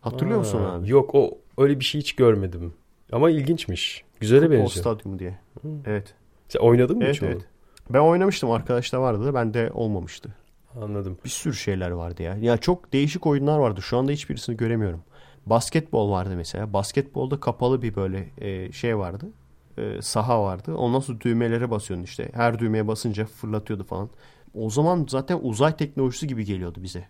Hatırlıyor musun Aa, abi? Yok o öyle bir şey hiç görmedim. Ama ilginçmiş. Güzele Futbol benziyor. stadyumu diye. Evet. Sen oynadın mı Evet hiç onu? evet. Ben oynamıştım arkadaşlar vardı da bende olmamıştı. Anladım. Bir sürü şeyler vardı ya. Ya çok değişik oyunlar vardı. Şu anda hiçbirisini göremiyorum. Basketbol vardı mesela. Basketbolda kapalı bir böyle e, şey vardı. E, saha vardı. Ondan sonra düğmelere basıyordun işte. Her düğmeye basınca fırlatıyordu falan. O zaman zaten uzay teknolojisi gibi geliyordu bize.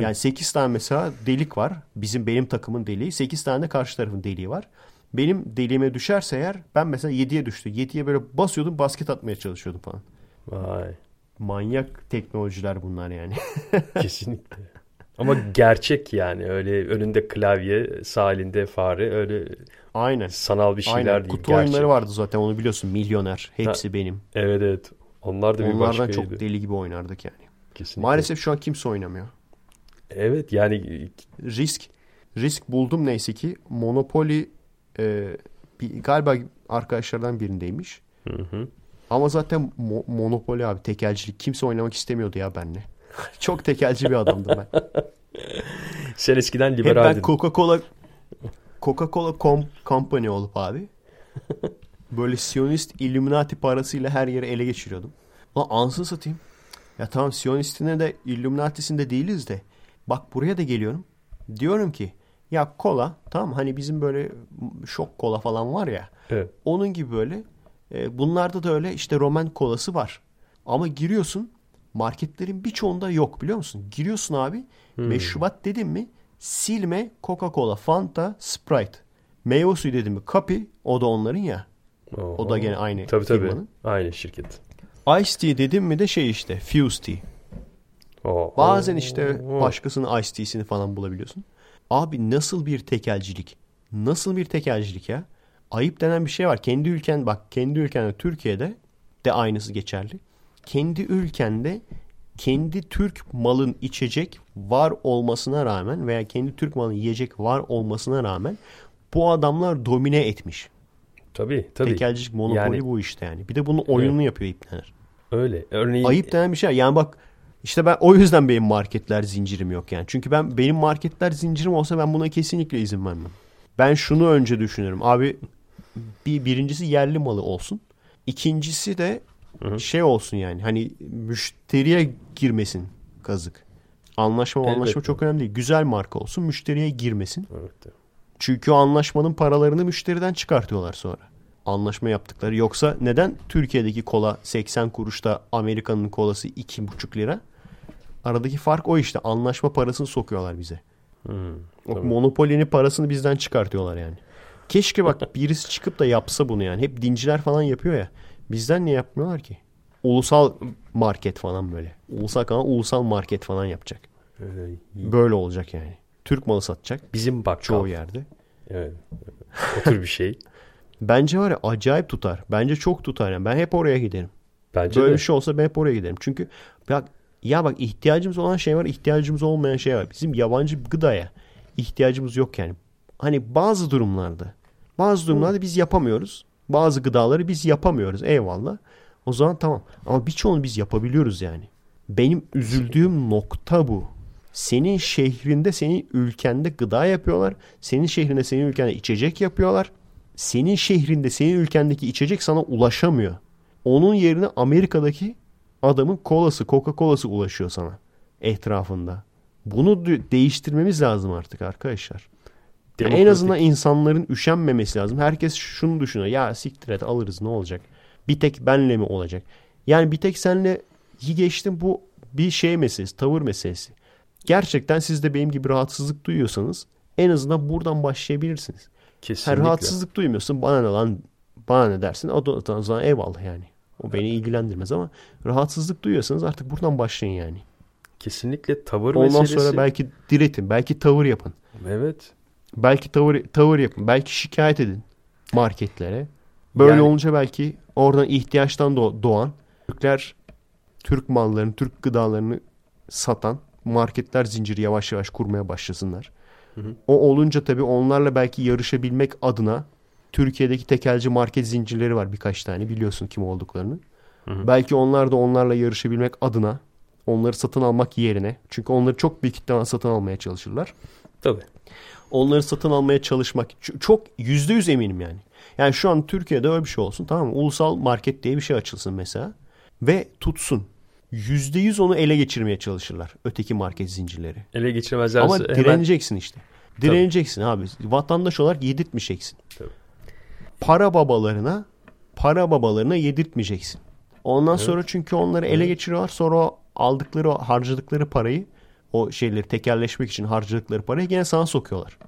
Yani 8 tane mesela delik var. Bizim benim takımın deliği. 8 tane de karşı tarafın deliği var. Benim deliğime düşerse eğer ben mesela 7'ye düştü. 7'ye böyle basıyordum basket atmaya çalışıyordum falan. Vay. Manyak teknolojiler bunlar yani. Kesinlikle. Ama gerçek yani öyle önünde klavye, sağ elinde fare öyle Aynen. sanal bir şeyler Aynen. değil. Kutu gerçek. oyunları vardı zaten onu biliyorsun. Milyoner. Hepsi benim. Evet evet. Onlar da bir Onlardan başkaydı. çok deli gibi oynardık yani. Kesinlikle. Maalesef şu an kimse oynamıyor. Evet yani Risk risk buldum neyse ki. Monopoly e, bir, galiba arkadaşlardan birindeymiş. hı hı. Ama zaten mo- Monopoly abi tekelcilik. Kimse oynamak istemiyordu ya benimle. çok tekelci bir adamdım ben. sen eskiden Hep ben liberaldin. Coca-Cola Coca-Cola Com- Company olup abi böyle Siyonist Illuminati parasıyla her yeri ele geçiriyordum. Lan ansız satayım. Ya tamam Siyonistine de Illuminati'sinde değiliz de bak buraya da geliyorum. Diyorum ki ya kola tamam hani bizim böyle şok kola falan var ya Evet. onun gibi böyle e, bunlarda da öyle işte Roman kolası var. Ama giriyorsun marketlerin birçoğunda yok biliyor musun? Giriyorsun abi meşrubat dedim mi silme Coca-Cola, Fanta, Sprite. Meyve suyu dedim mi Kapi o da onların ya. O da gene aynı Tabii tabii. firmanın. Aynı şirket. Ice tea dedim mi de şey işte Fuse tea. Oo. Bazen işte Oo. başkasının Ice tea'sini falan bulabiliyorsun. Abi nasıl bir tekelcilik? Nasıl bir tekelcilik ya? Ayıp denen bir şey var. Kendi ülken bak kendi ülkende Türkiye'de de aynısı geçerli. Kendi ülkende kendi Türk malın içecek var olmasına rağmen veya kendi Türk malın yiyecek var olmasına rağmen bu adamlar domine etmiş. Tabii tabii. Tekelcilik monopoli Yani- bu işte yani. Bir de bunun oyununu yapıyor ipneler. Öyle. Örneğin Ayıp denen bir şey. Yani bak işte ben o yüzden benim marketler zincirim yok yani. Çünkü ben benim marketler zincirim olsa ben buna kesinlikle izin vermem. Ben şunu önce düşünürüm. Abi bir birincisi yerli malı olsun. İkincisi de şey olsun yani. Hani müşteriye girmesin kazık. Anlaşma Elbette. anlaşma çok önemli değil. Güzel marka olsun. Müşteriye girmesin. Evet. Çünkü o anlaşmanın paralarını müşteriden çıkartıyorlar sonra. Anlaşma yaptıkları. Yoksa neden Türkiye'deki kola 80 kuruşta Amerika'nın kolası 2,5 lira? Aradaki fark o işte. Anlaşma parasını sokuyorlar bize. Hmm, O tabii. monopolini parasını bizden çıkartıyorlar yani. Keşke bak birisi çıkıp da yapsa bunu yani. Hep dinciler falan yapıyor ya. Bizden niye yapmıyorlar ki? Ulusal market falan böyle. Ulusal kanal ulusal market falan yapacak. Öyle. Böyle olacak yani. Türk malı satacak Bizim bakkal. çoğu yerde. Evet. O tür bir şey. Bence var ya acayip tutar. Bence çok tutar. Yani ben hep oraya giderim. Bence Böyle de. bir şey olsa ben hep oraya giderim. Çünkü bak ya bak ihtiyacımız olan şey var, ihtiyacımız olmayan şey var. Bizim yabancı gıdaya ihtiyacımız yok yani. Hani bazı durumlarda, bazı durumlarda biz yapamıyoruz. Bazı gıdaları biz yapamıyoruz. Eyvallah. O zaman tamam. Ama birçoğunu biz yapabiliyoruz yani. Benim üzüldüğüm nokta bu. Senin şehrinde, senin ülkende gıda yapıyorlar. Senin şehrinde, senin ülkende içecek yapıyorlar. Senin şehrinde, senin ülkendeki içecek sana ulaşamıyor. Onun yerine Amerika'daki adamın kolası, Coca-Cola'sı ulaşıyor sana etrafında. Bunu de- değiştirmemiz lazım artık arkadaşlar. Yani en azından insanların üşenmemesi lazım. Herkes şunu düşünüyor. Ya siktir et alırız ne olacak? Bir tek benle mi olacak? Yani bir tek senle iyi geçtim bu bir şey meselesi, tavır meselesi. Gerçekten siz de benim gibi rahatsızlık duyuyorsanız en azından buradan başlayabilirsiniz. Kesinlikle. Her rahatsızlık duymuyorsun bana ne lan bana ne dersin o zaman eyvallah yani. O beni ilgilendirmez ama rahatsızlık duyuyorsanız artık buradan başlayın yani. Kesinlikle tavır Ondan meselesi. sonra belki diretin, belki tavır yapın. Evet. Belki tavır tavır yapın, belki şikayet edin marketlere. Böyle Yani- olunca belki oradan ihtiyaçtan doğ- doğan Türkler Türk mallarını, Türk gıdalarını satan marketler zinciri yavaş yavaş kurmaya başlasınlar. Hı hı. O olunca tabii onlarla belki yarışabilmek adına Türkiye'deki tekelci market zincirleri var birkaç tane biliyorsun kim olduklarını. Hı hı. Belki onlar da onlarla yarışabilmek adına onları satın almak yerine çünkü onları çok büyük kitleden satın almaya çalışırlar. Tabii. Onları satın almaya çalışmak çok yüzde yüz eminim yani. Yani şu an Türkiye'de öyle bir şey olsun tamam mı? Ulusal market diye bir şey açılsın mesela ve tutsun. Yüzde yüz onu ele geçirmeye çalışırlar öteki market zincirleri. Ele geçiremezler. Ama hemen direneceksin işte. Direneceksin abi. Vatandaş olarak yedirtmeyeceksin. Tabii. Para babalarına para babalarına yedirtmeyeceksin. Ondan Evet. sonra çünkü onları ele geçiriyorlar. Sonra o aldıkları, o harcadıkları parayı o şeyleri tekerleşmek için harcadıkları parayı gene sana sokuyorlar.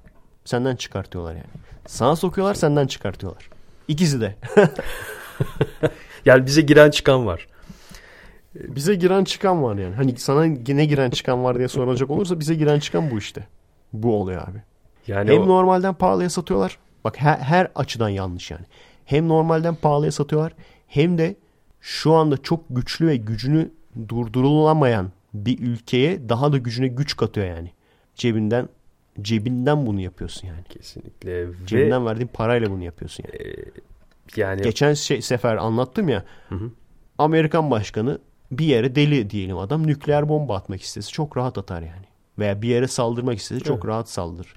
Senden çıkartıyorlar yani. Sana sokuyorlar, senden çıkartıyorlar. İkisi de. Yani bize giren çıkan var. Bize giren çıkan var yani. Hani sana ne giren çıkan var diye sorulacak olursa bize giren çıkan bu işte. Bu oluyor abi. Yani Hem o- normalden pahalıya satıyorlar. Bak her, her açıdan yanlış yani. Hem normalden pahalıya satıyorlar hem de şu anda çok güçlü ve gücünü durdurulamayan bir ülkeye daha da gücüne güç katıyor yani. Cebinden cebinden bunu yapıyorsun yani. kesinlikle ve Cebinden verdiğin parayla bunu yapıyorsun yani. e, yani Geçen şey, sefer anlattım ya. Hı hı. Amerikan başkanı bir yere deli diyelim adam nükleer bomba atmak istese çok rahat atar yani. Veya bir yere saldırmak istese çok Evet. rahat saldırır.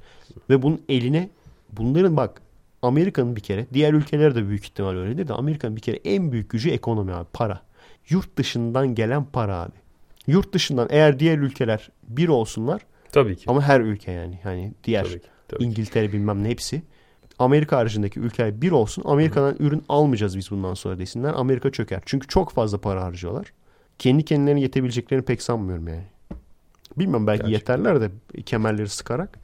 Ve bunun eline bunların bak Amerika'nın bir kere diğer ülkeler de büyük ihtimal öyledir de Amerika'nın bir kere en büyük gücü ekonomi abi para. Yurt dışından gelen para abi. Yurt dışından eğer diğer ülkeler bir olsunlar tabii ki. ama her ülke yani hani diğer Tabii ki. Tabii ki. İngiltere bilmem ne hepsi. Amerika haricindeki ülkeler bir olsun. Amerika'dan ürün almayacağız biz bundan sonra desinler. Amerika çöker. Çünkü çok fazla para harcıyorlar. Kendi kendilerine yetebileceklerini pek sanmıyorum yani. Bilmem belki Gerçekten. yeterler de kemerleri sıkarak.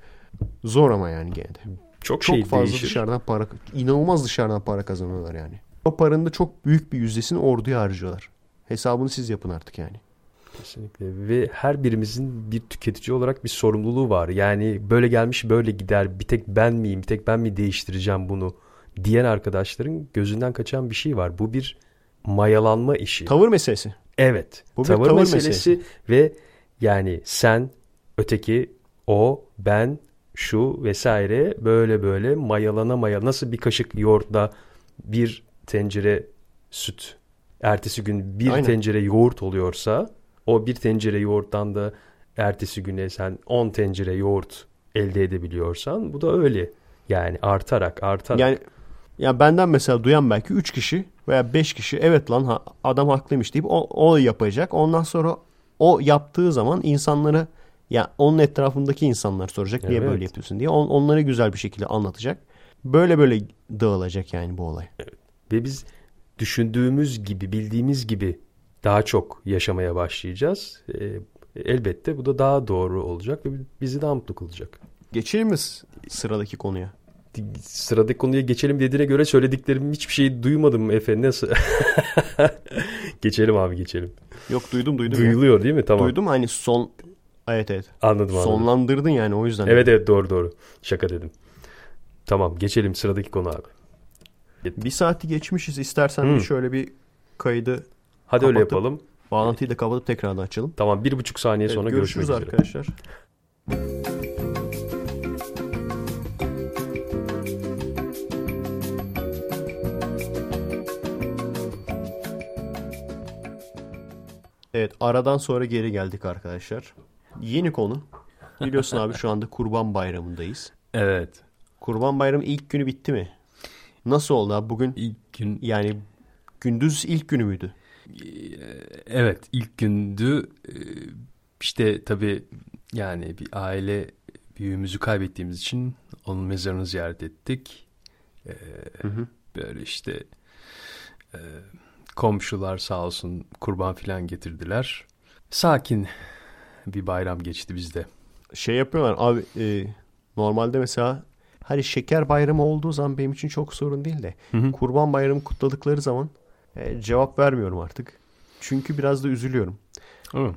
Zor ama yani gene de. Çok, Çok şey fazla değişir. dışarıdan para, inanılmaz dışarıdan para kazanıyorlar yani. O paranın da çok büyük bir yüzdesini orduya harcıyorlar. Hesabını siz yapın artık yani. Kesinlikle ve her birimizin bir tüketici olarak bir sorumluluğu var. Yani böyle gelmiş böyle gider bir tek ben miyim bir tek ben mi değiştireceğim bunu diyen arkadaşların gözünden kaçan bir şey var. Bu bir mayalanma işi. Tavır meselesi. Evet. Bu bir tavır, tavır meselesi, meselesi. ve yani sen, öteki, o, ben, şu vesaire böyle böyle mayalana mayalana nasıl bir kaşık yoğurtla bir tencere süt ertesi gün bir Aynen. tencere yoğurt oluyorsa o bir tencere yoğurttan da ertesi güne sen 10 tencere yoğurt elde edebiliyorsan bu da öyle. Yani artarak artarak. Yani ya benden mesela duyan belki 3 kişi veya 5 kişi evet lan ha- adam haklıymış deyip o, o yapacak. Ondan sonra o yaptığı zaman insanlara ya onun etrafındaki insanlar soracak niye Evet. böyle yapıyorsun diye. On, onlara güzel bir şekilde anlatacak. Böyle böyle dağılacak yani bu olay. Ve biz düşündüğümüz gibi, bildiğimiz gibi daha çok yaşamaya başlayacağız. Ee, elbette bu da daha doğru olacak ve bizi daha mutlu kılacak. Geçelim mi sıradaki konuya? Sıradaki konuya geçelim dediğine göre söylediklerim hiçbir şey duymadım Efe. Nasıl? geçelim abi geçelim. Yok duydum duydum. ya. Duyuluyor değil mi? Tamam. Duydum hani son evet evet. Anladım anladım. Sonlandırdın yani o yüzden. Evet evet doğru doğru. Şaka dedim. Tamam geçelim sıradaki konu abi. Bir saati geçmişiz. İstersen bir şöyle bir kaydı Hadi öyle Kapatıp- yapalım. bağlantıyı da kapatıp tekrardan açalım. Tamam bir buçuk saniye Evet, sonra görüşürüz görüşmek üzere. arkadaşlar. Evet aradan sonra geri geldik arkadaşlar. Yeni konu. Biliyorsun abi şu anda Kurban Bayramı'ndayız. Evet. Kurban Bayramı ilk günü bitti mi? Nasıl oldu abi bugün? İlk gün Yani gündüz ilk günü müydü? evet ilk gündü Ee, işte tabii yani bir aile büyüğümüzü kaybettiğimiz için onun mezarını ziyaret ettik. Ee, Hı hı. böyle işte e, Komşular sağ olsun kurban filan getirdiler. Sakin bir bayram geçti bizde. Şey yapıyorlar abi e, normalde mesela hani şeker bayramı olduğu zaman benim için çok sorun değil de Hı hı. kurban bayramı kutladıkları zaman e, cevap vermiyorum artık. Çünkü biraz da üzülüyorum. Hı.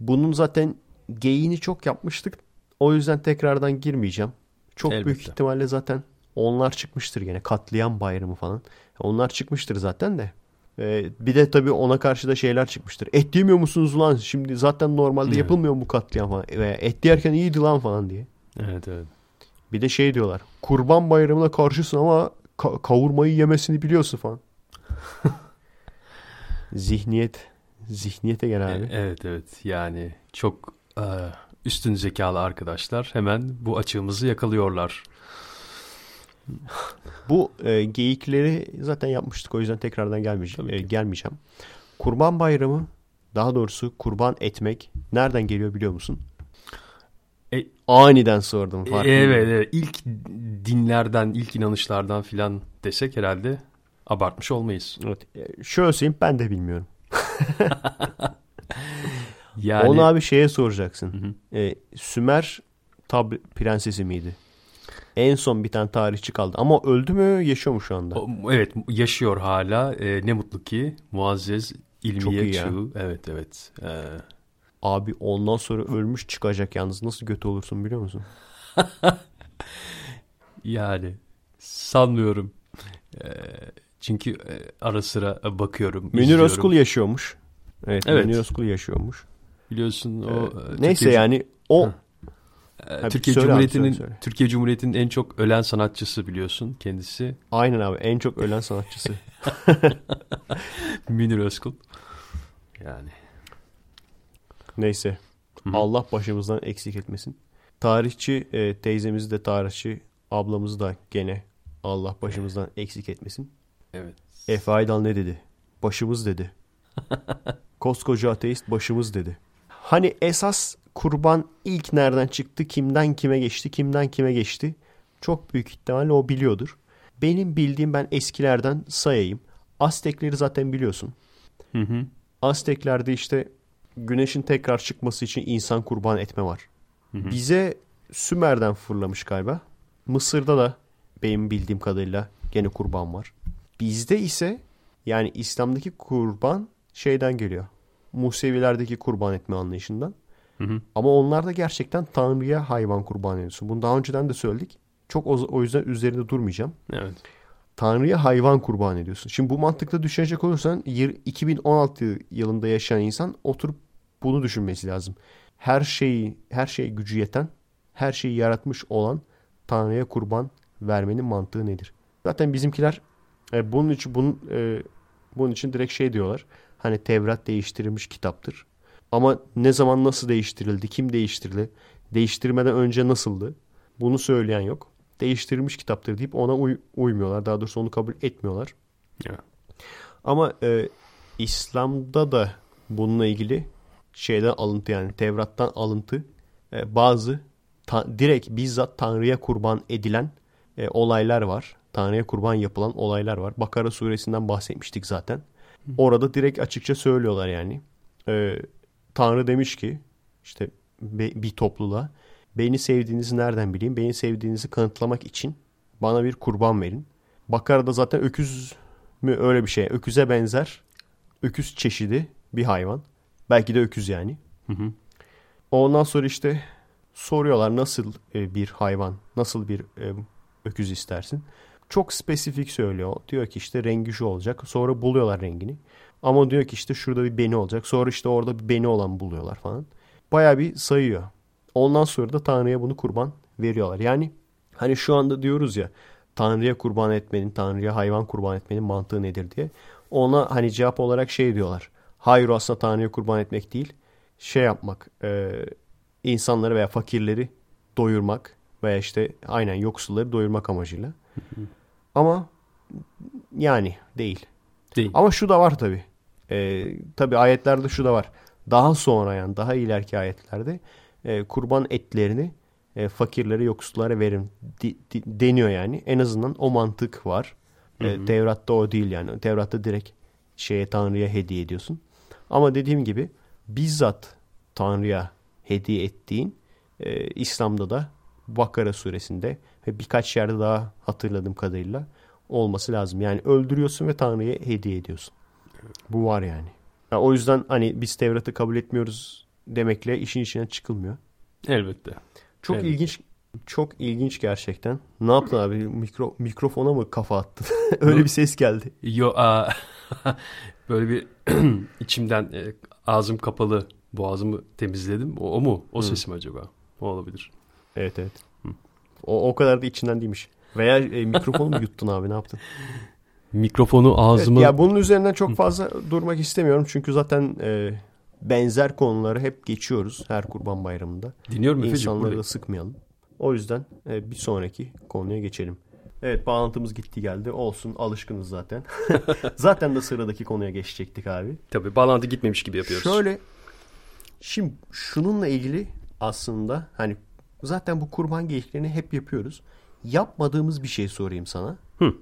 Bunun zaten geyini çok yapmıştık. O yüzden tekrardan girmeyeceğim. Çok büyük Elbette. ihtimalle zaten onlar çıkmıştır gene. Katliam bayramı falan. Onlar çıkmıştır zaten de. Ee, bir de tabii ona karşı da şeyler çıkmıştır. Et yemiyor musunuz lan? Şimdi zaten normalde Evet. yapılmıyor bu katliam falan. Veya et yerken iyiydi lan falan diye. Evet evet. Bir de şey diyorlar. Kurban bayramına karşısın ama ka- kavurmayı yemesini biliyorsun falan. Zihniyet. Zihniyete gel abi. E- Evet evet yani çok e, üstün zekalı arkadaşlar hemen bu açığımızı yakalıyorlar. Bu e, geyikleri zaten yapmıştık o yüzden tekrardan gelmeyeceğim. E, gelmeyeceğim. Kurban bayramı daha doğrusu kurban etmek nereden geliyor biliyor musun? E- Aniden sordum. farkındayım. Evet, evet ilk dinlerden ilk inanışlardan filan desek herhalde abartmış olmayız. Evet. E, Şöyle söyleyeyim ben de bilmiyorum. Yani Onu abi şeye soracaksın. Hı hı. E, Sümer tab prensesi miydi? En son bir tane tarihçi kaldı. Ama öldü mü yaşıyor mu şu anda? O- evet yaşıyor hala E, ne mutlu ki Muazzez İlmiye. Çığ evet evet E, Abi ondan sonra ölmüş çıkacak yalnız. Nasıl kötü olursun biliyor musun? yani sanmıyorum E, çünkü e, ara sıra bakıyorum Münir izliyorum. Özkul yaşıyormuş. Evet, Evet. Münir Özkul yaşıyormuş. biliyorsun o Ee, neyse Türkiye- yani o Hı. E, Ha, Türkiye söyle abi, Cumhuriyeti'nin söyle, söyle. Türkiye Cumhuriyeti'nin en çok ölen sanatçısı biliyorsun kendisi aynen abi en çok ölen sanatçısı. Münir Özkul. Yani Neyse. Hı hı. Allah başımızdan eksik etmesin. Tarihçi e, teyzemizi de tarihçi ablamızı da gene Allah başımızdan eksik etmesin. evet. Efe Aydal ne dedi? Başımız dedi. Koskoca ateist başımız dedi. Hani esas kurban ilk nereden çıktı, kimden kime geçti, kimden kime geçti? Çok büyük ihtimalle o biliyordur. Benim bildiğim ben eskilerden sayayım. Aztekleri zaten biliyorsun. Hı hı. Azteklerde işte güneşin tekrar çıkması için insan kurban etme var. Bize Sümer'den fırlamış galiba. Mısır'da da benim bildiğim kadarıyla gene kurban var. Bizde ise yani İslam'daki kurban şeyden geliyor. Musevilerdeki kurban etme anlayışından. Hı hı. Ama onlar da gerçekten Tanrı'ya hayvan kurban ediyorsun. Bunu daha önceden de söyledik. Çok o, o yüzden üzerinde durmayacağım. Evet. Tanrı'ya hayvan kurban ediyorsun. Şimdi bu mantıkla düşünecek olursan yir- 2016 yılında yaşayan insan oturup bunu düşünmesi lazım. Her şeyi, her şeye gücü yeten, her şeyi yaratmış olan Tanrı'ya kurban vermenin mantığı nedir? Zaten bizimkiler e, bunun için bunun e, bunun için direkt şey diyorlar. Hani Tevrat değiştirilmiş kitaptır. Ama ne zaman nasıl değiştirildi, kim değiştirdi, değiştirmeden önce nasıldı? Bunu söyleyen yok. Değiştirilmiş kitaptır deyip ona uy- uymuyorlar. Daha doğrusu onu kabul etmiyorlar. Ya. Ama e, İslam'da da bununla ilgili şeyden alıntı yani Tevrat'tan alıntı e, bazı ta- direkt bizzat Tanrı'ya kurban edilen e, olaylar var. Tanrı'ya kurban yapılan olaylar var. Bakara suresinden bahsetmiştik zaten. Orada direkt açıkça söylüyorlar yani. E, Tanrı demiş ki işte bir topluluğa beni sevdiğinizi nereden bileyim? Beni sevdiğinizi kanıtlamak için bana bir kurban verin. Bakara'da zaten öküz mü öyle bir şey. Öküze benzer. Öküz çeşidi bir hayvan. Belki de öküz yani. Hı hı. Ondan sonra işte soruyorlar nasıl e, bir hayvan, nasıl bir e, öküz istersin? Çok spesifik söylüyor. Diyor ki işte rengi şu olacak. Sonra buluyorlar rengini. Ama diyor ki işte şurada bir beni olacak. Sonra işte orada bir beni olan buluyorlar falan. Bayağı bir sayıyor. Ondan sonra da Tanrı'ya bunu kurban veriyorlar. Yani hani şu anda diyoruz ya Tanrı'ya kurban etmenin, Tanrı'ya hayvan kurban etmenin mantığı nedir diye. Ona hani cevap olarak şey diyorlar. Hayır aslında Tanrı'ya kurban etmek değil. Şey yapmak, e, insanları veya fakirleri doyurmak veya işte aynen yoksulları doyurmak amacıyla. Ama yani değil. Değil. Ama şu da var tabi. Ee, tabi ayetlerde şu da var. Daha sonra yani daha ileriki ayetlerde e, kurban etlerini e, fakirlere yoksullara verin di- di- deniyor yani. En azından o mantık var. E, Hı hı. Tevrat'ta o değil yani. Tevrat'ta direkt şeye Tanrı'ya hediye ediyorsun. Ama dediğim gibi bizzat Tanrı'ya hediye ettiğin e, İslam'da da Bakara suresinde ve birkaç yerde daha hatırladığım kadarıyla olması lazım. Yani öldürüyorsun ve Tanrı'ya hediye ediyorsun. Bu var yani. Ya o yüzden hani biz Tevrat'ı kabul etmiyoruz demekle işin içine çıkılmıyor. Elbette. Çok Evet. ilginç çok ilginç gerçekten. Ne yaptın abi? Mikro, mikrofona mı kafa attın? Öyle bir ses geldi. Yo, aa, böyle bir içimden e, ağzım kapalı boğazımı temizledim. O, o mu? O ses mi acaba? O olabilir. Evet evet. O, o kadar da içinden değilmiş. Veya e, mikrofonu mu yuttun abi ne yaptın? Mikrofonu Evet, ağzıma... ya bunun üzerinden çok fazla durmak istemiyorum. Çünkü zaten e, benzer konuları hep geçiyoruz her kurban bayramında. Dinliyorum Efe'cim. İnsanları da buradayım. sıkmayalım. O yüzden e, bir sonraki konuya geçelim. Evet bağlantımız gitti geldi. Olsun alışkınız zaten. zaten de sıradaki konuya geçecektik abi. Tabii bağlantı gitmemiş gibi yapıyoruz. Şöyle şimdi şununla ilgili aslında hani zaten bu kurban geyiklerini hep yapıyoruz. Yapmadığımız bir şey sorayım sana. Hı.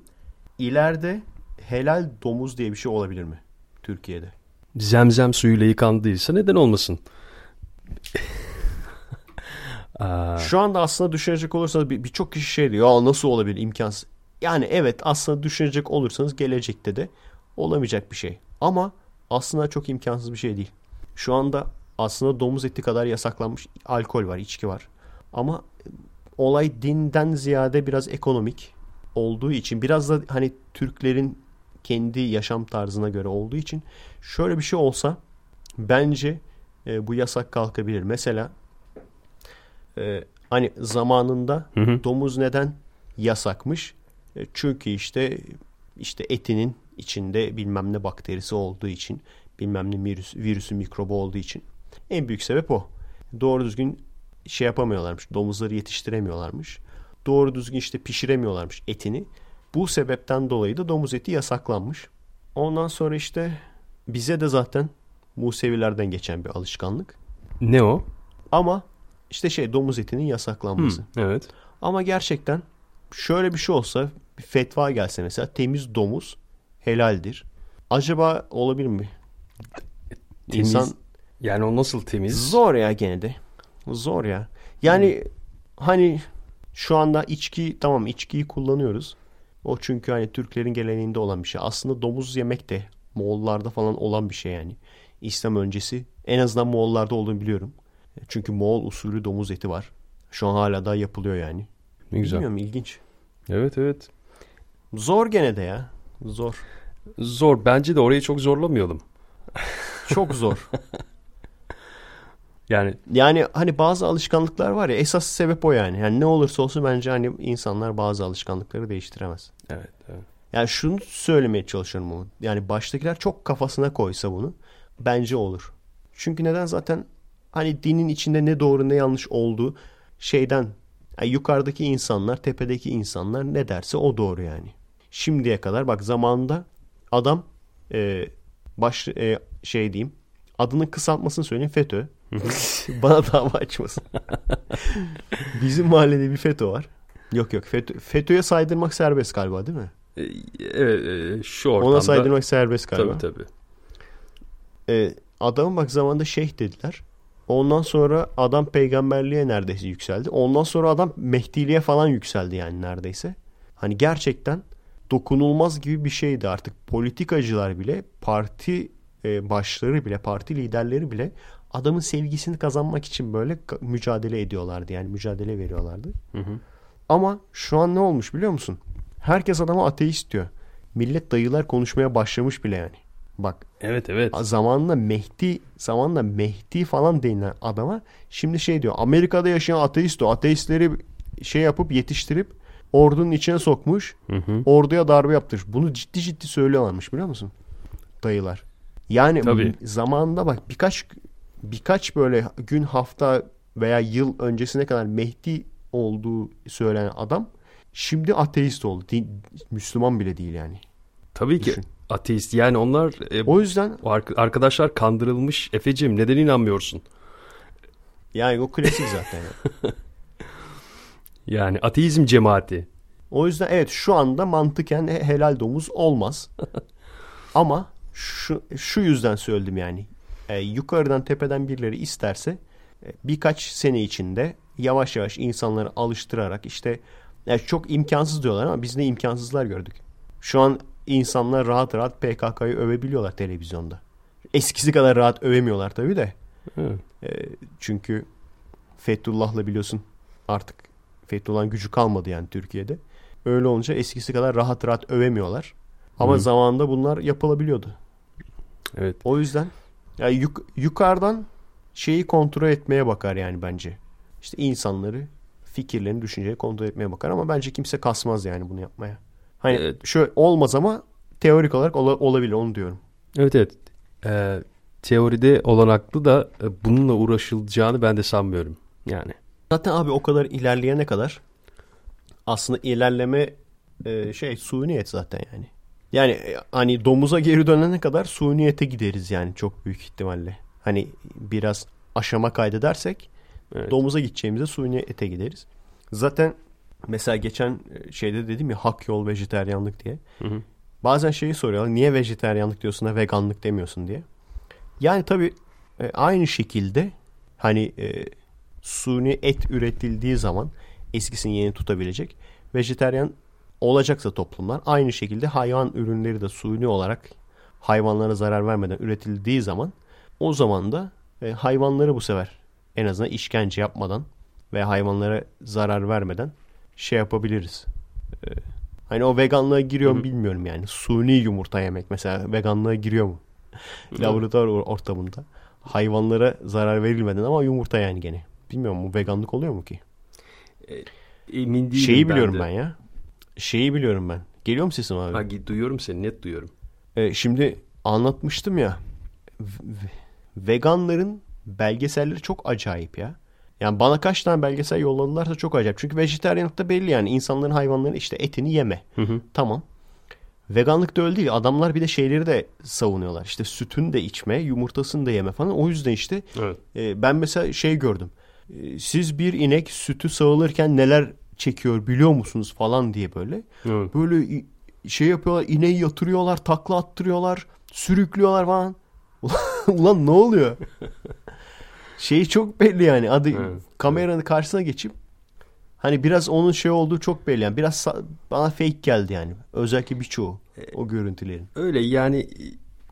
İleride helal domuz diye bir şey olabilir mi Türkiye'de? Zemzem suyuyla yıkandıysa neden olmasın? Aa, Şu anda aslında düşünecek olursanız bir- birçok kişi şey diyor. Ya nasıl olabilir imkansız. Yani evet aslında düşünecek olursanız gelecekte de olamayacak bir şey. Ama aslında çok imkansız bir şey değil. Şu anda aslında domuz eti kadar yasaklanmış alkol var, içki var. Ama olay dinden ziyade biraz ekonomik olduğu için biraz da hani Türklerin kendi yaşam tarzına göre olduğu için şöyle bir şey olsa bence e, bu yasak kalkabilir. Mesela e, hani zamanında Hı hı. domuz neden yasakmış? E, çünkü işte işte etinin içinde bilmem ne bakterisi olduğu için, bilmem ne virüs, virüsü mikrobu olduğu için. En büyük sebep o. Doğru düzgün şey yapamıyorlarmış. Domuzları yetiştiremiyorlarmış. Doğru düzgün işte pişiremiyorlarmış etini. Bu sebepten dolayı da domuz eti yasaklanmış. Ondan sonra işte bize de zaten Musevilerden geçen bir alışkanlık. ne o? Ama işte şey domuz etinin yasaklanması. Hı, evet. Ama gerçekten şöyle bir şey olsa bir fetva gelse mesela temiz domuz helaldir. Acaba olabilir mi? Temiz- İnsan Yani o nasıl temiz? zor ya gene de. Zor ya. Yani hani şu anda içki tamam içkiyi kullanıyoruz. O çünkü hani Türklerin geleneğinde olan bir şey. Aslında domuz yemek de Moğollarda falan olan bir şey yani. İslam öncesi en azından Moğollarda olduğunu biliyorum. Çünkü Moğol usulü domuz eti var. Şu an hala daha yapılıyor yani. Ne güzel. Bilmiyorum ilginç. Evet evet. Zor gene de ya. Zor. Zor. Bence de orayı çok zorlamayalım. Çok zor. Yani yani hani bazı alışkanlıklar var ya esas sebep o yani. Yani ne olursa olsun bence hani insanlar bazı alışkanlıkları değiştiremez. evet, evet. Yani şunu söylemeye çalışıyorum ama. Yani baştakiler çok kafasına koysa bunu bence olur. Çünkü neden zaten hani dinin içinde ne doğru ne yanlış olduğu şeyden yani yukarıdaki insanlar tepedeki insanlar ne derse o doğru yani. Şimdiye kadar bak zamanında adam e, baş e, şey diyeyim adının kısaltmasını söyleyeyim FETÖ. Bana dava açmasın. Bizim mahallede bir FETÖ var. Yok yok FETÖ, FETÖ'ye saydırmak serbest galiba değil mi? E, Evet, e, şu ortamda. Ona saydırmak serbest galiba. Tabii tabii. Ee, adamın bak zamanında şeyh dediler. Ondan sonra adam peygamberliğe neredeyse yükseldi. Ondan sonra adam Mehdiliğe falan yükseldi yani neredeyse. Hani gerçekten dokunulmaz gibi bir şeydi artık. Politikacılar bile, parti e, başları bile, parti liderleri bile adamın sevgisini kazanmak için böyle mücadele ediyorlardı. Yani mücadele veriyorlardı. Hı hı. Ama şu an ne olmuş biliyor musun? Herkes adama ateist diyor. Millet dayılar konuşmaya başlamış bile yani. Bak Evet evet. zamanla Mehdi zamanla Mehdi falan denilen adama şimdi şey diyor Amerika'da yaşayan ateist o ateistleri şey yapıp yetiştirip ordunun içine sokmuş Hı hı. orduya darbe yaptırmış bunu ciddi ciddi söylüyorlarmış biliyor musun dayılar yani Tabii. zamanında bak birkaç birkaç böyle gün hafta veya yıl öncesine kadar Mehdi olduğu söylenen adam şimdi ateist oldu Din- Müslüman bile değil yani Tabii ki Düşün. ateist. Yani onlar e, o yüzden arkadaşlar kandırılmış. Efeciğim neden inanmıyorsun? yani o klasik zaten yani. Yani ateizm cemaati. O yüzden evet şu anda mantıken he- helal domuz olmaz. Ama şu, şu yüzden söyledim yani. E, yukarıdan tepeden birileri isterse e, birkaç sene içinde yavaş yavaş insanları alıştırarak işte yani çok imkansız diyorlar ama biz ne imkansızlar gördük. Şu an insanlar rahat rahat PKK'yı övebiliyorlar televizyonda. Eskisi kadar rahat övemiyorlar tabii de. Evet. E, çünkü Fethullah'la biliyorsun artık Fethullah'ın gücü kalmadı yani Türkiye'de. Öyle olunca eskisi kadar rahat rahat övemiyorlar. Ama Hı. zamanında bunlar yapılabiliyordu. Evet. O yüzden yani yuk- yukarıdan şeyi kontrol etmeye bakar yani bence. İşte insanları, fikirlerini, düşünceleri kontrol etmeye bakar ama bence kimse kasmaz yani bunu yapmaya. Hani Evet. şöyle olmaz ama teorik olarak ola- olabilir onu diyorum. Evet evet. Ee, teoride olanaklı da e, bununla uğraşılacağını ben de sanmıyorum. Yani. Zaten abi o kadar ilerleyene kadar aslında ilerleme e, şey suniyet zaten yani. Yani e, hani domuza geri dönene kadar suniyete gideriz yani çok büyük ihtimalle. Hani biraz aşama kaydedersek Evet. domuza gideceğimize suniyete gideriz. Zaten mesela geçen e, şeyde dedim ya hak yol vejeteryanlık diye. Hı hı. Bazen şeyi soruyorlar niye vejeteryanlık diyorsun da veganlık demiyorsun diye. Yani tabii e, aynı şekilde hani e, suni et üretildiği zaman eskisini yeni tutabilecek vejeteryan olacaksa toplumlar aynı şekilde hayvan ürünleri de suni olarak hayvanlara zarar vermeden üretildiği zaman o zaman da e, hayvanları bu sefer en azından işkence yapmadan ve hayvanlara zarar vermeden şey yapabiliriz. E, hani o veganlığa giriyor mu bilmiyorum yani. Suni yumurta yemek mesela veganlığa giriyor mu? Laboratuvar or- ortamında. Hayvanlara zarar verilmeden ama yumurta yani gene. Bilmiyorum bu veganlık oluyor mu ki? Emin değilim Şeyi biliyorum de. ben ya. Şeyi biliyorum ben. Geliyor mu sesim abi? Ha, duyuyorum seni net duyuyorum. E, şimdi anlatmıştım ya. veganların belgeselleri çok acayip ya. Yani bana kaç tane belgesel yolladılarsa çok acayip. Çünkü vejetaryenlikte belli yani insanların hayvanların işte etini yeme. Hı hı. Tamam. Veganlıkta öyle değil. Adamlar bir de şeyleri de savunuyorlar. İşte sütünü de içme, yumurtasını da yeme falan. O yüzden işte Evet. e, ben mesela şey gördüm. E, siz bir inek sütü sağılırken neler çekiyor biliyor musunuz falan diye böyle. Evet. Böyle şey yapıyorlar, ineği yatırıyorlar, takla attırıyorlar, sürüklüyorlar falan. Ulan ne oluyor? şey çok belli yani. Adı Evet. kameranın karşısına geçip hani biraz onun şey olduğu çok belli yani. Biraz bana fake geldi yani. Özellikle birçoğu o görüntülerin. Öyle yani e,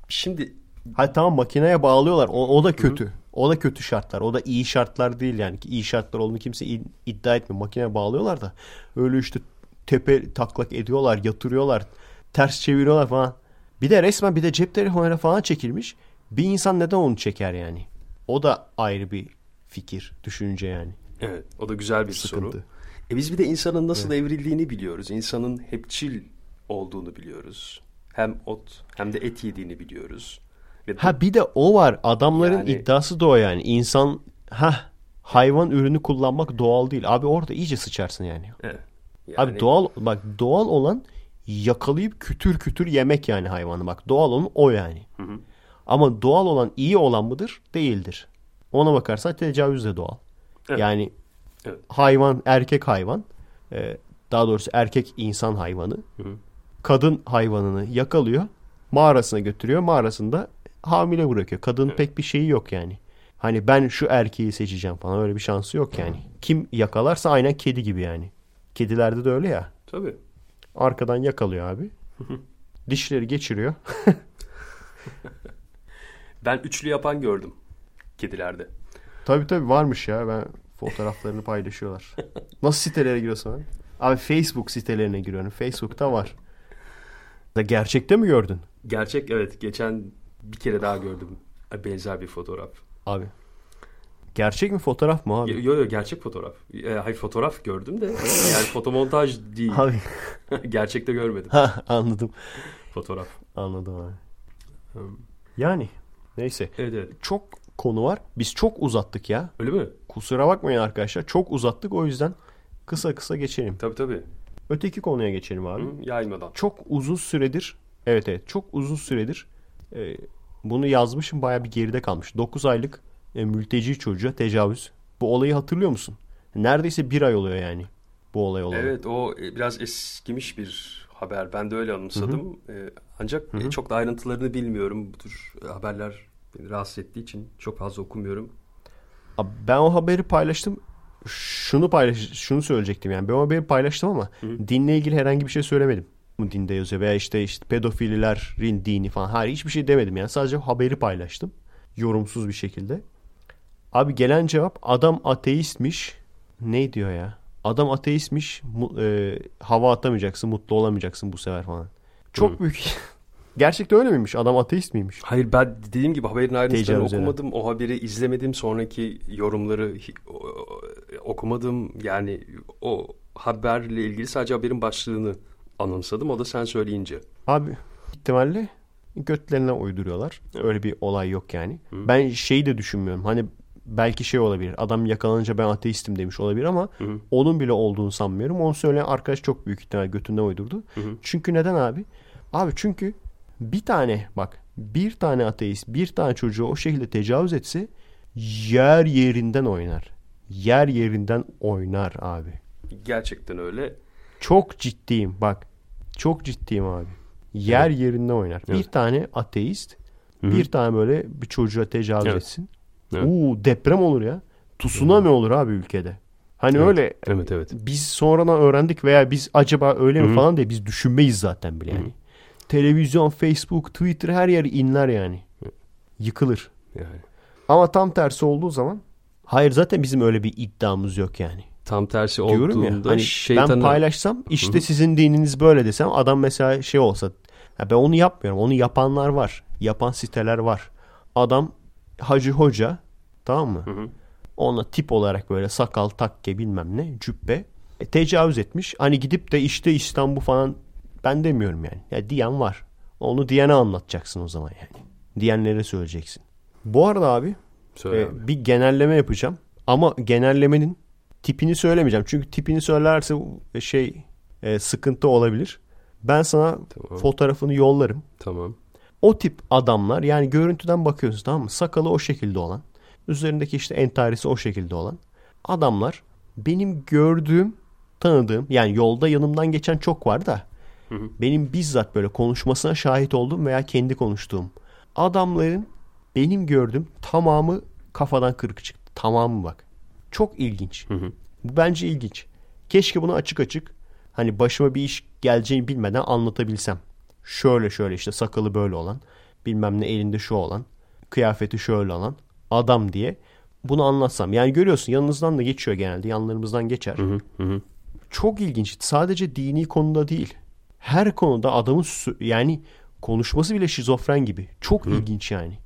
şimdi Hayır tamam makineye bağlıyorlar. O, o da kötü. O da kötü şartlar. O da iyi şartlar değil yani. İyi şartlar olduğunu kimse id- iddia etmiyor. Makineye bağlıyorlar da öyle işte tepe taklak ediyorlar, yatırıyorlar, ters çeviriyorlar falan. Bir de resmen bir de cep telefonuyla falan çekilmiş. Bir insan neden onu çeker yani? O da ayrı bir fikir, düşünce yani. evet o da güzel bir Sıkıntı. soru. E biz bir de insanın nasıl evrildiğini biliyoruz. İnsanın hepçil olduğunu biliyoruz. Hem ot hem de et yediğini biliyoruz. Ve Ha bir de o var. Adamların Yani- iddiası da o yani. İnsan ha hayvan ürünü kullanmak doğal değil. Abi orada iyice sıçarsın yani. Evet. Abi Yani- doğal bak doğal olan yakalayıp kütür kütür yemek yani hayvanı bak doğal olan o yani. Ama doğal olan iyi olan mıdır? Değildir. Ona bakarsan tecavüz de doğal. Evet. Yani Evet. hayvan erkek hayvan e, daha doğrusu erkek insan hayvanı kadın hayvanını yakalıyor mağarasına götürüyor mağarasında hamile bırakıyor. Kadının pek bir şeyi yok yani. Hani ben şu erkeği seçeceğim falan öyle bir şansı yok yani. Kim yakalarsa aynen kedi gibi yani. Kedilerde de öyle ya. Tabii. Arkadan yakalıyor abi. Dişleri geçiriyor. Ben üçlü yapan gördüm kedilerde. Tabii tabii varmış ya. Ben fotoğraflarını paylaşıyorlar. Nasıl sitelere giriyorsun abi? Abi Facebook sitelerine giriyorum. Facebook'ta var. Gerçekte mi gördün? Gerçek evet geçen bir kere daha gördüm benzer bir fotoğraf. Abi. Gerçek mi fotoğraf mı abi? Yo yo gerçek fotoğraf. E, hayır fotoğraf gördüm de yani fotomontaj değil. Abi. Gerçekte görmedim Ha, anladım. fotoğraf. Anladım abi. Yani neyse. Evet evet. Çok konu var. Biz çok uzattık ya. Öyle mi? Kusura bakmayın arkadaşlar. Çok uzattık o yüzden kısa kısa geçelim. Tabii tabii. Öteki konuya geçelim abi. Hı, yaymadan. Çok uzun süredir evet evet çok uzun süredir e, bunu yazmışım baya bir geride kalmış. 9 aylık e, mülteci çocuğa tecavüz. Bu olayı hatırlıyor musun? Neredeyse bir ay oluyor yani bu olay olalı. Evet o e, biraz eskimiş bir haber. Ben de öyle anımsadım. Ee, ancak e, çok da ayrıntılarını bilmiyorum. Bu tür e, haberler beni rahatsız ettiği için çok fazla okumuyorum. Ben o haberi paylaştım. Şunu paylaş şunu söyleyecektim yani. Ben o haberi paylaştım ama dinle ilgili herhangi bir şey söylemedim. Bu dinde yazıyor veya işte işte pedofililerin dini falan. Hayır hiçbir şey demedim yani. Sadece haberi paylaştım. Yorumsuz bir şekilde. Abi gelen cevap adam ateistmiş. Ne diyor ya? Adam ateistmiş. mu- e, hava atamayacaksın, mutlu olamayacaksın bu sefer falan. Çok büyük. Gerçekten öyle miymiş? Adam ateist miymiş? Hayır ben dediğim gibi haberin eden. okumadım. O haberi izlemedim. Sonraki yorumları okumadım. Yani o haberle ilgili sadece haberin başlığını anımsadım. O da sen söyleyince. Abi ihtimalle götlerine uyduruyorlar. Öyle bir olay yok yani. Ben şeyi de düşünmüyorum. Hani belki şey olabilir. Adam yakalanınca ben ateistim demiş olabilir ama onun bile olduğunu sanmıyorum. Onu söyleyen arkadaş çok büyük ihtimal götünden uydurdu. Çünkü neden abi? Abi çünkü bir tane bak bir tane ateist bir tane çocuğu o şekilde tecavüz etse yer yerinden oynar. Yer yerinden oynar abi. Gerçekten öyle. Çok ciddiyim bak. Çok ciddiyim abi. Yer yerinde oynar. Bir Evet. tane ateist bir tane böyle bir çocuğa tecavüz Evet. etsin. Evet. Uuu deprem olur ya. Tsunami olur abi ülkede. Hani Evet. öyle Evet evet. biz sonradan öğrendik veya biz acaba öyle mi Hı hı. falan diye biz düşünmeyiz zaten bile yani. Televizyon, Facebook, Twitter her yer inler yani. Yıkılır. Yani Ama tam tersi olduğu zaman hayır zaten bizim öyle bir iddiamız yok yani. Tam tersi Diyorum ya olduğunda hani şeytanı ben paylaşsam işte sizin dininiz böyle desem adam mesela şey olsa ya ben onu yapmıyorum onu yapanlar var yapan siteler var. Adam hacı hoca tamam mı? Ona tip olarak böyle sakal takke bilmem ne cübbe e, tecavüz etmiş. Hani gidip de işte İstanbul falan ben demiyorum yani. Ya diyen var. Onu diyene anlatacaksın o zaman yani. Diyenlere söyleyeceksin. Bu arada abi Söyle ee, abi. bir genelleme yapacağım. Ama genellemenin tipini söylemeyeceğim. Çünkü tipini söylerse şey e, sıkıntı olabilir. Ben sana Tamam. fotoğrafını yollarım. Tamam. O tip adamlar yani görüntüden bakıyorsun tamam mı? Sakalı o şekilde olan. Üzerindeki işte entarisi o şekilde olan. Adamlar benim gördüğüm, tanıdığım yani yolda yanımdan geçen çok var da benim bizzat böyle konuşmasına şahit olduğum veya kendi konuştuğum adamların benim gördüğüm tamamı kafadan kırık çıktı. Tamamı bak. Çok ilginç. Bu bence ilginç. Keşke bunu açık açık hani başıma bir iş geleceğini bilmeden anlatabilsem. Şöyle şöyle işte sakalı böyle olan, bilmem ne elinde şu olan, kıyafeti şöyle olan adam diye bunu anlatsam. Yani görüyorsun yanınızdan da geçiyor genelde. Yanlarımızdan geçer. Çok ilginç. Sadece dini konuda değil. Her konuda adamın yani konuşması bile şizofren gibi. Çok ilginç yani.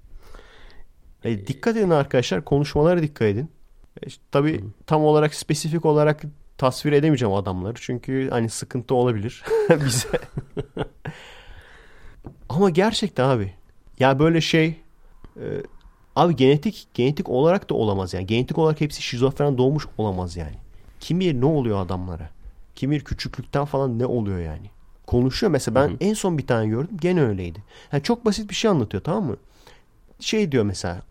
E, dikkat edin arkadaşlar. Konuşmalara dikkat edin. E, işte tabii tam olarak spesifik olarak tasvir edemeyeceğim adamları. Çünkü hani sıkıntı olabilir bize. Ama gerçekten abi. Ya böyle şey e, abi genetik genetik olarak da olamaz yani. Genetik olarak hepsi şizofren doğmuş olamaz yani. Kim bilir ne oluyor adamlara? Kim bilir küçüklükten falan ne oluyor yani? Konuşuyor mesela ben en son bir tane gördüm gene öyleydi. Yani çok basit bir şey anlatıyor tamam mı? Şey diyor mesela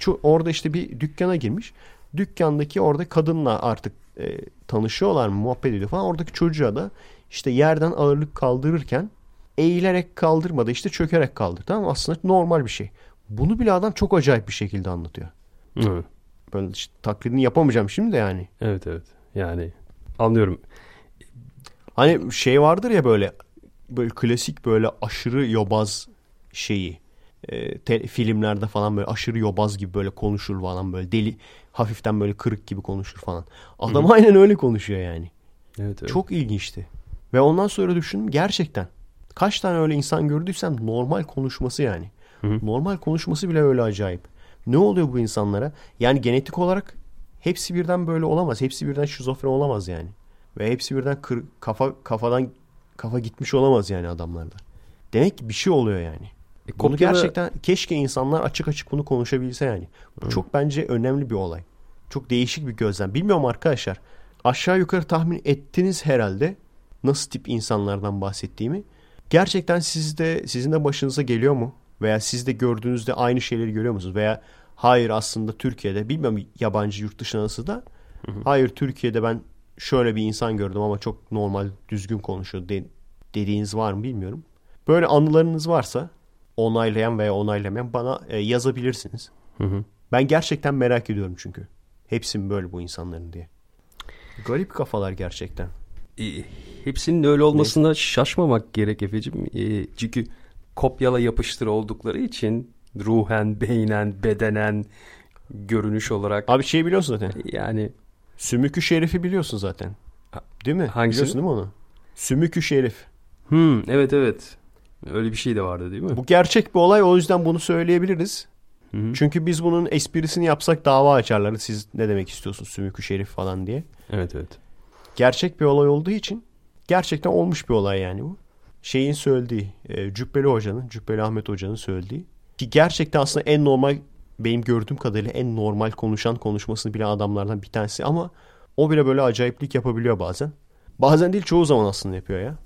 ço- orada işte bir dükkana girmiş. Dükkandaki orada kadınla artık e, tanışıyorlar mı muhabbet ediyor falan. Oradaki çocuğa da işte yerden ağırlık kaldırırken eğilerek kaldırmadı işte çökerek kaldır. Tamam? Aslında normal bir şey. Bunu bile adam çok acayip bir şekilde anlatıyor. Evet. Böyle işte taklidini yapamayacağım şimdi de yani. Evet evet. Yani anlıyorum. Hani şey vardır ya böyle böyle klasik böyle aşırı yobaz şeyi. E, te- filmlerde falan böyle aşırı yobaz gibi böyle konuşur falan böyle deli hafiften böyle kırık gibi konuşur falan. Adam aynen öyle konuşuyor yani. Evet, evet. Çok ilginçti. Ve ondan sonra düşündüm gerçekten. Kaç tane öyle insan gördüysem normal konuşması yani. Normal konuşması bile öyle acayip. Ne oluyor bu insanlara? Yani genetik olarak hepsi birden böyle olamaz. Hepsi birden şizofren olamaz yani. Ve hepsi birden kır, kafa kafadan kafa gitmiş olamaz yani adamlarda. Demek ki bir şey oluyor yani. E, Bunu kopyala- gerçekten keşke insanlar açık açık bunu konuşabilse yani. Bu çok bence önemli bir olay. Çok değişik bir gözlem. Bilmiyorum arkadaşlar. Aşağı yukarı tahmin ettiniz herhalde nasıl tip insanlardan bahsettiğimi. Gerçekten siz de sizin de başınıza geliyor mu? Veya siz de gördüğünüzde aynı şeyleri görüyor musunuz? Veya hayır aslında Türkiye'de bilmiyorum yabancı yurt dışı nasıl da hayır Türkiye'de ben şöyle bir insan gördüm ama çok normal düzgün konuşuyor de- dediğiniz var mı bilmiyorum. Böyle anılarınız varsa onaylayan veya onaylamayan bana e, yazabilirsiniz. Hı hı. Ben gerçekten merak ediyorum çünkü. Hepsi mi böyle bu insanların diye. Garip kafalar gerçekten. E, hepsinin öyle olmasına şaşmamak gerek Efe'cim. E, çünkü kopyala yapıştır oldukları için ruhen, beynen, bedenen, görünüş olarak Abi şey biliyorsun zaten. yani Sümükü Şerif'i biliyorsun zaten. Değil mi? Hangisi? Biliyorsun değil mi onu? Sümükü Şerif. hmm, evet evet öyle bir şey de vardı değil mi? Bu gerçek bir olay o yüzden bunu söyleyebiliriz. Hı hı. Çünkü biz bunun esprisini yapsak dava açarlar. Siz ne demek istiyorsunuz Sümükü Şerif falan diye. Evet evet. Gerçek bir olay olduğu için gerçekten olmuş bir olay yani bu. Şeyin söylediği, e, Cübbeli Hoca'nın, Cübbeli Ahmet Hoca'nın söylediği ki gerçekten aslında en normal benim gördüğüm kadarıyla en normal konuşan konuşmasını bilen adamlardan bir tanesi ama o bile böyle acayiplik yapabiliyor bazen. Bazen değil çoğu zaman aslında yapıyor ya.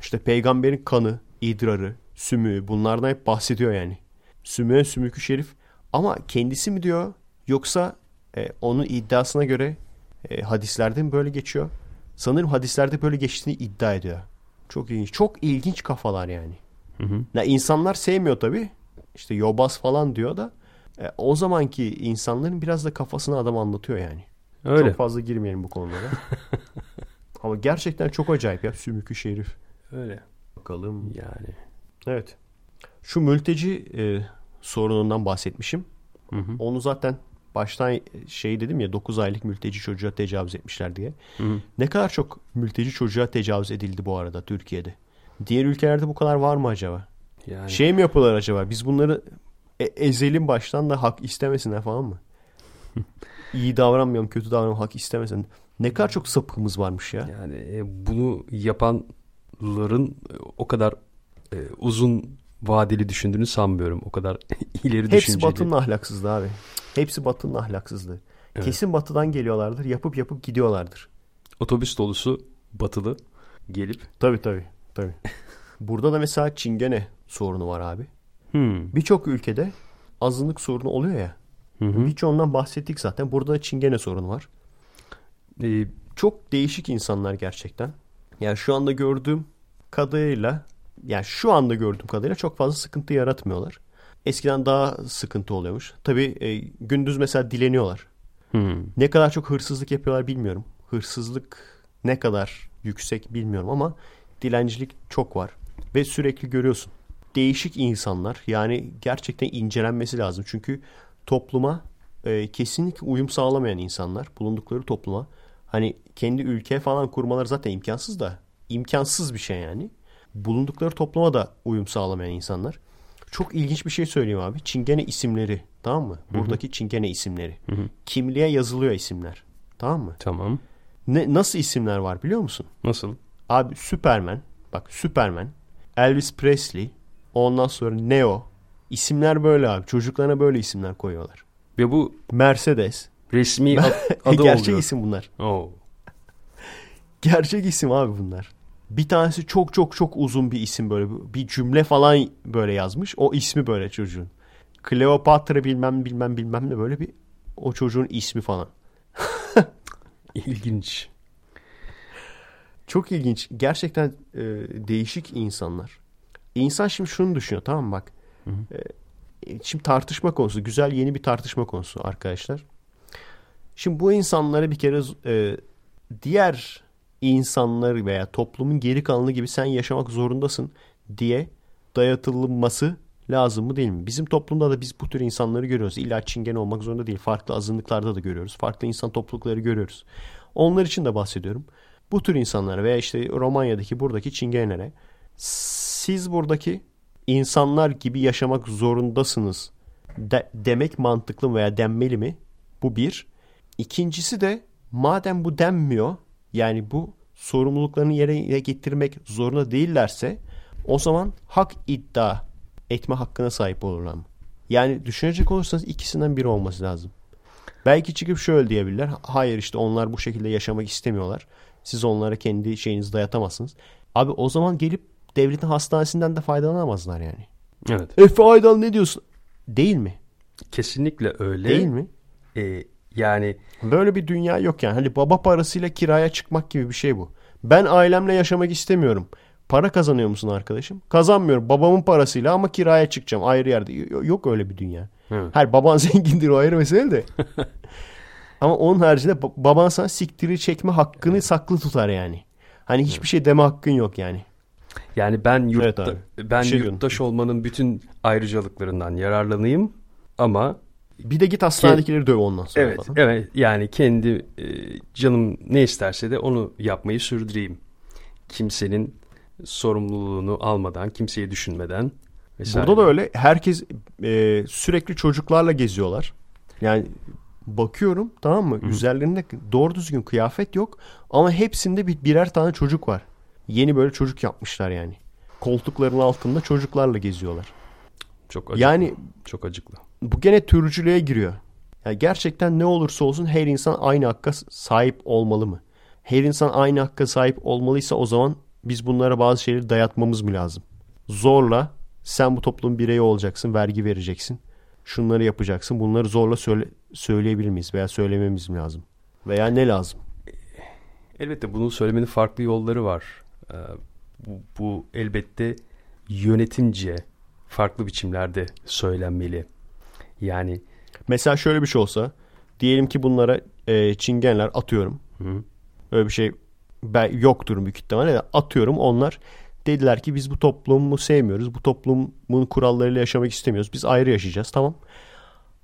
İşte peygamberin kanı, idrarı, sümüğü bunlardan hep bahsediyor yani. Sümüğe sümükü şerif ama kendisi mi diyor yoksa e, onun iddiasına göre e, hadislerde mi böyle geçiyor? Sanırım hadislerde böyle geçtiğini iddia ediyor. Çok ilginç. Çok ilginç kafalar yani. Hı hı. Ya insanlar sevmiyor tabii. İşte yobaz falan diyor da e, o zamanki insanların biraz da kafasını adam anlatıyor yani. Öyle. Çok fazla girmeyelim bu konulara. Ama gerçekten çok acayip ya Sümükü Şerif. Öyle. Bakalım. Yani. Evet. Şu mülteci e, sorunundan bahsetmişim. Hı hı. Onu zaten baştan şey dedim ya 9 aylık mülteci çocuğa tecavüz etmişler diye. Hı hı. Ne kadar çok mülteci çocuğa tecavüz edildi bu arada Türkiye'de. Diğer ülkelerde bu kadar var mı acaba? Yani Şey mi yapıyorlar acaba? Biz bunları e- ezelim baştan da hak istemesinler falan mı? İyi davranmayalım, kötü davranmayalım, hak istemesin. Ne kadar çok sapığımız varmış ya. yani e, bunu yapanların e, o kadar e, uzun vadeli düşündüğünü sanmıyorum. O kadar ileri Hepsi düşünceli. Batı'nın ahlaksızlığı abi. Hepsi Batı'nın ahlaksızlığı. Evet. Kesin Batı'dan geliyorlardır. Yapıp yapıp gidiyorlardır. Otobüs dolusu batılı gelip Tabii tabii. tabii. Burada da mesela çingene sorunu var abi. hmm. Birçok ülkede azınlık sorunu oluyor ya. Birçoğundan bahsettik zaten. Burada da çingene sorunu var. E, Çok değişik insanlar gerçekten. Yani şu anda gördüğüm kadarıyla yani şu anda gördüğüm kadarıyla çok fazla sıkıntı yaratmıyorlar. Eskiden daha sıkıntı oluyormuş. Tabii e, gündüz mesela dileniyorlar. hmm. Ne kadar çok hırsızlık yapıyorlar bilmiyorum. Hırsızlık ne kadar yüksek bilmiyorum ama dilencilik çok var. Ve sürekli görüyorsun. Değişik insanlar yani gerçekten incelenmesi lazım. Çünkü topluma e, kesinlikle uyum sağlamayan insanlar bulundukları topluma hani kendi ülke falan kurmaları zaten imkansız da imkansız bir şey yani. Bulundukları topluma da uyum sağlamayan insanlar. Çok ilginç bir şey söyleyeyim abi. Çingene isimleri tamam mı? Buradaki çingene isimleri. Kimliğe yazılıyor isimler. Tamam mı? Tamam. Ne, nasıl isimler var biliyor musun? Nasıl? Abi Superman. Bak Superman. Elvis Presley. Ondan sonra Neo. İsimler böyle abi. Çocuklarına böyle isimler koyuyorlar. Ve bu Mercedes. Resmi ad- adı Gerçek oluyor. isim bunlar. Oo. Gerçek isim abi bunlar. Bir tanesi çok çok çok uzun bir isim böyle bir cümle falan böyle yazmış. O ismi böyle çocuğun. Kleopatra bilmem bilmem bilmem ne böyle bir o çocuğun ismi falan. İlginç. Çok ilginç. Gerçekten e, değişik insanlar. İnsan şimdi şunu düşünüyor tamam mı bak. E, şimdi tartışma konusu. Güzel yeni bir tartışma konusu arkadaşlar. Şimdi bu insanlara bir kere e, diğer insanlar veya toplumun geri kalanı gibi sen yaşamak zorundasın diye dayatılması lazım mı değil mi? Bizim toplumda da biz bu tür insanları görüyoruz. İlla çingene olmak zorunda değil. Farklı azınlıklarda da görüyoruz. Farklı insan toplulukları görüyoruz. Onlar için de bahsediyorum. Bu tür insanlara veya işte Romanya'daki buradaki çingenelere siz buradaki insanlar gibi yaşamak zorundasınız de- demek mantıklı mı veya denmeli mi? Bu bir. İkincisi de madem bu denmiyor yani bu sorumluluklarını yerine getirmek zorunda değillerse o zaman hak iddia etme hakkına sahip olurlar mı? Yani düşünecek olursanız ikisinden biri olması lazım. Belki çıkıp şöyle diyebilirler. Hayır işte onlar bu şekilde yaşamak istemiyorlar. Siz onlara kendi şeyinizi dayatamazsınız. Abi o zaman gelip devletin hastanesinden de faydalanamazlar yani. Evet. E faydalı ne diyorsun? Değil mi? Kesinlikle öyle. Değil mi? E, yani Böyle bir dünya yok yani. Hani baba parasıyla kiraya çıkmak gibi bir şey bu. Ben ailemle yaşamak istemiyorum. Para kazanıyor musun arkadaşım? Kazanmıyorum. Babamın parasıyla ama kiraya çıkacağım ayrı yerde. Yok öyle bir dünya. Hı. Her baban zengindir o ayrı mesele de. ama onun haricinde ba- baban sana siktiri çekme hakkını saklı tutar yani. Hani hiçbir şey deme hakkın yok yani. Yani ben yurtta, abi. ben şey yurttaş olmanın bütün ayrıcalıklarından yararlanayım ama Bir de git hastanedekileri döv ondan sonra. evet falan. evet yani kendi e, canım ne isterse de onu yapmayı sürdüreyim. Kimsenin sorumluluğunu almadan, kimseyi düşünmeden vesaire. Burada da öyle. Herkes e, sürekli çocuklarla geziyorlar. Yani bakıyorum tamam mı? Üzerlerinde doğru düzgün kıyafet yok. Ama hepsinde bir, birer tane çocuk var. Yeni böyle çocuk yapmışlar yani. Koltukların altında çocuklarla geziyorlar. çok acıklı. Yani çok acıklı. Bu gene türcülüğe giriyor. Yani gerçekten ne olursa olsun her insan aynı hakka sahip olmalı mı? Her insan aynı hakka sahip olmalıysa o zaman biz bunlara bazı şeyleri dayatmamız mı lazım? Zorla sen bu toplumun bireyi olacaksın, vergi vereceksin. Şunları yapacaksın. Bunları zorla söyle, söyleyebilir miyiz veya söylememiz mi lazım? Veya ne lazım? Elbette bunu söylemenin farklı yolları var. Ee, bu, bu elbette yönetimce farklı biçimlerde söylenmeli. Yani Mesela şöyle bir şey olsa diyelim ki bunlara e, çingenler atıyorum. Hı. Öyle bir şey ben, yoktur büyük ihtimalle atıyorum onlar dediler ki biz bu toplumu sevmiyoruz. Bu toplumun kurallarıyla yaşamak istemiyoruz. Biz ayrı yaşayacağız tamam.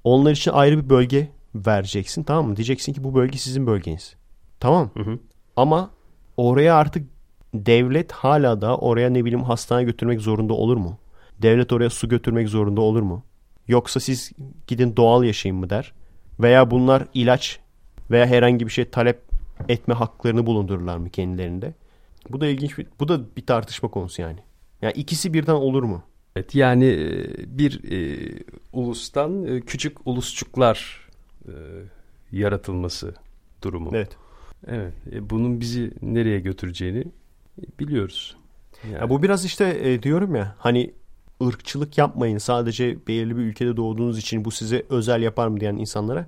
Onlar için ayrı bir bölge vereceksin tamam mı? Diyeceksin ki bu bölge sizin bölgeniz. Tamam. Hı hı. Ama oraya artık devlet hala da oraya ne bileyim hastane götürmek zorunda olur mu? Devlet oraya su götürmek zorunda olur mu? Yoksa siz gidin doğal yaşayın mı der? Veya bunlar ilaç veya herhangi bir şey talep etme haklarını bulundururlar mı kendilerinde? Bu da ilginç bir, bu da bir tartışma konusu yani. Yani ikisi birden olur mu? Evet, yani e, bir e, ulustan e, küçük ulusçuklar e, yaratılması durumu. Evet. Evet. e, bunun bizi nereye götüreceğini biliyoruz. Yani, Ya bu biraz işte e, diyorum ya hani ırkçılık yapmayın sadece belirli bir ülkede doğduğunuz için bu size özel yapar mı diyen insanlara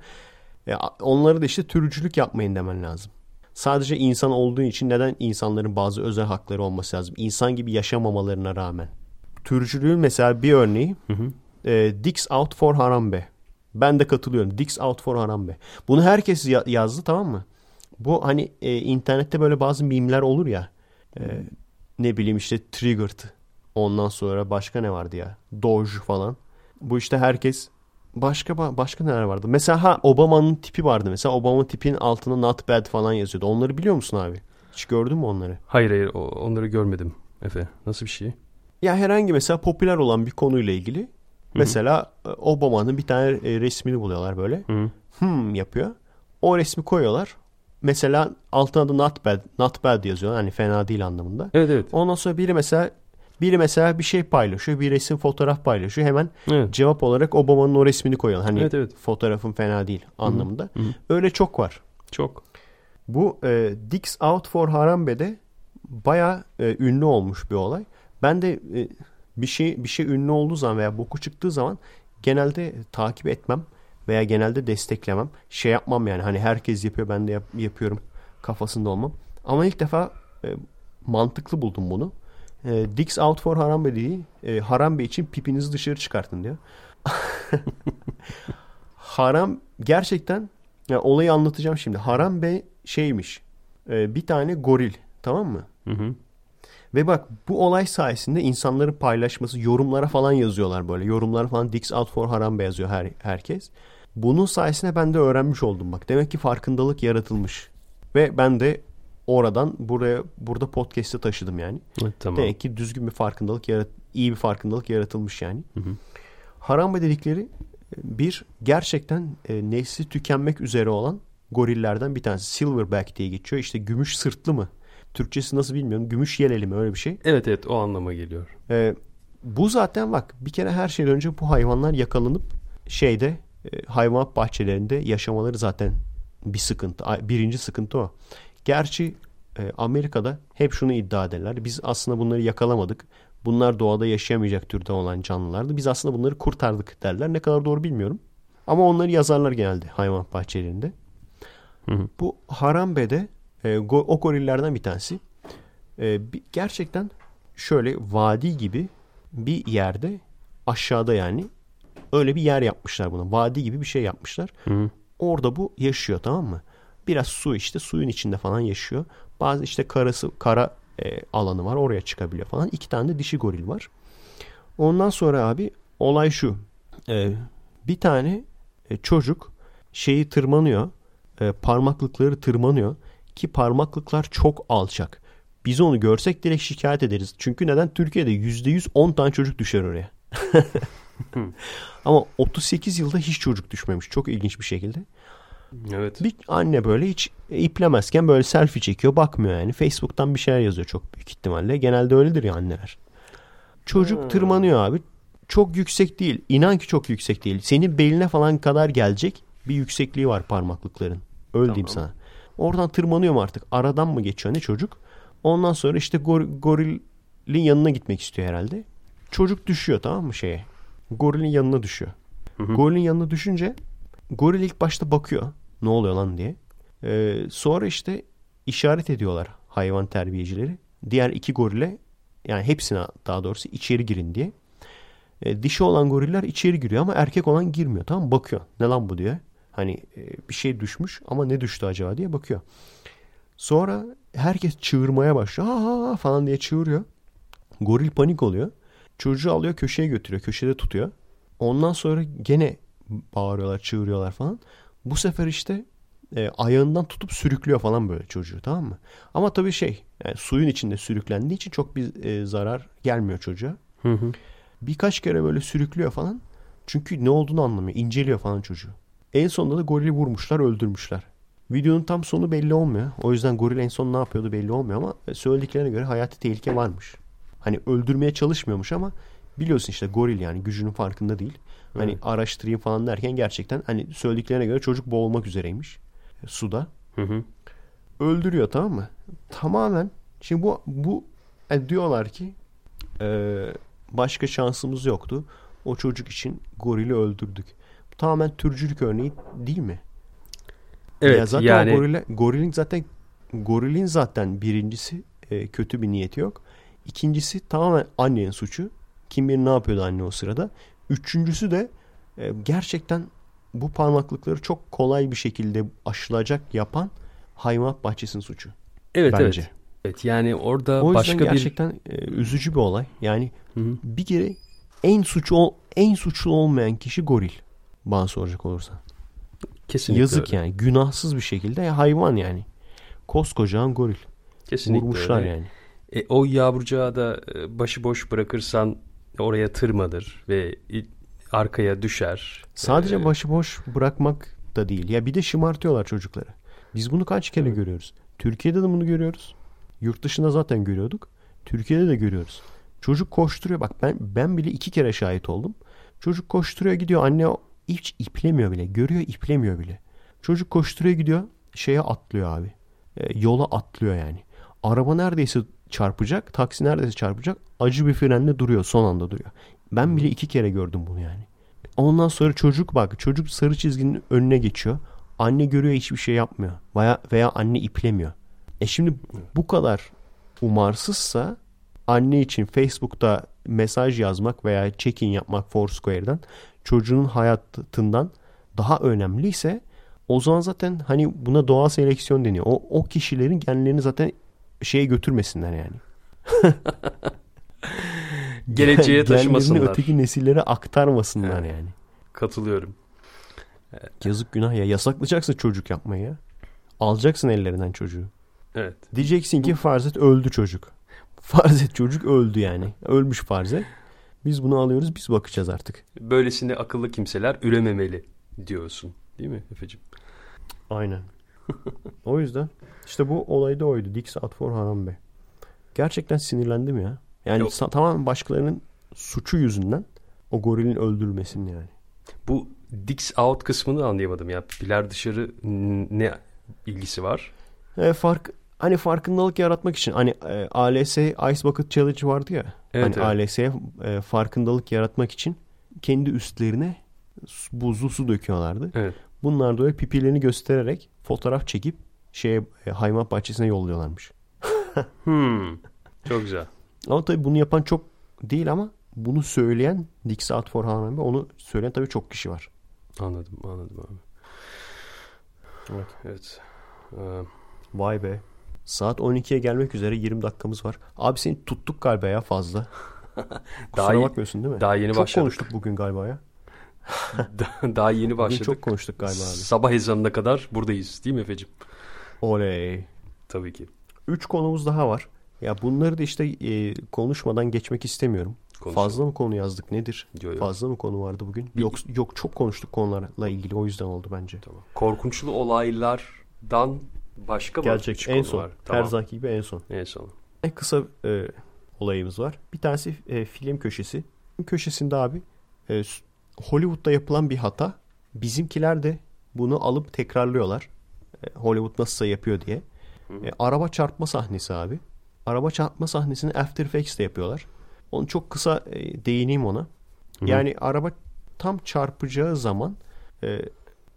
ya onları da işte türcülük yapmayın demen lazım. Sadece insan olduğu için neden insanların bazı özel hakları olması lazım? İnsan gibi yaşamamalarına rağmen. Türcülüğün mesela bir örneği e, Dicks Out for Harambe. Ben de katılıyorum. Dicks Out for Harambe. Bunu herkes ya- yazdı tamam mı? Bu hani e, internette böyle bazı mimler olur ya. E, ne bileyim işte Triggered. Ondan sonra başka ne vardı ya? Doge falan. Bu işte herkes başka ba- başka neler vardı? Mesela ha Obama'nın tipi vardı. Mesela Obama tipin altına not bad falan yazıyordu. Onları biliyor musun abi? Hiç gördün mü onları? Hayır hayır onları görmedim Efe. Nasıl bir şey? Ya herhangi mesela popüler olan bir konuyla ilgili mesela e, Obama'nın bir tane e, resmini buluyorlar böyle. Hı. Hmm yapıyor. O resmi koyuyorlar. Mesela altına da not bad, not bad yazıyorlar. Hani fena değil anlamında. Evet evet. Ondan sonra biri mesela biri mesela bir şey paylaşıyor. Bir resim fotoğraf paylaşıyor. Hemen Evet. cevap olarak Obama'nın o resmini koyuyorlar. Hani Evet, evet. fotoğrafın fena değil anlamında. Hı hı. Öyle çok var. Çok. Bu e, Dicks Out for Harambe'de baya ünlü olmuş bir olay. Ben de e, bir şey bir şey ünlü olduğu zaman veya boku çıktığı zaman genelde takip etmem veya genelde desteklemem. Şey yapmam yani hani herkes yapıyor ben de yap- yapıyorum kafasında olmam. Ama ilk defa e, mantıklı buldum bunu. E, Dicks Out for Harambe değil. E, Harambe için pipinizi dışarı çıkartın diyor. Haram gerçekten ya olayı anlatacağım şimdi. Harambe şeymiş. e, bir tane goril tamam mı? Hı hı. Ve bak bu olay sayesinde insanların paylaşması, yorumlara falan yazıyorlar böyle. Yorumlara falan Dicks Out for Harambe yazıyor her, herkes. Bunun sayesinde ben de öğrenmiş oldum bak. Demek ki farkındalık yaratılmış. Ve ben de oradan buraya burada podcast'e taşıdım yani. Evet, tamam. Demek ki düzgün bir farkındalık yarat iyi bir farkındalık yaratılmış yani. Hı hı. Harambe dedikleri e, bir gerçekten e, nesli tükenmek üzere olan gorillerden bir tanesi. Silverback diye geçiyor. İşte gümüş sırtlı mı? Türkçesi nasıl bilmiyorum. Gümüş yeleli mi öyle bir şey. Evet evet o anlama geliyor. E, bu zaten bak bir kere her şeyden önce bu hayvanlar yakalanıp şeyde e, hayvanat bahçelerinde yaşamaları zaten bir sıkıntı. Birinci sıkıntı o. Gerçi e, Amerika'da hep şunu iddia ederler. Biz aslında bunları yakalamadık. Bunlar doğada yaşayamayacak türde olan canlılardı. Biz aslında bunları kurtardık derler. Ne kadar doğru bilmiyorum. Ama onları yazarlar genelde hayvanat bahçelerinde. Hı hı. Bu Harambe'de e, go- o gorillerden bir tanesi. E, bir- gerçekten şöyle vadi gibi bir yerde aşağıda yani öyle bir yer yapmışlar buna. Vadi gibi bir şey yapmışlar. Hı. Orada bu yaşıyor tamam mı? Biraz su işte suyun içinde falan yaşıyor. Bazı işte karası kara e, alanı var oraya çıkabiliyor falan. İki tane de dişi goril var. Ondan sonra abi olay şu. E, bir tane e, çocuk şeyi tırmanıyor. E, parmaklıkları tırmanıyor. Ki parmaklıklar çok alçak. Biz onu görsek direkt şikayet ederiz. Çünkü neden? Türkiye'de %100 10 tane çocuk düşer oraya. Ama 38 yılda hiç çocuk düşmemiş. Çok ilginç bir şekilde. Evet. Bir anne böyle hiç iplemezken böyle selfie çekiyor bakmıyor yani. Facebook'tan bir şeyler yazıyor çok büyük ihtimalle. Genelde öyledir ya anneler. Çocuk Hmm. tırmanıyor abi. Çok yüksek değil. İnan ki çok yüksek değil. Senin beline falan kadar gelecek bir yüksekliği var parmaklıkların. Öyle diyeyim sana. Oradan tırmanıyor mu artık? Aradan mı geçiyor ne çocuk? Ondan sonra işte gor- gorilin yanına gitmek istiyor herhalde. Çocuk düşüyor tamam mı şeye? Gorilin yanına düşüyor. Gorilin yanına düşünce goril ilk başta bakıyor. Ne oluyor lan diye. Ee, sonra işte işaret ediyorlar hayvan terbiyecileri. Diğer iki gorile yani hepsine daha doğrusu içeri girin diye. Ee, dişi olan goriller içeri giriyor ama erkek olan girmiyor. Tamam? Bakıyor. Ne lan bu diye. Hani e, bir şey düşmüş ama ne düştü acaba diye bakıyor. Sonra herkes çığırmaya başlıyor. Aa falan diye çığırıyor. Goril panik oluyor. Çocuğu alıyor köşeye götürüyor. Köşede tutuyor. Ondan sonra gene bağırıyorlar, çığırıyorlar falan. Bu sefer işte e, ayağından tutup sürüklüyor falan böyle çocuğu tamam mı? Ama tabii şey yani suyun içinde sürüklendiği için çok bir e, zarar gelmiyor çocuğa. Hı hı. Birkaç kere böyle sürüklüyor falan. Çünkü ne olduğunu anlamıyor. İnceliyor falan çocuğu. En sonunda da gorili vurmuşlar, öldürmüşler. Videonun tam sonu belli olmuyor. O yüzden goril en son ne yapıyordu belli olmuyor ama e, söylediklerine göre hayati tehlike varmış. Hani öldürmeye çalışmıyormuş ama biliyorsun işte goril yani gücünün farkında değil. Hani Evet. araştırayım falan derken gerçekten hani söylediklerine göre çocuk boğulmak üzereymiş suda. Hı hı. Öldürüyor tamam mı? Tamamen. Şimdi bu bu e, diyorlar ki e, başka şansımız yoktu. O çocuk için gorili öldürdük. Bu tamamen türcülük örneği değil mi? Evet ya zaten yani gorile, gorilin zaten gorilin zaten birincisi e, kötü bir niyeti yok. İkincisi tamamen annenin suçu. Kim bilir ne yapıyordu anne o sırada. Üçüncüsü de e, gerçekten bu parmaklıkları çok kolay bir şekilde aşılacak yapan hayvanat bahçesinin suçu. evet bence. evet. Evet yani orada O başka gerçekten e, üzücü bir olay. Yani bir Hı hı. bir kere en suçu ol- en suçlu olmayan kişi goril. Bana soracak olursan. kesinlikle Yazık öyle. yani. Günahsız bir şekilde ya hayvan yani. Koskocaman goril. Kesinlikle Vurmuşlar öyle. yani. E, o yavrucağı da e, başıboş bırakırsan oraya tırmanır ve arkaya düşer. Sadece Ee, başıboş bırakmak da değil. Ya bir de şımartıyorlar çocukları. Biz bunu kaç kere Evet. görüyoruz? Türkiye'de de bunu görüyoruz. Yurt dışında zaten görüyorduk. Türkiye'de de görüyoruz. Çocuk koşturuyor. Bak ben ben bile iki kere şahit oldum. Çocuk koşturuyor gidiyor. Anne hiç iplemiyor bile. Görüyor iplemiyor bile. Çocuk koşturuyor gidiyor. Şeye atlıyor abi. E, yola atlıyor yani. Araba neredeyse çarpacak. Taksi neredeyse çarpacak. Acı bir frenle duruyor. Son anda duruyor. Ben bile iki kere gördüm bunu yani. Ondan sonra çocuk bak çocuk sarı çizginin önüne geçiyor. Anne görüyor hiçbir şey yapmıyor. Veya, veya anne iplemiyor. E şimdi bu kadar umarsızsa anne için Facebook'ta mesaj yazmak veya check-in yapmak Foursquare'dan çocuğunun hayatından daha önemliyse o zaman zaten hani buna doğal seleksiyon deniyor. O, o kişilerin genlerini zaten şeye götürmesinler yani. Geleceğe taşımasınlar. öteki nesillere aktarmasınlar Evet. yani. Katılıyorum. Yazık günah ya. Yasaklayacaksın çocuk yapmayı ya. Alacaksın ellerinden çocuğu. Evet. Diyeceksin ki farz et öldü çocuk. Farz et çocuk öldü yani. Ölmüş farz et. Biz bunu alıyoruz biz bakacağız artık. Böylesine akıllı kimseler ürememeli diyorsun. Değil mi Efe'cim? Aynen. o yüzden işte bu olay da oydu. Dix Out for Harambe. Gerçekten sinirlendim ya. Yani Yok. sa- tamamen başkalarının suçu yüzünden o gorilin öldürülmesinin yani. Bu Dix Out kısmını anlayamadım ya. Pilar dışarı ne ilgisi var? E, fark hani farkındalık yaratmak için hani e, ALS Ice Bucket Challenge vardı ya. Evet, hani evet. ALS'ye e, farkındalık yaratmak için kendi üstlerine buzlu su döküyorlardı. Evet. Bunlar da öyle pipilerini göstererek fotoğraf çekip şeye e, hayvan bahçesine yolluyorlarmış. Hmm. Çok güzel. Ama tabii bunu yapan çok değil ama bunu söyleyen Dick Saat for Hanami onu söyleyen tabii çok kişi var. Anladım anladım abi. Evet. evet. Ee, Vay be. Saat 12'ye gelmek üzere 20 dakikamız var. Abi seni tuttuk galiba ya fazla. Kusura Daha iyi- bakmıyorsun değil mi? daha yeni çok başladık. konuştuk bugün galiba ya. daha yeni Bugün başladık. çok konuştuk galiba abi. Sabah ezanına kadar buradayız değil mi Efe'cim? Oley. Tabii ki. Üç konumuz daha var. Ya bunları da işte e, konuşmadan geçmek istemiyorum. Konuşalım. Fazla mı konu yazdık nedir? Yo, yo. Fazla mı konu vardı bugün? Yok yok çok konuştuk konularla ilgili o yüzden oldu bence. Tamam. Korkunçlu olaylardan başka mı? Üç en son. var? Her Tamam. zamanki gibi en son. En son. En kısa e, olayımız var. Bir tanesi e, film köşesi. Film köşesinde abi e, Hollywood'da yapılan bir hata. Bizimkiler de bunu alıp tekrarlıyorlar. E, Hollywood nasılsa yapıyor diye. E, araba çarpma sahnesi abi. Araba çarpma sahnesini After Effects'te yapıyorlar. Onu çok kısa e, değineyim ona. Yani araba tam çarpacağı zaman e,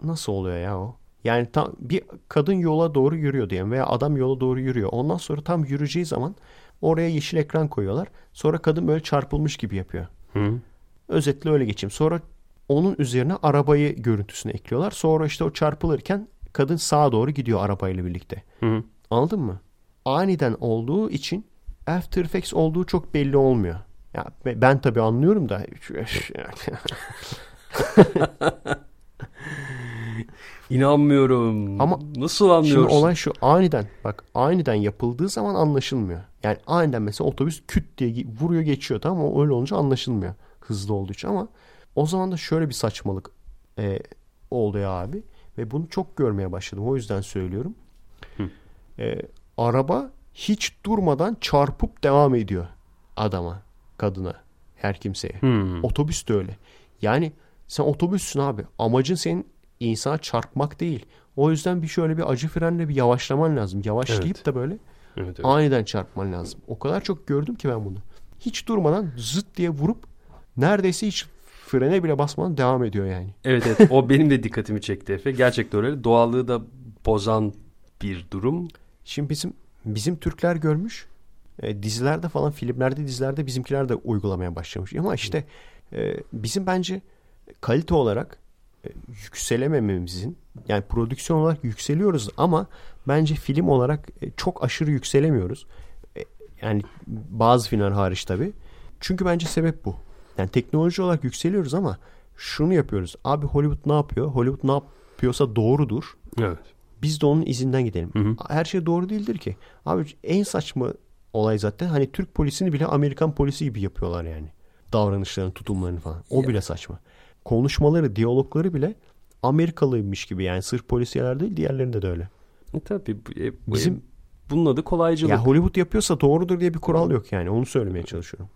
nasıl oluyor ya o? Yani tam bir kadın yola doğru yürüyor diyelim veya adam yola doğru yürüyor. Ondan sonra tam yürüyeceği zaman oraya yeşil ekran koyuyorlar. Sonra kadın böyle çarpılmış gibi yapıyor. Hı. Özetle öyle geçeyim. Sonra onun üzerine arabayı görüntüsünü ekliyorlar. Sonra işte o çarpılırken kadın sağa doğru gidiyor arabayla birlikte. Hı. Anladın mı? Aniden olduğu için After Effects olduğu çok belli olmuyor. Ya be- ben tabii anlıyorum da İnanmıyorum. Ama nasıl Şimdi anlıyorsun? olay şu aniden bak aniden yapıldığı zaman anlaşılmıyor. Yani aniden mesela otobüs küt diye vuruyor geçiyor tamam mı? O Öyle olunca anlaşılmıyor hızlı olduğu için ama o zaman da şöyle bir saçmalık e, oldu ya abi ve bunu çok görmeye başladım o yüzden söylüyorum. E, araba hiç durmadan çarpıp devam ediyor adama, kadına, her kimseye. Hmm. Otobüs de öyle. Yani sen otobüssün abi. Amacın senin insana çarpmak değil. O yüzden bir şöyle bir acı frenle bir yavaşlaman lazım. Yavaşlayıp Evet. da böyle Evet, evet. aniden çarpman lazım. O kadar çok gördüm ki ben bunu. Hiç durmadan zıt diye vurup neredeyse hiç frene bile basmadan devam ediyor yani. Evet evet o benim de dikkatimi çekti Efe. Gerçekten öyle. Doğallığı da bozan bir durum. Şimdi bizim bizim Türkler görmüş. E, dizilerde falan filmlerde dizilerde bizimkiler de uygulamaya başlamış. Ama işte e, bizim bence kalite olarak e, yükselemememizin yani prodüksiyon olarak yükseliyoruz ama bence film olarak e, çok aşırı yükselemiyoruz. E, yani bazı filmler hariç tabii. Çünkü bence sebep bu. Yani teknoloji olarak yükseliyoruz ama şunu yapıyoruz. Abi Hollywood ne yapıyor? Hollywood ne yapıyorsa doğrudur. Evet. Biz de onun izinden gidelim. Hı hı. Her şey doğru değildir ki. Abi en saçma olay zaten hani Türk polisini bile Amerikan polisi gibi yapıyorlar yani. Davranışlarını, tutumlarını falan. O bile saçma. Konuşmaları, diyalogları bile Amerikalıymış gibi yani sırf polisiyeler değil diğerlerinde de öyle. E, tabii e, bu- Bizim- bunun adı kolaycılık. Ya Hollywood yapıyorsa doğrudur diye bir kural yok yani. Onu söylemeye çalışıyorum.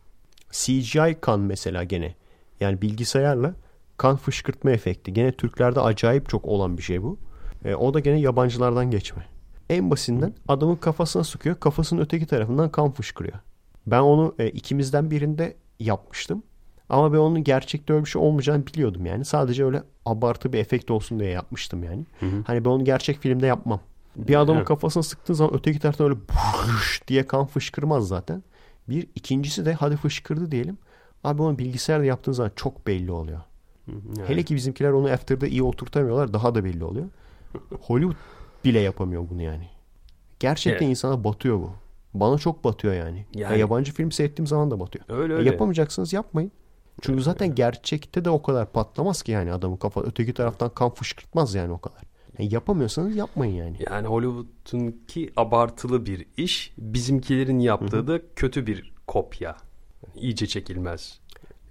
CGI kan mesela gene. Yani bilgisayarla kan fışkırtma efekti. Gene Türklerde acayip çok olan bir şey bu. E, o da gene yabancılardan geçme. En basitinden adamın kafasına sıkıyor. Kafasının öteki tarafından kan fışkırıyor. Ben onu e, ikimizden birinde yapmıştım. Ama ben onun gerçekte öyle bir şey olmayacağını biliyordum yani. Sadece öyle abartı bir efekt olsun diye yapmıştım yani. Hani ben onu gerçek filmde yapmam. Bir adamın Evet. kafasına sıktığın zaman öteki taraftan öyle diye kan fışkırmaz zaten. Bir ikincisi de hadi fışkırdı diyelim. Abi onu bilgisayarda yaptığın zaman çok belli oluyor. Yani. Hele ki bizimkiler onu After'da iyi oturtamıyorlar. Daha da belli oluyor. Hollywood bile yapamıyor bunu yani. Gerçekten Evet. insana batıyor bu. Bana çok batıyor yani. Yani- Ya yabancı film seyrettiğim zaman da batıyor. Öyle E öyle. yapamayacaksınız yapmayın. Çünkü zaten gerçekte de o kadar patlamaz ki yani adamın kafa öteki taraftan kan fışkırtmaz yani o kadar. Yani yapamıyorsanız yapmayın yani. Yani Hollywood'unki abartılı bir iş. Bizimkilerin yaptığı da kötü bir kopya. Yani iyice çekilmez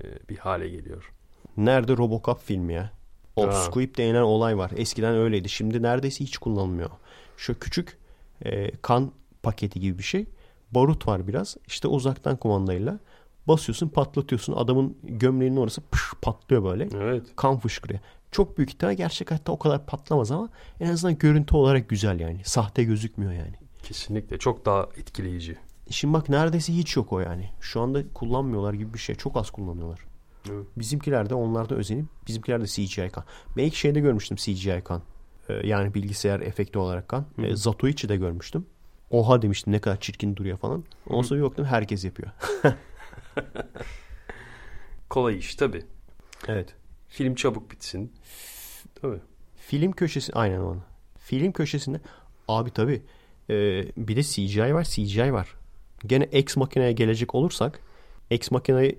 e, bir hale geliyor. Nerede Robocop filmi ya? O Ha. squib denilen olay var. Eskiden öyleydi. Şimdi neredeyse hiç kullanılmıyor. Şu küçük e, kan paketi gibi bir şey. Barut var biraz. İşte uzaktan kumandayla basıyorsun patlatıyorsun. Adamın gömleğinin orası pış, patlıyor böyle. Evet. Kan fışkırıyor. Çok büyük ihtimal gerçek hayatta o kadar patlamaz ama en azından görüntü olarak güzel yani. Sahte gözükmüyor yani. Kesinlikle çok daha etkileyici. Şimdi bak neredeyse hiç yok o yani. Şu anda kullanmıyorlar gibi bir şey. Çok az kullanıyorlar. Evet. Bizimkiler de onlarda özenip bizimkiler de CGI kan. Ben ilk şeyde görmüştüm CGI kan. Ee, yani bilgisayar efekti olarak kan. Ee, Zatoichi'de görmüştüm. Oha demiştim ne kadar çirkin duruyor falan. Ondan sonra baktım herkes yapıyor. Kolay iş tabii. Evet. Film çabuk bitsin. Tabii. Film köşesi aynen onu. Film köşesinde abi tabi bir de CGI var CGI var. Gene Ex Machina'ya gelecek olursak Ex Machina'yı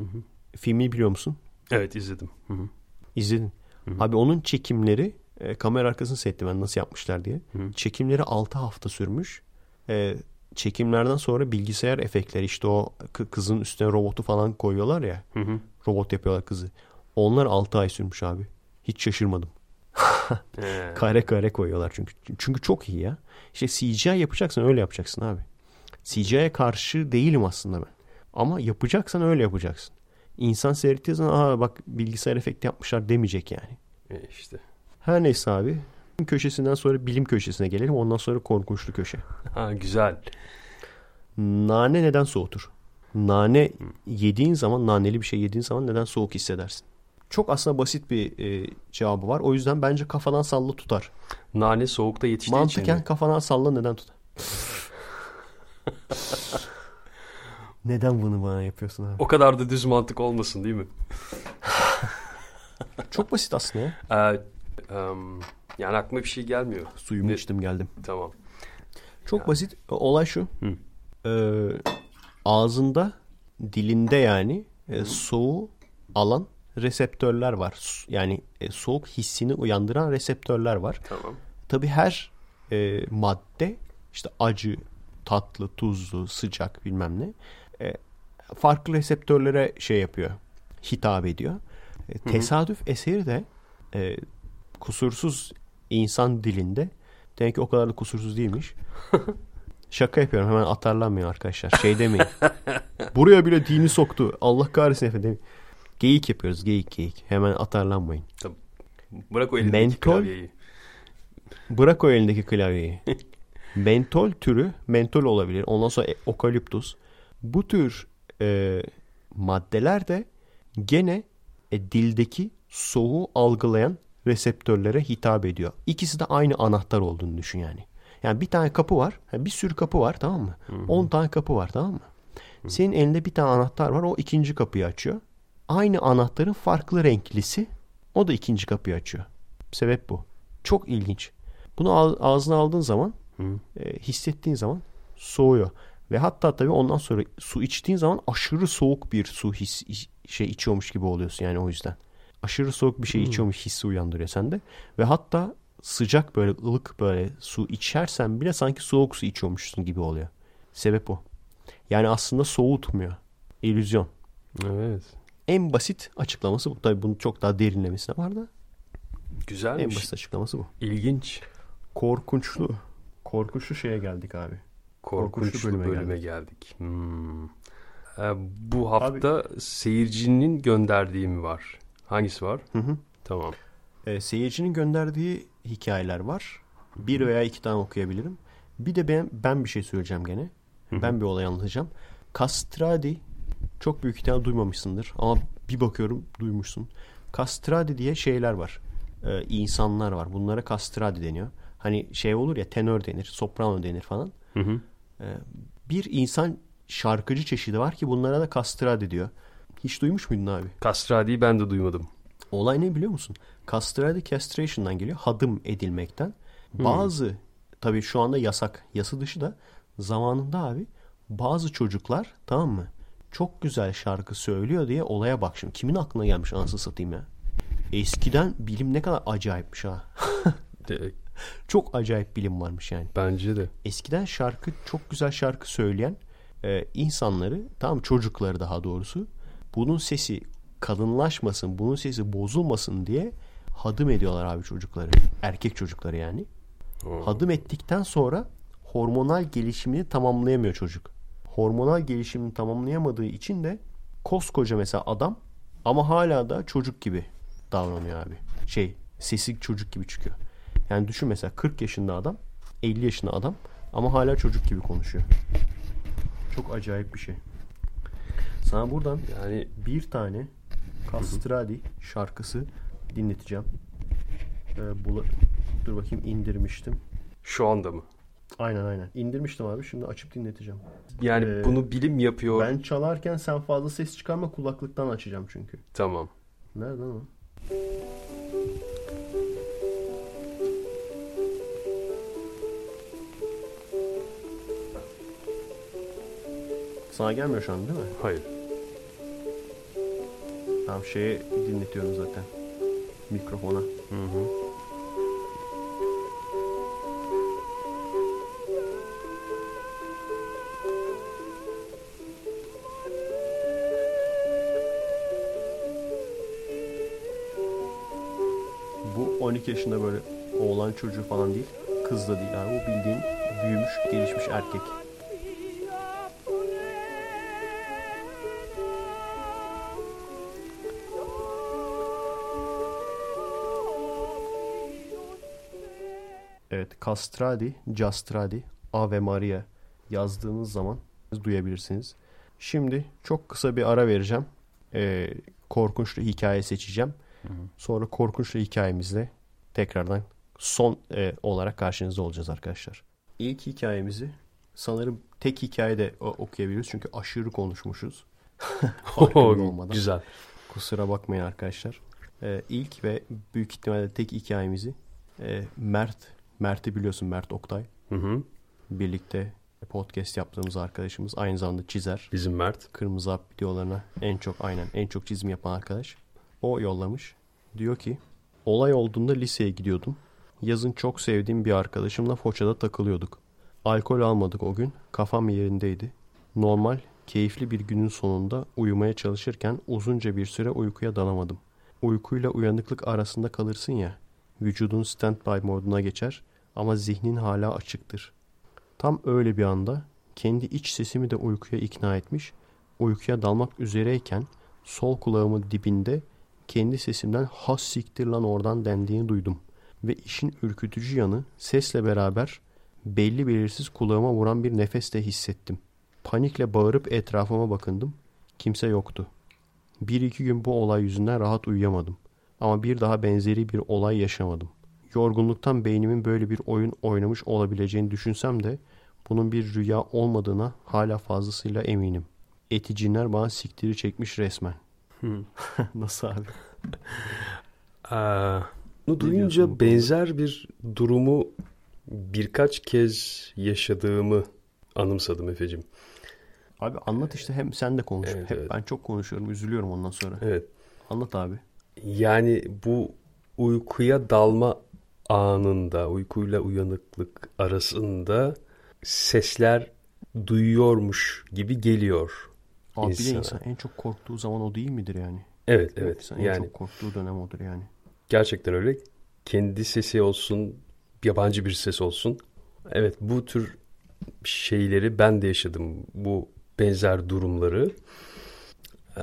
filmi biliyor musun? Evet izledim. Hı hı. İzledin. Abi onun çekimleri e, kamera arkasını seyrettim ben nasıl yapmışlar diye. Çekimleri 6 hafta sürmüş. E, çekimlerden sonra bilgisayar efektleri işte o kı- kızın üstüne robotu falan koyuyorlar ya. Hı hı. Robot yapıyorlar kızı. Onlar 6 ay sürmüş abi. Hiç şaşırmadım. Kare kare koyuyorlar çünkü. Çünkü çok iyi ya. İşte CGI yapacaksan öyle yapacaksın abi. CGI'ye karşı değilim aslında ben. Ama yapacaksan öyle yapacaksın. İnsan seyrettiği zaman Aa, bak bilgisayar efekti yapmışlar demeyecek yani. e, işte. Her neyse abi. Bilim köşesinden sonra bilim köşesine gelelim. Ondan sonra korkunçlu köşe. Ha güzel. Nane neden soğutur? Nane yediğin zaman, naneli bir şey yediğin zaman neden soğuk hissedersin? Çok aslında basit bir e, cevabı var. O yüzden bence kafadan salla tutar. Nane soğukta yetiştiği için Mantıken mi? kafadan salla neden tutar? neden bunu bana yapıyorsun abi? O kadar da düz mantık olmasın değil mi? Çok basit aslında. Ee, em, yani aklıma bir şey gelmiyor. Suyumu Ne- içtim geldim. Tamam. Çok basit. Olay şu. Hı. Ee, ağzında, dilinde yani e, soğuğu alan reseptörler var. Yani e, soğuk hissini uyandıran reseptörler var. Tamam. Tabii her e, madde işte acı, tatlı, tuzlu, sıcak bilmem ne e, farklı reseptörlere şey yapıyor. Hitap ediyor. E, tesadüf eseri de e, kusursuz insan dilinde demek ki o kadar da kusursuz değilmiş. Şaka yapıyorum hemen atarlanmıyor arkadaşlar. Şey demeyin. Buraya bile dini soktu. Allah kahretsin efendim. Geyik yapıyoruz geyik geyik. Hemen atarlanmayın. Bırak o elindeki Mentol. klavyeyi. Bırak o elindeki klavyeyi. mentol türü mentol olabilir. Ondan sonra e- okaliptus. Bu tür e, maddeler de gene e, dildeki soğuğu algılayan reseptörlere hitap ediyor. İkisi de aynı anahtar olduğunu düşün yani. Yani bir tane kapı var. bir sürü kapı var tamam mı? 10 tane kapı var tamam mı? Senin elinde bir tane anahtar var. O ikinci kapıyı açıyor. Aynı anahtarın farklı renklisi o da ikinci kapıyı açıyor. Sebep bu. Çok ilginç. Bunu ağ- ağzına aldığın zaman e, hissettiğin zaman soğuyor. Ve hatta tabii ondan sonra su içtiğin zaman aşırı soğuk bir su his, şey içiyormuş gibi oluyorsun yani o yüzden. Aşırı soğuk bir şey içiyormuş hissi uyandırıyor sende. Ve hatta sıcak böyle ılık böyle su içersen bile sanki soğuk su içiyormuşsun gibi oluyor. Sebep o. Yani aslında soğutmuyor. İllüzyon. Evet. En basit açıklaması bu. Tabii bunun çok daha derinlemesine var da en Güzelmiş. basit açıklaması bu. İlginç. Korkunçlu. Korkunçlu şeye geldik abi. Korkunç Korkunçlu bölüme, bölüme geldik. Hmm. Ee, bu hafta seyircinin gönderdiği mi var? Hangisi var? Hı hı. Tamam. E, seyircinin gönderdiği hikayeler var. Bir veya iki tane okuyabilirim. Bir de ben, ben bir şey söyleyeceğim gene. Ben bir olay anlatacağım. Castradi çok büyük ihtimal duymamışsındır ama bir bakıyorum duymuşsun. Castradi diye şeyler var. E, insanlar var. Bunlara castradi deniyor. Hani şey olur ya tenör denir, soprano denir falan. Hı hı. E, bir insan şarkıcı çeşidi var ki bunlara da castradi diyor. Hiç duymuş muydun abi? Castradi'yi ben de duymadım. Olay ne biliyor musun? Castrati castration'dan geliyor. Hadım edilmekten. Bazı tabii şu anda yasak. Yasa dışı da zamanında abi bazı çocuklar tamam mı? Çok güzel şarkı söylüyor diye olaya bak şimdi. Kimin aklına gelmiş anasını satayım ya. Eskiden bilim ne kadar acayipmiş ha. Çok acayip bilim varmış yani. bence de. Eskiden şarkı çok güzel şarkı söyleyen e, insanları tam çocukları daha doğrusu bunun sesi kadınlaşmasın bunun sesi bozulmasın diye hadım ediyorlar abi çocukları erkek çocukları yani hadım ettikten sonra hormonal gelişimini tamamlayamıyor çocuk hormonal gelişimini tamamlayamadığı için de koskoca mesela adam ama hala da çocuk gibi davranıyor abi şey sesi çocuk gibi çıkıyor yani düşün mesela 40 yaşında adam 50 yaşında adam ama hala çocuk gibi konuşuyor. Çok acayip bir şey. Sana buradan Yani bir tane Castradi şarkısı dinleteceğim. Ee, bula- Dur bakayım indirmiştim. şu anda mı? Aynen aynen. İndirmiştim abi. Şimdi açıp dinleteceğim. Yani Ee, bunu bilim yapıyor. Ben çalarken sen fazla ses çıkarma kulaklıktan açacağım çünkü. Tamam. Nereden o? Sana gelmiyor şu an değil mi? Hayır. Tamam şeye dinletiyorum zaten. Mikrofona. Hı hı. 12 yaşında böyle oğlan çocuğu falan değil. Kız da değil abi. Bu bildiğin büyümüş, gelişmiş erkek. Evet, Castradi, Castradi, Ave Maria yazdığınız zaman duyabilirsiniz. Şimdi çok kısa bir ara vereceğim. Ee, korkunçlu hikaye seçeceğim. Sonra korkunçlu hikayemizle tekrardan son e, olarak karşınızda olacağız arkadaşlar. İlk hikayemizi sanırım tek hikayede o- okuyabiliriz çünkü aşırı konuşmuşuz. Farkında olmadan. Güzel. Kusura bakmayın arkadaşlar. Ee, ilk ve büyük ihtimalle tek hikayemizi e, Mert, Mert'i biliyorsun Mert Oktay. Hı hı. Birlikte podcast yaptığımız arkadaşımız aynı zamanda çizer. Bizim Mert. Kırmızı Hap videolarına en çok aynen en çok çizim yapan arkadaş. O yollamış. Diyor ki olay olduğunda liseye gidiyordum. Yazın çok sevdiğim bir arkadaşımla Foça'da takılıyorduk. Alkol almadık o gün. Kafam yerindeydi. Normal, keyifli bir günün sonunda uyumaya çalışırken uzunca bir süre uykuya dalamadım. Uykuyla uyanıklık arasında kalırsın ya. Vücudun standby moduna geçer ama zihnin hala açıktır. Tam öyle bir anda kendi iç sesimi de uykuya ikna etmiş. Uykuya dalmak üzereyken sol kulağımın dibinde kendi sesimden has siktir lan oradan dendiğini duydum. Ve işin ürkütücü yanı sesle beraber belli belirsiz kulağıma vuran bir nefes de hissettim. Panikle bağırıp etrafıma bakındım. Kimse yoktu. Bir iki gün bu olay yüzünden rahat uyuyamadım. Ama bir daha benzeri bir olay yaşamadım. Yorgunluktan beynimin böyle bir oyun oynamış olabileceğini düşünsem de bunun bir rüya olmadığına hala fazlasıyla eminim. Eticinler bana siktiri çekmiş resmen. Nasıl abi? Aa, bunu diyorsun bu duyunca benzer bir durumu birkaç kez yaşadığımı anımsadım Efe'cim. Abi anlat işte hem sen de konuş. Evet, Hep evet. ben çok konuşuyorum, üzülüyorum ondan sonra. Evet. Anlat abi. Yani bu uykuya dalma anında, uykuyla uyanıklık arasında sesler duyuyormuş gibi geliyor Abi bir de insana. insan en çok korktuğu zaman o değil midir yani? Evet, evet. İnsan en Yani çok korktuğu dönem odur yani. gerçekten öyle. Kendi sesi olsun, yabancı bir ses olsun. Evet, bu tür şeyleri ben de yaşadım. Bu benzer durumları. Ee,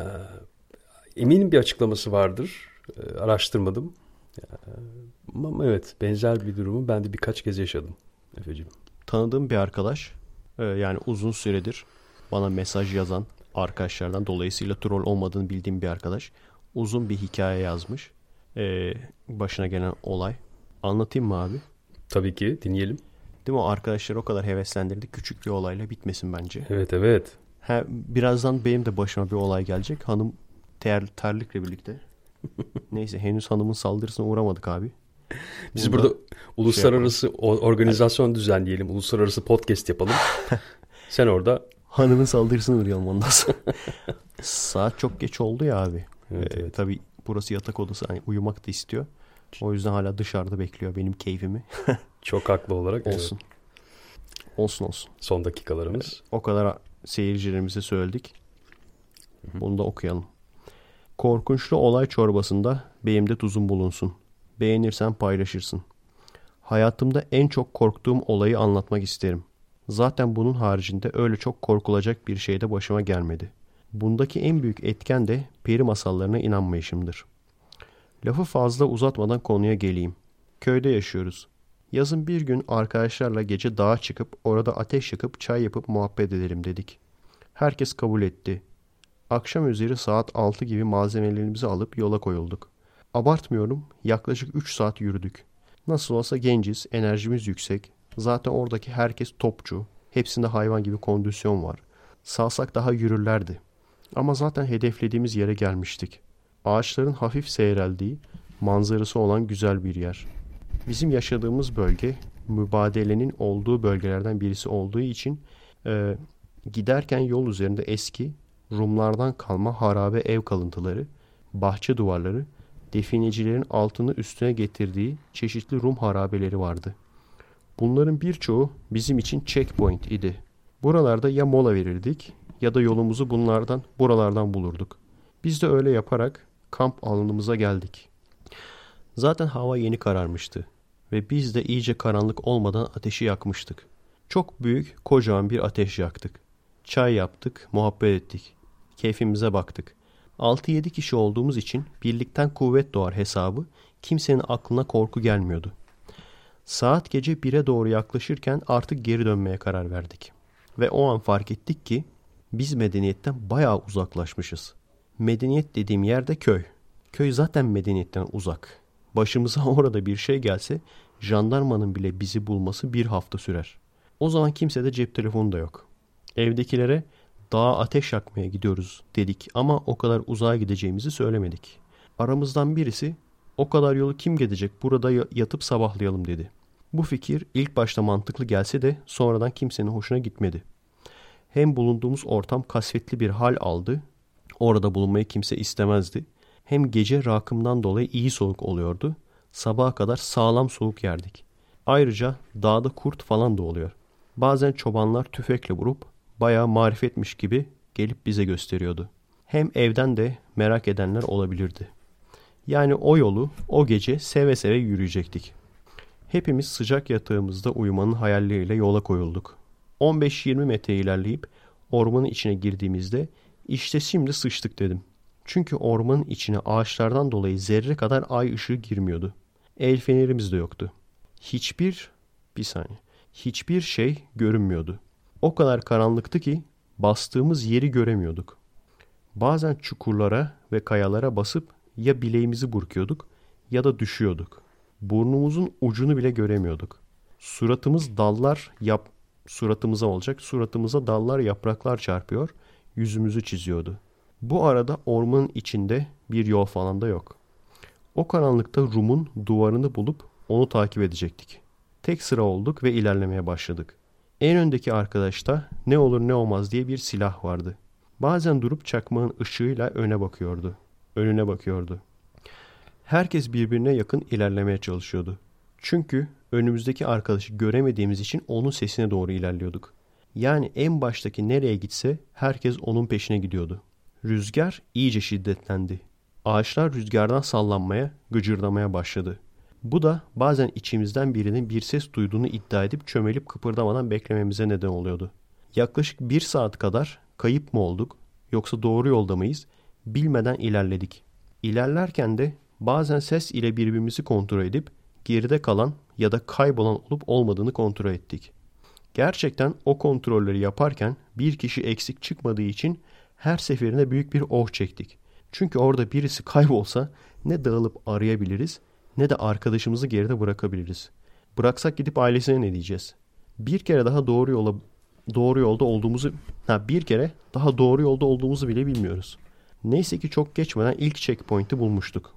eminim bir açıklaması vardır. Ee, araştırmadım. Ee, ama evet, benzer bir durumu ben de birkaç kez yaşadım. Efeciğim. Tanıdığım bir arkadaş e, yani uzun süredir bana mesaj yazan arkadaşlardan dolayısıyla troll olmadığını bildiğim bir arkadaş uzun bir hikaye yazmış. E, başına gelen olay. Anlatayım mı abi? Tabii ki dinleyelim. Değil mi? O arkadaşları o kadar heveslendirdi. Küçük bir olayla bitmesin bence. Evet, evet. Ha, birazdan benim de başıma bir olay gelecek. Hanım ter, terlikle birlikte. Neyse henüz hanımın saldırısına uğramadık abi. Biz Burada burada uluslararası o- organizasyon düzenleyelim. Uluslararası podcast yapalım. Sen orada Hanımın saldırısına uğrayalım ondan sonra. Saat çok geç oldu ya abi. Evet, Ee, evet. Tabii burası yatak odası. Hani uyumak da istiyor. O yüzden hala dışarıda bekliyor benim keyfimi. çok haklı olarak evet, olsun. Olsun olsun. son dakikalarımız. O kadar seyircilerimize söyledik. Bunu da okuyalım. Korkunçlu olay çorbasında benim de tuzum bulunsun. Beğenirsen paylaşırsın. Hayatımda en çok korktuğum olayı anlatmak isterim. Zaten bunun haricinde öyle çok korkulacak bir şey de başıma gelmedi. Bundaki en büyük etken de peri masallarına inanmayışımdır. Lafı fazla uzatmadan konuya geleyim. Köyde yaşıyoruz. Yazın bir gün arkadaşlarla gece dağa çıkıp orada ateş yakıp çay yapıp muhabbet edelim dedik. Herkes kabul etti. Akşam üzeri saat 6 gibi malzemelerimizi alıp yola koyulduk. Abartmıyorum yaklaşık 3 saat yürüdük. Nasıl olsa genciz, enerjimiz yüksek. Zaten oradaki herkes topçu. Hepsinde hayvan gibi kondisyon var. Salsak daha yürürlerdi. Ama zaten hedeflediğimiz yere gelmiştik. Ağaçların hafif seyreldiği, manzarası olan güzel bir yer. Bizim yaşadığımız bölge mübadelenin olduğu bölgelerden birisi olduğu için e, giderken yol üzerinde eski Rumlardan kalma harabe ev kalıntıları, bahçe duvarları, definecilerin altını üstüne getirdiği çeşitli Rum harabeleri vardı. Bunların birçoğu bizim için checkpoint idi. Buralarda ya mola verirdik ya da yolumuzu bunlardan, buralardan bulurduk. Biz de öyle yaparak kamp alanımıza geldik. Zaten hava yeni kararmıştı ve biz de iyice karanlık olmadan ateşi yakmıştık. Çok büyük, kocaman bir ateş yaktık. Çay yaptık, muhabbet ettik. Keyfimize baktık. 6-7 kişi olduğumuz için birlikten kuvvet doğar hesabı kimsenin aklına korku gelmiyordu. Saat gece 1'e doğru yaklaşırken artık geri dönmeye karar verdik. Ve o an fark ettik ki biz medeniyetten bayağı uzaklaşmışız. Medeniyet dediğim yerde köy. Köy zaten medeniyetten uzak. Başımıza orada bir şey gelse jandarmanın bile bizi bulması bir hafta sürer. O zaman kimsede cep telefonu da yok. Evdekilere dağa ateş yakmaya gidiyoruz dedik ama o kadar uzağa gideceğimizi söylemedik. Aramızdan birisi o kadar yolu kim gidecek burada yatıp sabahlayalım dedi. Bu fikir ilk başta mantıklı gelse de sonradan kimsenin hoşuna gitmedi. Hem bulunduğumuz ortam kasvetli bir hal aldı. Orada bulunmayı kimse istemezdi. Hem gece rakımdan dolayı iyi soğuk oluyordu. Sabaha kadar sağlam soğuk yerdik. Ayrıca dağda kurt falan da oluyor. Bazen çobanlar tüfekle vurup bayağı marifetmiş gibi gelip bize gösteriyordu. Hem evden de merak edenler olabilirdi. Yani o yolu o gece seve seve yürüyecektik. Hepimiz sıcak yatağımızda uyumanın hayalleriyle yola koyulduk. 15-20 metre ilerleyip ormanın içine girdiğimizde işte şimdi sıçtık dedim. Çünkü ormanın içine ağaçlardan dolayı zerre kadar ay ışığı girmiyordu. El fenerimiz de yoktu. Hiçbir, bir saniye, hiçbir şey görünmüyordu. O kadar karanlıktı ki bastığımız yeri göremiyorduk. Bazen çukurlara ve kayalara basıp ya bileğimizi burkuyorduk ya da düşüyorduk. Burnumuzun ucunu bile göremiyorduk. Suratımız dallar yap suratımıza olacak. Suratımıza dallar yapraklar çarpıyor, yüzümüzü çiziyordu. Bu arada ormanın içinde bir yol falan da yok. O karanlıkta Rum'un duvarını bulup onu takip edecektik. Tek sıra olduk ve ilerlemeye başladık. En öndeki arkadaşta ne olur ne olmaz diye bir silah vardı. Bazen durup çakmağın ışığıyla öne bakıyordu. Önüne bakıyordu. Herkes birbirine yakın ilerlemeye çalışıyordu. Çünkü önümüzdeki arkadaşı göremediğimiz için onun sesine doğru ilerliyorduk. Yani en baştaki nereye gitse herkes onun peşine gidiyordu. Rüzgar iyice şiddetlendi. Ağaçlar rüzgardan sallanmaya, gıcırdamaya başladı. Bu da bazen içimizden birinin bir ses duyduğunu iddia edip çömelip kıpırdamadan beklememize neden oluyordu. Yaklaşık bir saat kadar kayıp mı olduk yoksa doğru yolda mıyız bilmeden ilerledik. İlerlerken de bazen ses ile birbirimizi kontrol edip geride kalan ya da kaybolan olup olmadığını kontrol ettik. Gerçekten o kontrolleri yaparken bir kişi eksik çıkmadığı için her seferinde büyük bir oh çektik. Çünkü orada birisi kaybolsa ne dağılıp arayabiliriz ne de arkadaşımızı geride bırakabiliriz. Bıraksak gidip ailesine ne diyeceğiz? Bir kere daha doğru yola doğru yolda olduğumuzu ha bir kere daha doğru yolda olduğumuzu bile bilmiyoruz. Neyse ki çok geçmeden ilk checkpoint'i bulmuştuk.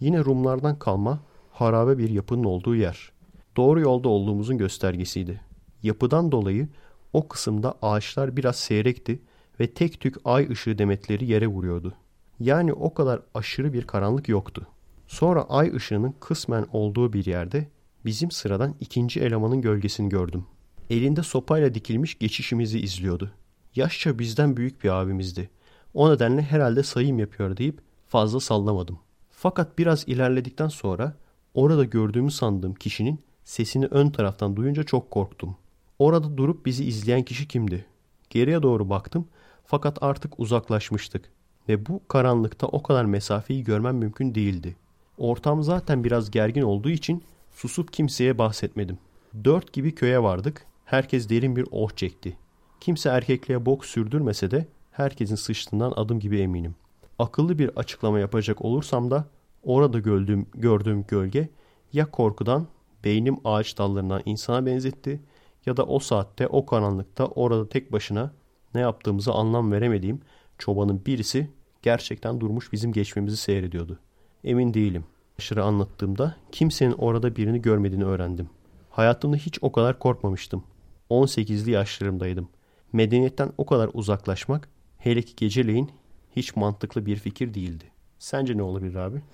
Yine Rumlardan kalma harabe bir yapının olduğu yer. Doğru yolda olduğumuzun göstergesiydi. Yapıdan dolayı o kısımda ağaçlar biraz seyrekti ve tek tük ay ışığı demetleri yere vuruyordu. Yani o kadar aşırı bir karanlık yoktu. Sonra ay ışığının kısmen olduğu bir yerde bizim sıradan ikinci elemanın gölgesini gördüm. Elinde sopayla dikilmiş geçişimizi izliyordu. Yaşça bizden büyük bir abimizdi. O nedenle herhalde sayım yapıyor deyip fazla sallamadım. Fakat biraz ilerledikten sonra orada gördüğümü sandığım kişinin sesini ön taraftan duyunca çok korktum. Orada durup bizi izleyen kişi kimdi? Geriye doğru baktım fakat artık uzaklaşmıştık ve bu karanlıkta o kadar mesafeyi görmem mümkün değildi. Ortam zaten biraz gergin olduğu için susup kimseye bahsetmedim. Dört gibi köye vardık. Herkes derin bir oh çekti. Kimse erkekliğe bok sürdürmese de herkesin sıçtığından adım gibi eminim. Akıllı bir açıklama yapacak olursam da orada gördüğüm, gördüğüm gölge ya korkudan Beynim ağaç dallarından insana benzetti ya da o saatte o karanlıkta orada tek başına ne yaptığımızı anlam veremediğim çobanın birisi gerçekten durmuş bizim geçmemizi seyrediyordu. Emin değilim. Aşırı anlattığımda kimsenin orada birini görmediğini öğrendim. Hayatımda hiç o kadar korkmamıştım. 18'li yaşlarımdaydım. Medeniyetten o kadar uzaklaşmak hele ki geceleyin hiç mantıklı bir fikir değildi. Sence ne olabilir abi?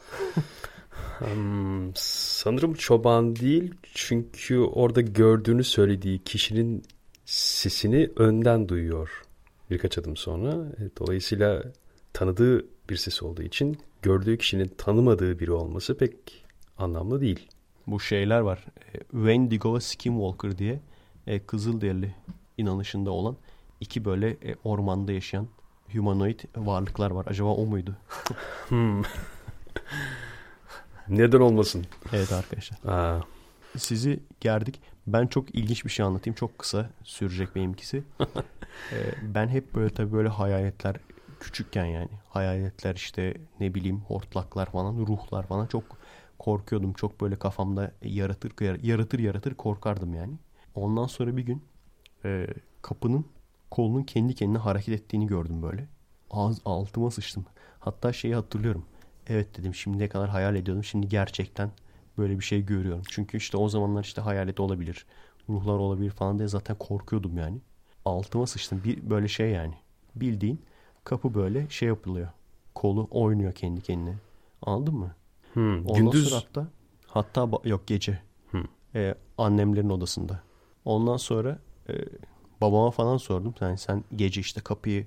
Hmm, sanırım çoban değil çünkü orada gördüğünü söylediği kişinin sesini önden duyuyor birkaç adım sonra. E, Dolayısıyla tanıdığı bir ses olduğu için gördüğü kişinin tanımadığı biri olması pek anlamlı değil. Bu şeyler var. E, Wendigo ve Skinwalker diye e, Kızılderili inanışında olan iki böyle ormanda yaşayan humanoid varlıklar var. Acaba o muydu? Hmm. Neden olmasın? Evet arkadaşlar. Aa, Sizi gerdik. Ben çok ilginç bir şey anlatayım. Çok kısa sürecek benimkisi. Ee, ben hep böyle tabii böyle hayaletler küçükken yani hayaletler işte ne bileyim hortlaklar falan ruhlar falan çok korkuyordum. Çok böyle kafamda yaratır yaratır yaratır korkardım yani. Ondan sonra bir gün e, kapının kolunun kendi kendine hareket ettiğini gördüm böyle. Ağız altıma sıçtım. Hatta şeyi hatırlıyorum. Evet dedim şimdiye kadar hayal ediyordum. Şimdi gerçekten böyle bir şey görüyorum. Çünkü işte o zamanlar işte hayalet olabilir. Ruhlar olabilir falan diye zaten korkuyordum yani. Altıma sıçtım. Bir böyle şey yani. Bildiğin kapı böyle şey yapılıyor. Kolu oynuyor kendi kendine. Anladın mı? hmm, Ondan Gündüz sonra hatta hatta yok gece. Hı. Ee, annemlerin odasında. Ondan sonra e, babama falan sordum. Yani sen gece işte kapıyı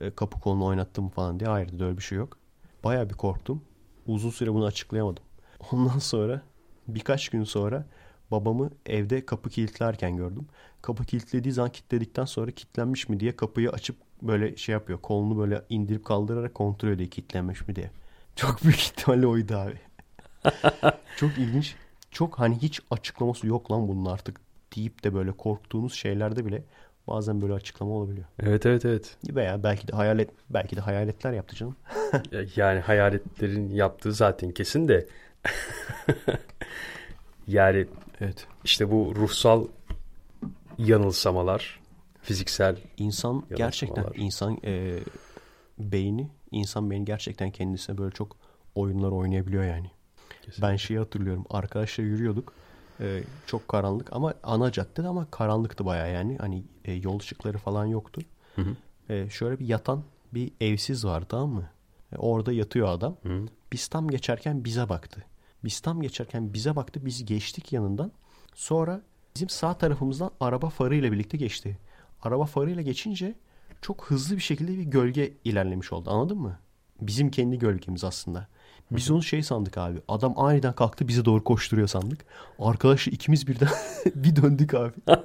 e, kapı kolunu oynattın mı falan diye. Hayır dedi öyle bir şey yok. Baya bir korktum. Uzun süre bunu açıklayamadım. Ondan sonra birkaç gün sonra babamı evde kapı kilitlerken gördüm. Kapı kilitlediği zaman kilitledikten sonra kilitlenmiş mi diye kapıyı açıp böyle şey yapıyor. Kolunu böyle indirip kaldırarak kontrol ediyor kilitlenmiş mi diye. Çok büyük ihtimalle oydu abi. Çok ilginç. Çok hani hiç açıklaması yok lan bunun artık deyip de böyle korktuğunuz şeylerde bile bazen böyle açıklama olabiliyor. Evet evet evet. Veya belki de hayalet belki de hayaletler yaptı canım. Yani hayaletlerin yaptığı zaten kesin de yani Evet. işte bu ruhsal yanılsamalar, fiziksel İnsan gerçekten insan e, beyni insan beyni gerçekten kendisine böyle çok oyunlar oynayabiliyor yani. Ben şeyi hatırlıyorum. Arkadaşlar yürüyorduk. E, çok karanlık ama ana caddede ama karanlıktı baya yani. Hani e, yol ışıkları falan yoktu. Hı hı. E, şöyle bir yatan bir evsiz var tamam mı? E, orada yatıyor adam. Hı. Biz tam geçerken bize baktı. Biz tam geçerken bize baktı. Biz geçtik yanından. Sonra bizim sağ tarafımızdan araba farıyla birlikte geçti. Araba farıyla geçince çok hızlı bir şekilde bir gölge ilerlemiş oldu. Anladın mı? Bizim kendi gölgemiz aslında. Biz onu şey sandık abi. Adam aniden kalktı bize doğru koşturuyor sandık. Arkadaşlar ikimiz birden bir döndük abi.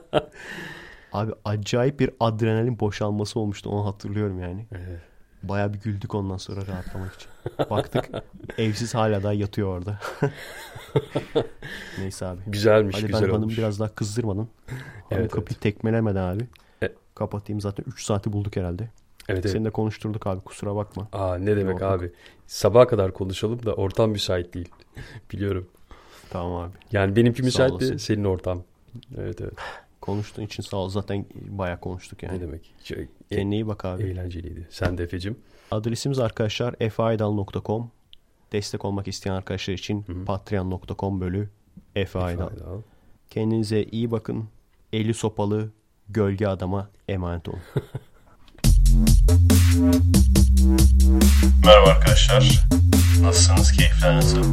abi acayip bir adrenalin boşalması olmuştu. Onu hatırlıyorum yani. Evet. Baya bir güldük ondan sonra rahatlamak için. Baktık evsiz hala daha yatıyor orada. Neyse abi. Güzelmiş, Hadi güzel ben olmuş. biraz daha kızdırmadan. Hanım Evet, kapıyı tekmelemeden abi. E- Kapatayım zaten 3 saati bulduk herhalde. Evet, evet. Seni de konuşturduk abi kusura bakma. Aa ne demek Yok. abi. Sabaha kadar konuşalım da ortam müsait değil. Biliyorum. Tamam abi. Yani benimki müsait de senin ortam. Evet evet. Konuştuğun için sağ ol. Zaten bayağı konuştuk yani. Ne demek. Şey, e- Kendine iyi bak abi. eğlenceliydi. Sen de Efe'cim. Adresimiz arkadaşlar efaydal.com. Destek olmak isteyen arkadaşlar için patreon.com bölü Efe Aydal. Fayda al. Kendinize iyi bakın. Eli sopalı gölge adama emanet olun. Merhaba arkadaşlar. Nasılsınız? Keyifler nasıl?